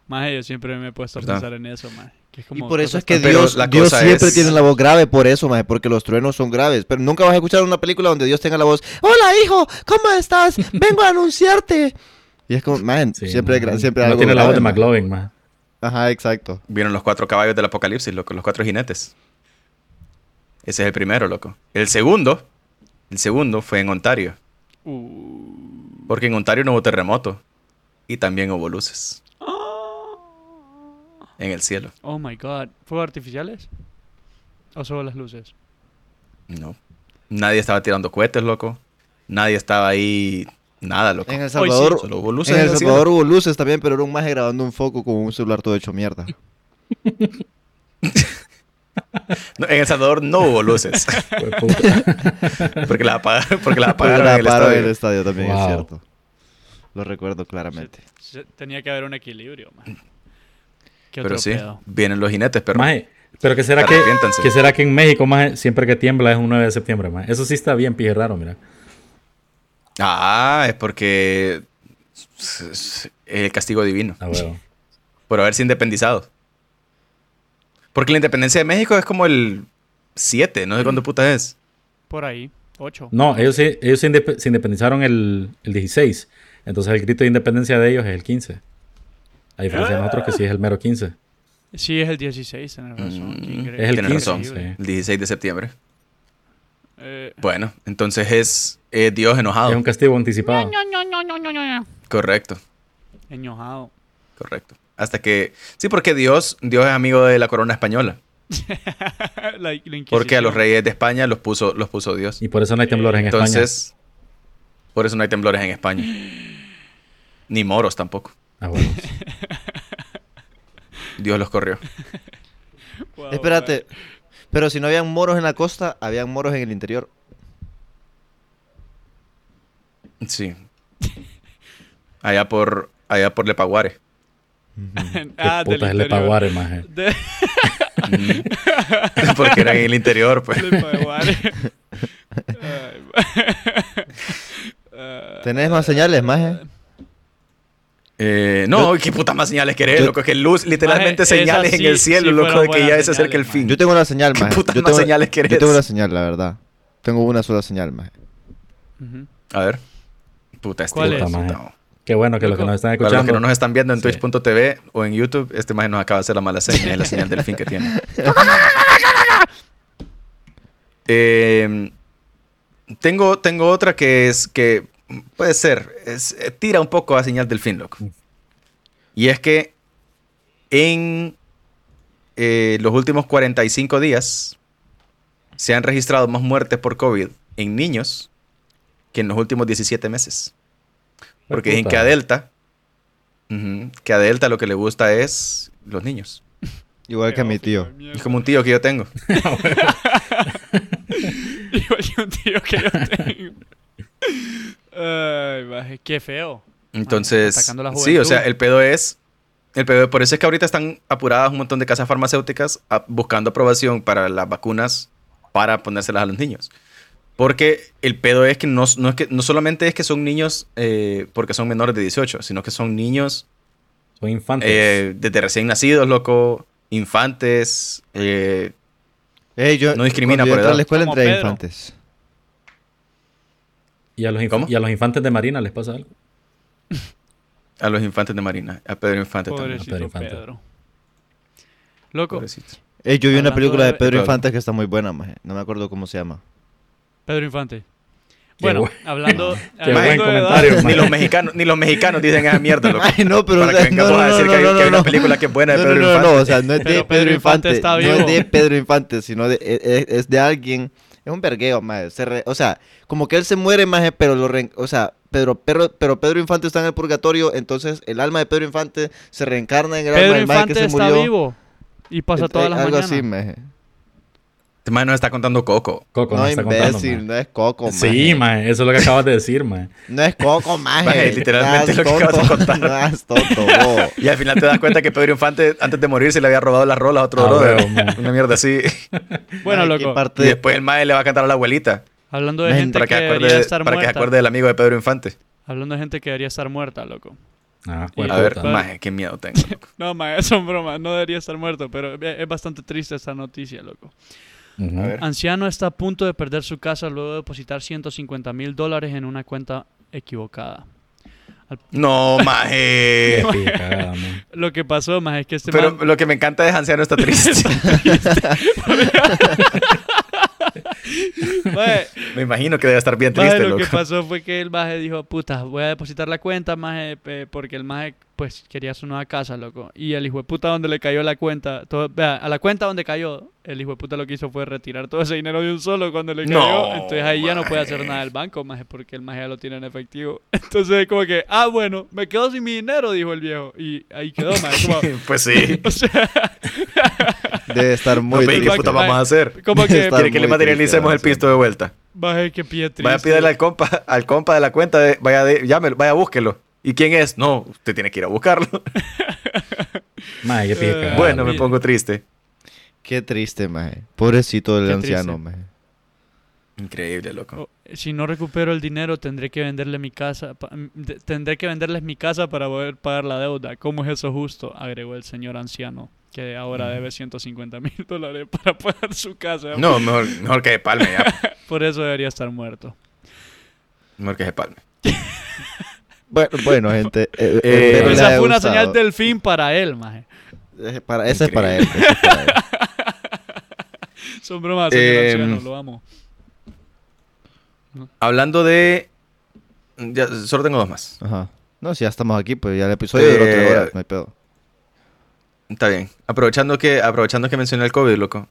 D: Maje, yo siempre me he puesto a
C: ¿Verdad?
D: pensar en eso, es
A: Y por eso es que Dios,
C: la
A: Dios
C: cosa
A: siempre
C: es-
A: tiene la voz grave por eso, maje, porque los truenos son graves. Pero nunca vas a escuchar una película donde Dios tenga la voz, hola hijo, ¿cómo estás? Vengo a anunciarte. Y es como, man,
B: Sí,
A: siempre,
B: man.
A: siempre
B: no
A: algo
B: tiene la voz de. McLovin, man.
A: Ajá, exacto.
C: Vieron los cuatro caballos del apocalipsis, loco, los cuatro jinetes. Ese es el primero, loco. El segundo, el segundo fue en Ontario.
D: Uh,
C: Porque en Ontario no hubo terremoto. Y también hubo luces. En el cielo.
D: oh my god. ¿Fuegos artificiales? ¿O solo las luces?
C: No. Nadie estaba tirando cohetes, loco. Nadie estaba ahí. Nada, loco.
A: En El
D: sí.
A: Salvador,
C: Solo hubo luces
A: en
C: en
A: El Salvador hubo luces también, pero era un maje grabando un foco con un celular todo hecho mierda. (laughs)
C: No, en El Salvador no hubo luces. (laughs)
B: Fue puta. (laughs)
C: porque las apagaron, porque
A: Porque
C: apagaron
A: la
C: en el
A: apagaron en
C: estadio.
A: el estadio también, es
B: Wow.
A: cierto. Lo recuerdo claramente.
D: Se- Tenía que haber un equilibrio. ¿Qué
C: Pero
D: otro
C: sí,
D: pedo?
C: vienen los jinetes, pero.
B: Maje, pero que será que, que será que en México, maje, siempre que tiembla es un 9 de septiembre, maje. Eso sí está bien pije raro, mira.
C: Ah, es porque. Es el castigo divino.
B: A huevo.
C: Por haberse independizado. Porque la independencia de México es como el 7, no sé cuándo puta es.
D: Por ahí. Ocho.
B: No, ellos, sí- ellos se, indep- se independizaron el, el 16. Entonces el grito de independencia de ellos es el 15. A diferencia de nosotros que sí es el mero 15.
D: Sí, es el 16, tenés razón.
C: Mm.
B: Es el
C: Tienes
B: 15,
C: razón.
D: Increíble.
C: El 16 de septiembre.
D: Eh,
C: Bueno, entonces es eh, Dios enojado.
B: Es un castigo anticipado.
C: Correcto,
D: Enojado.
C: correcto. Hasta que. Sí, porque Dios, Dios es amigo de la corona española. (laughs)
D: La- la
C: Porque a los reyes de España los puso, los puso Dios.
B: Y por eso no hay temblores en España.
C: Entonces, por eso no hay temblores en España. Ni moros tampoco.
B: Ah, bueno. (laughs)
C: Dios los corrió.
D: Wow,
A: Espérate, pero si no habían moros en la costa, habían moros en el interior.
C: Sí. Allá por, allá por Lepaguare.
D: Maje. (laughs)
B: ¿Qué
D: ah, del
B: puta es el
D: interior.
B: Lepaguare, maje?
D: De- (laughs)
C: Porque era en el interior, pues.
D: Ah,
A: ¿Tenés más señales, maje?
C: Eh, no, ¿qué putas más señales querés,
A: Yo-
C: loco? Es que luz, literalmente
D: Maje,
C: señales en el cielo,
D: sí
C: loco, de que ya se acerca el fin.
A: Yo tengo una señal,
C: ¿Qué
A: maje.
C: putas
A: Yo
C: más
A: tengo,
C: señales querés?
A: Yo tengo una señal, la verdad. Tengo una sola señal, maje.
C: A ver. Puta, este
D: ¿Cuál
B: es?
C: puta, no.
B: Qué bueno que los que nos están
C: Para los
B: escuchando.
C: que no nos están viendo en
B: Sí.
C: twitch.tv o en YouTube, este maje nos acaba de hacer la mala señal, es la señal del fin que tiene. (laughs) Eh, tengo, tengo otra que es que puede ser, es, eh, tira un poco a señal del fin, loco. Y es que en eh, los últimos 45 días se han registrado más muertes por COVID en niños que en los últimos 17 meses. Porque dicen que a Delta, Que a Delta lo que le gusta es los niños.
A: Igual que a mi tío.
C: Es como un tío que yo tengo. (laughs) (laughs)
D: Igual que un tío que yo tengo. Ay, maje, qué feo.
C: Entonces, sí, o sea, el pedo es. El pedo, por eso es que ahorita están apuradas un montón de casas farmacéuticas a- buscando aprobación para las vacunas para ponérselas a los niños. Porque el pedo es que no, no es que no solamente es que son niños eh, porque son menores de 18, sino que son niños
B: Son infantes.
C: eh, desde recién nacidos, loco, infantes. eh,
A: Ey, yo,
C: No discrimina por
A: a
C: edad.
A: la escuela
D: Como
A: entre
D: Pedro.
A: infantes.
B: y, a los inf-
C: ¿cómo?
B: y a los infantes de Marina les pasa algo.
C: a los infantes de Marina, a Pedro Infante también.
D: Pobrecito
B: Pedro Infante.
D: Pedro. Loco,
C: Pobrecito.
A: Yo vi una película de
D: de-
A: Pedro. Infante que está muy buena, maje. No me acuerdo cómo se llama.
D: Pedro Infante.
B: Qué
D: Bueno, (laughs)
B: buen-
D: hablando,
B: Qué buen
D: hablando de edad-
B: comentario,
C: Ni los mexicanos, ni los mexicanos dicen esa mierda, loco.
A: Ay, no, pero...
C: Para que vengamos a decir que hay, que hay una película que es buena de
A: no,
C: Pedro
A: no, no,
C: Infante.
A: no, o sea, no es de
D: Pero
A: Pedro,
D: Pedro Infante
A: Infante,
D: está
A: no
D: vivo.
A: es de Pedro Infante, sino de, es, es- es de alguien, es un vergueo, maje, se re- o sea, como que él se muere, maje, pero lo, re- o sea, Pedro, pero, pero Pedro Infante está en el purgatorio, entonces el alma de Pedro Infante se reencarna en el alma
D: Pedro
A: del maje
D: Infante
A: que se
D: está
A: murió.
D: vivo y pasa todas las
A: Algo
D: mañanas.
A: así, maje.
C: Este man nos está contando Coco.
B: Coco
A: No,
B: nos está contando,
A: imbécil,
B: man.
A: no es Coco,
B: Sí,
A: maje.
B: man, eso es lo que acabas de decir, man. (laughs)
A: No es Coco, maje.
C: Maje, literalmente
A: No
C: lo que acabas de (laughs) contar.
A: No tonto.
C: Y al final te das cuenta que Pedro Infante, antes de morir, se le había robado las rolas a otro
B: Ah,
C: brother.
B: man.
C: Una mierda así. (laughs)
D: Bueno,
A: Maje, ¿qué
D: loco,
A: parte
C: Y
A: de-
C: después el mae le va a cantar a la abuelita.
D: hablando de
A: Maje,
D: gente
C: Para
D: que,
C: que,
D: debería
C: acuerde,
D: estar
C: para que se
D: muerta.
C: acuerde del amigo de Pedro Infante.
D: Hablando de gente que debería estar muerta, loco.
B: Ah,
D: Y-
C: A ver, maje, qué miedo tengo. loco.
D: No, ma, son bromas. No debería estar muerto, pero es es bastante triste esta noticia, loco. Anciano está a punto de perder su casa luego de depositar 150 mil dólares en una cuenta equivocada.
C: No,
B: Qué (laughs)
C: maje.
D: Lo que pasó, más es que este
C: Pero
D: man-
C: lo que me encanta es Anciano está triste. (laughs) (laughs)
D: Maje,
C: me imagino que debe estar bien
D: maje,
C: triste,
D: lo que pasó fue que el maje dijo, puta, voy a depositar la cuenta, maje, porque el maje, pues, quería su nueva casa, loco. Y el hijo de puta donde le cayó la cuenta, todo, vea, a la cuenta donde cayó, el hijo de puta lo que hizo fue retirar todo ese dinero de un solo cuando le cayó.
C: No,
D: Entonces ahí ya no puede hacer nada del banco, maje, porque el ya lo tiene en efectivo. (laughs) Entonces como que, ah, bueno, me quedo sin mi dinero, dijo el viejo. Y ahí quedó. Como, (laughs)
C: Pues sí. (laughs)
D: o sea,
A: Debe estar
C: No,
A: muy
C: ve, ¿Qué puta vamos a hacer?
D: como que,
C: ¿Quiere que le materialicemos
A: triste,
C: el pisto de vuelta?
D: maje, qué pie triste.
C: Vaya a pedirle al compa, al compa de la cuenta, de, vaya, de, llámelo, vaya, búsquelo. ¿Y quién es? No, usted tiene que ir a buscarlo. (laughs)
B: Qué picada.
C: bueno, me pongo triste.
A: Qué triste, maje. Pobrecito del
D: Qué
A: anciano,
D: triste.
A: maje.
C: Increíble, loco.
D: Oh, Si no recupero el dinero, tendré que venderle mi casa. mm, de- tendré que venderles mi casa para poder pagar la deuda. ¿Cómo es eso justo? Agregó el señor anciano, que ahora debe 150 mil (laughs) dólares para pagar su casa.
C: No, mejor, mejor que se palme ya. (laughs)
D: Por eso debería estar muerto.
C: Mejor que se palme.
A: Bueno, (laughs) bueno, gente. eh,
C: Eh,
A: espero les
D: Esa fue una
A: gustado.
D: señal del fin para él, maje.
A: Eh, Para, esa es para él. esa es para él. (laughs)
D: Son bromas, señor
C: Eh,
D: anciano, lo amo.
C: Hablando de... Ya, solo tengo dos más.
A: Ajá. No, si ya estamos aquí, pues ya el episodio duró tres
C: Eh,
A: horas, no hay pedo.
C: Está bien. Aprovechando que, aprovechando que mencioné el COVID, loco.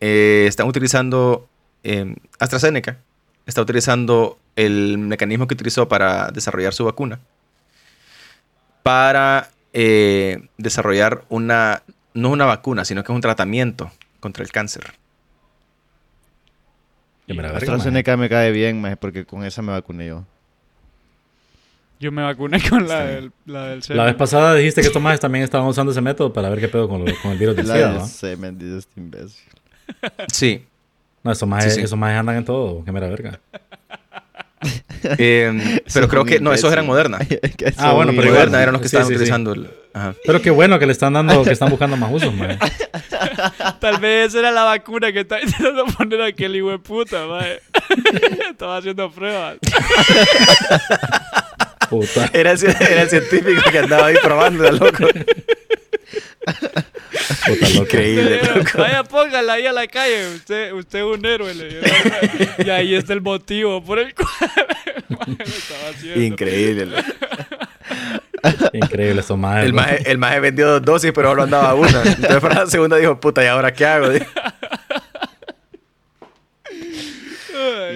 C: eh, están utilizando... eh, AstraZeneca está utilizando el mecanismo que utilizó para desarrollar su vacuna. Para eh, desarrollar una... No una vacuna, sino que es un tratamiento contra el cáncer.
B: Me la.
A: AstraZeneca me cae bien, maje, porque con esa me vacuné yo.
D: Yo me vacuné (laughs) con la del, la del
B: La vez pasada dijiste que estos más también estaban usando ese método para ver qué pedo con, lo- con el virus del
A: La
B: SIDA,
A: del
B: ¿no?
A: semen, dice este imbécil.
C: Sí.
B: No, esos más,
C: Sí, sí.
B: esos más andan en todo, que me la verga. (laughs)
C: Eh, pero creo que... No, esos eran
A: imbécil.
C: Moderna. (laughs)
A: Que
B: Ah, bueno, pero igual.
C: Moderna eran los que
B: Sí,
C: estaban
B: sí, sí.
C: utilizando. el- Ajá.
B: Pero qué bueno que le están dando, que están buscando más usos, man. (laughs)
D: Tal vez era la vacuna que estaba intentando poner aquel hijo de puta. Estaba haciendo pruebas.
B: Puta.
C: Era, era el científico que andaba ahí probando, loco. Increíble, loco.
D: Vaya, póngala ahí a la calle. Usted, usted es un héroe. le dijeron. Y ahí está el motivo por el cual (laughs) lo estaba haciendo.
C: Increíble, loco.
B: Increíble, esos más.
C: El maje, el maje vendió dos dosis, pero solo andaba una. Entonces para la segunda dijo, puta, ¿y ahora qué hago? Dijo.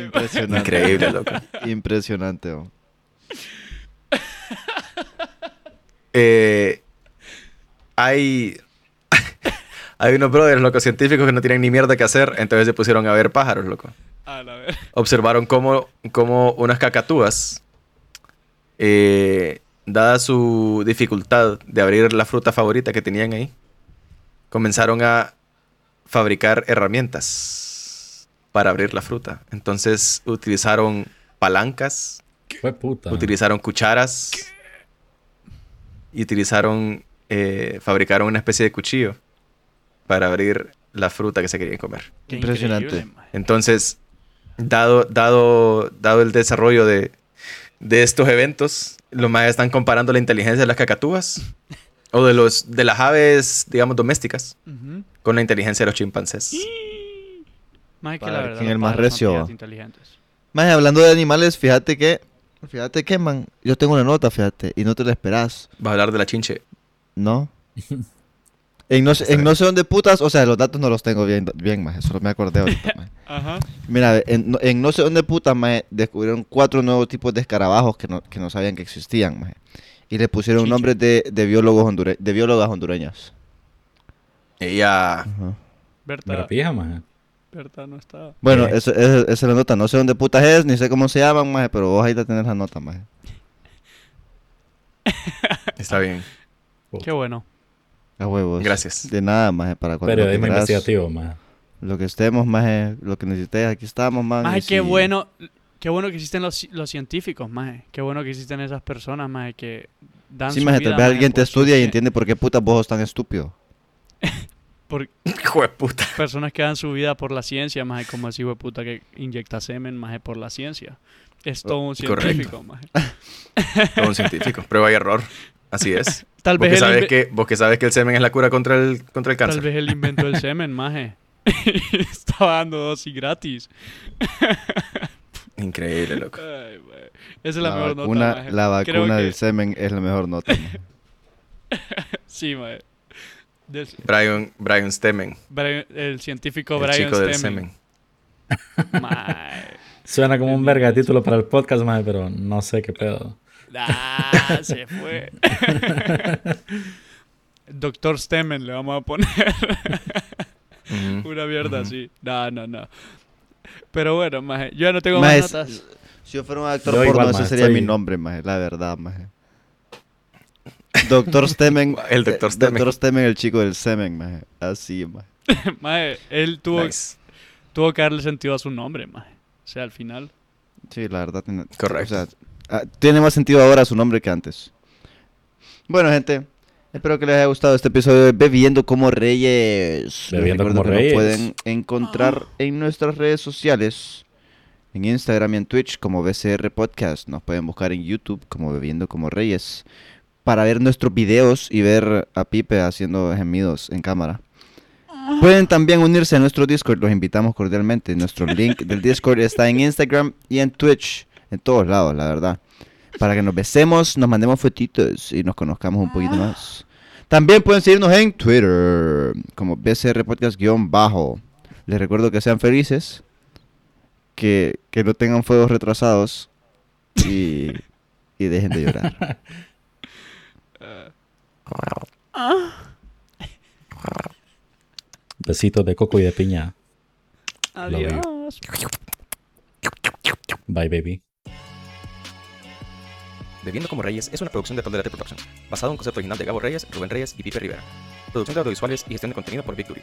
A: Impresionante.
C: Increíble, loco.
A: Impresionante, oh.
C: eh, hay, (laughs) hay unos brothers, loco, científicos que no tienen ni mierda que hacer, entonces se pusieron a ver pájaros, loco.
D: A la ver. (laughs)
C: Observaron cómo, cómo unas cacatúas, eh, dada su dificultad de abrir la fruta favorita que tenían ahí, comenzaron a fabricar herramientas para abrir la fruta. Entonces utilizaron palancas,
B: Fue puta.
C: utilizaron cucharas y utilizaron, eh, fabricaron una especie de cuchillo para abrir la fruta que se querían comer.
D: Qué
A: Impresionante.
C: Entonces, dado, dado, dado el desarrollo de, de estos eventos, los más están comparando la inteligencia de las cacatúas o de, los, de las aves, digamos, domésticas
D: Ujú.
C: con la inteligencia de los chimpancés.
D: Maje, que la
A: ver
D: verdad
A: quién es el más recio. Maje, hablando de animales, fíjate que. Fíjate que, man. Yo tengo una nota, fíjate. Y no te la esperas.
C: Va a hablar de la chinche.
A: ¿No? (laughs) En no, sé, en no sé dónde putas, o sea, los datos no los tengo bien, bien más, solo me acordé ahorita, (laughs) maje.
D: Ajá.
A: Mira, en, no- en no sé dónde putas, maje, descubrieron cuatro nuevos tipos de escarabajos que no, que no sabían que existían, maje. Y le pusieron
D: Chicho.
A: nombres de, de biólogos hondure- de biólogas hondureñas.
C: Ella,
A: Ajá.
D: Berta,
B: pija, maje.
D: Berta no estaba.
A: Bueno,
B: Eh.
A: eso- esa esa es la nota. No sé dónde putas es, ni sé cómo se llaman, maje, pero vos ahí la tenés la nota, maje.
C: está bien.
D: Qué bueno.
A: A huevos.
C: Gracias.
A: De nada, maje, para cuando
B: Periodismo
A: quieras,
B: investigativo, maje.
A: Lo que estemos, maje, lo que necesites, aquí estamos, man.
D: Maje,
A: y
D: qué bueno. Qué bueno que existen los, los científicos, maje. Qué bueno que existen esas personas, maje, que dan
A: Sí,
D: su
A: maje,
D: vida,
A: tal vez
D: maje,
A: alguien te estudia y entiende por qué putas vos sos tan estúpido. (laughs)
D: Por
C: Hijo de puta.
D: personas que dan su vida por la ciencia, maje, como así, puta, que inyecta semen, maje, por la ciencia. Es todo un científico, maje. (laughs)
C: Todo un científico. Prueba y error. Así es. (laughs)
D: Tal
C: Vos
D: vez,
C: que, sabes que, vos que sabes que el semen es la cura contra el, contra el
D: tal
C: cáncer.
D: vez él inventó el semen, maje. (laughs) Estaba dando dosis gratis.
C: Increíble, loco.
D: Ay. Esa es la,
A: La
D: mejor
A: vacuna,
D: nota, maje.
A: la
D: Creo
A: vacuna
D: que-
A: del semen es la mejor nota. maje. (laughs)
D: Sí, maje. Del-
C: Brian, Brian Stemen.
D: Brian- el científico
C: El
D: Brian
C: chico del semen.
D: Maje.
B: Suena como un verga título para el podcast, maje, pero no sé qué pedo.
D: Ah, se fue. (laughs) Doctor Stemen le vamos a poner
C: Ujú.
D: una mierda
C: Ujú.
D: así. No, no, no. Pero bueno, maje, yo ya no tengo
A: Maje,
D: más notas.
A: Si yo fuera un actor
B: Yo
A: porno,
B: igual,
A: ese sería
B: soy-
A: mi nombre, maje, la verdad, maje. (laughs) Doctor Stemen.
C: El Dr.
A: eh,
C: Stemen.
A: Dr. Stemen, el chico del semen, maje. Así, maje. (laughs)
D: Maje, él tuvo,
C: Nice.
D: tuvo que darle sentido a su nombre, maje. O sea, al final.
A: Sí, la verdad.
C: Correcto.
A: o sea, ah, tiene más sentido ahora su nombre que antes. Bueno, gente. Espero que les haya gustado este episodio de Bebiendo como Reyes.
B: Bebiendo como Reyes.
A: Nos pueden encontrar en nuestras redes sociales. En Instagram y en Twitch como BCR Podcast. Nos pueden buscar en YouTube como Bebiendo como Reyes. Para ver nuestros videos y ver a Pipe haciendo gemidos en cámara. Pueden también unirse a nuestro Discord, los invitamos cordialmente. Nuestro link del Discord está en Instagram y en Twitch, en todos lados, la verdad. Para que nos besemos, nos mandemos fotitos y nos conozcamos un poquito más. También pueden seguirnos en Twitter, como BCR Podcast-bajo. Les recuerdo que sean felices, que, que no tengan fuegos retrasados y, y dejen de llorar. (laughs)
B: Besitos de coco y de piña.
D: Adiós.
B: Bye, baby.
C: Bebiendo como Reyes es una producción de Tolerate Production, basado en un concepto original de Gabo Reyes, Rubén Reyes y Pipe Rivera. Producción de audiovisuales y gestión de contenido por Victory.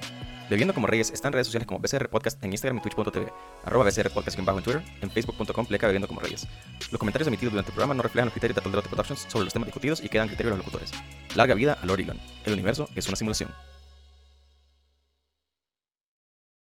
C: Bebiendo como Reyes está en redes sociales como BCR Podcast en Instagram y Twitch.tv, arroba BCR Podcast en bajo en Twitter, en Facebook.com pleca Bebiendo como Reyes. Los comentarios emitidos durante el programa no reflejan los criterios de Tolerate Productions sobre los temas discutidos y quedan criterios de los locutores. Larga vida a Lord. El universo es una simulación.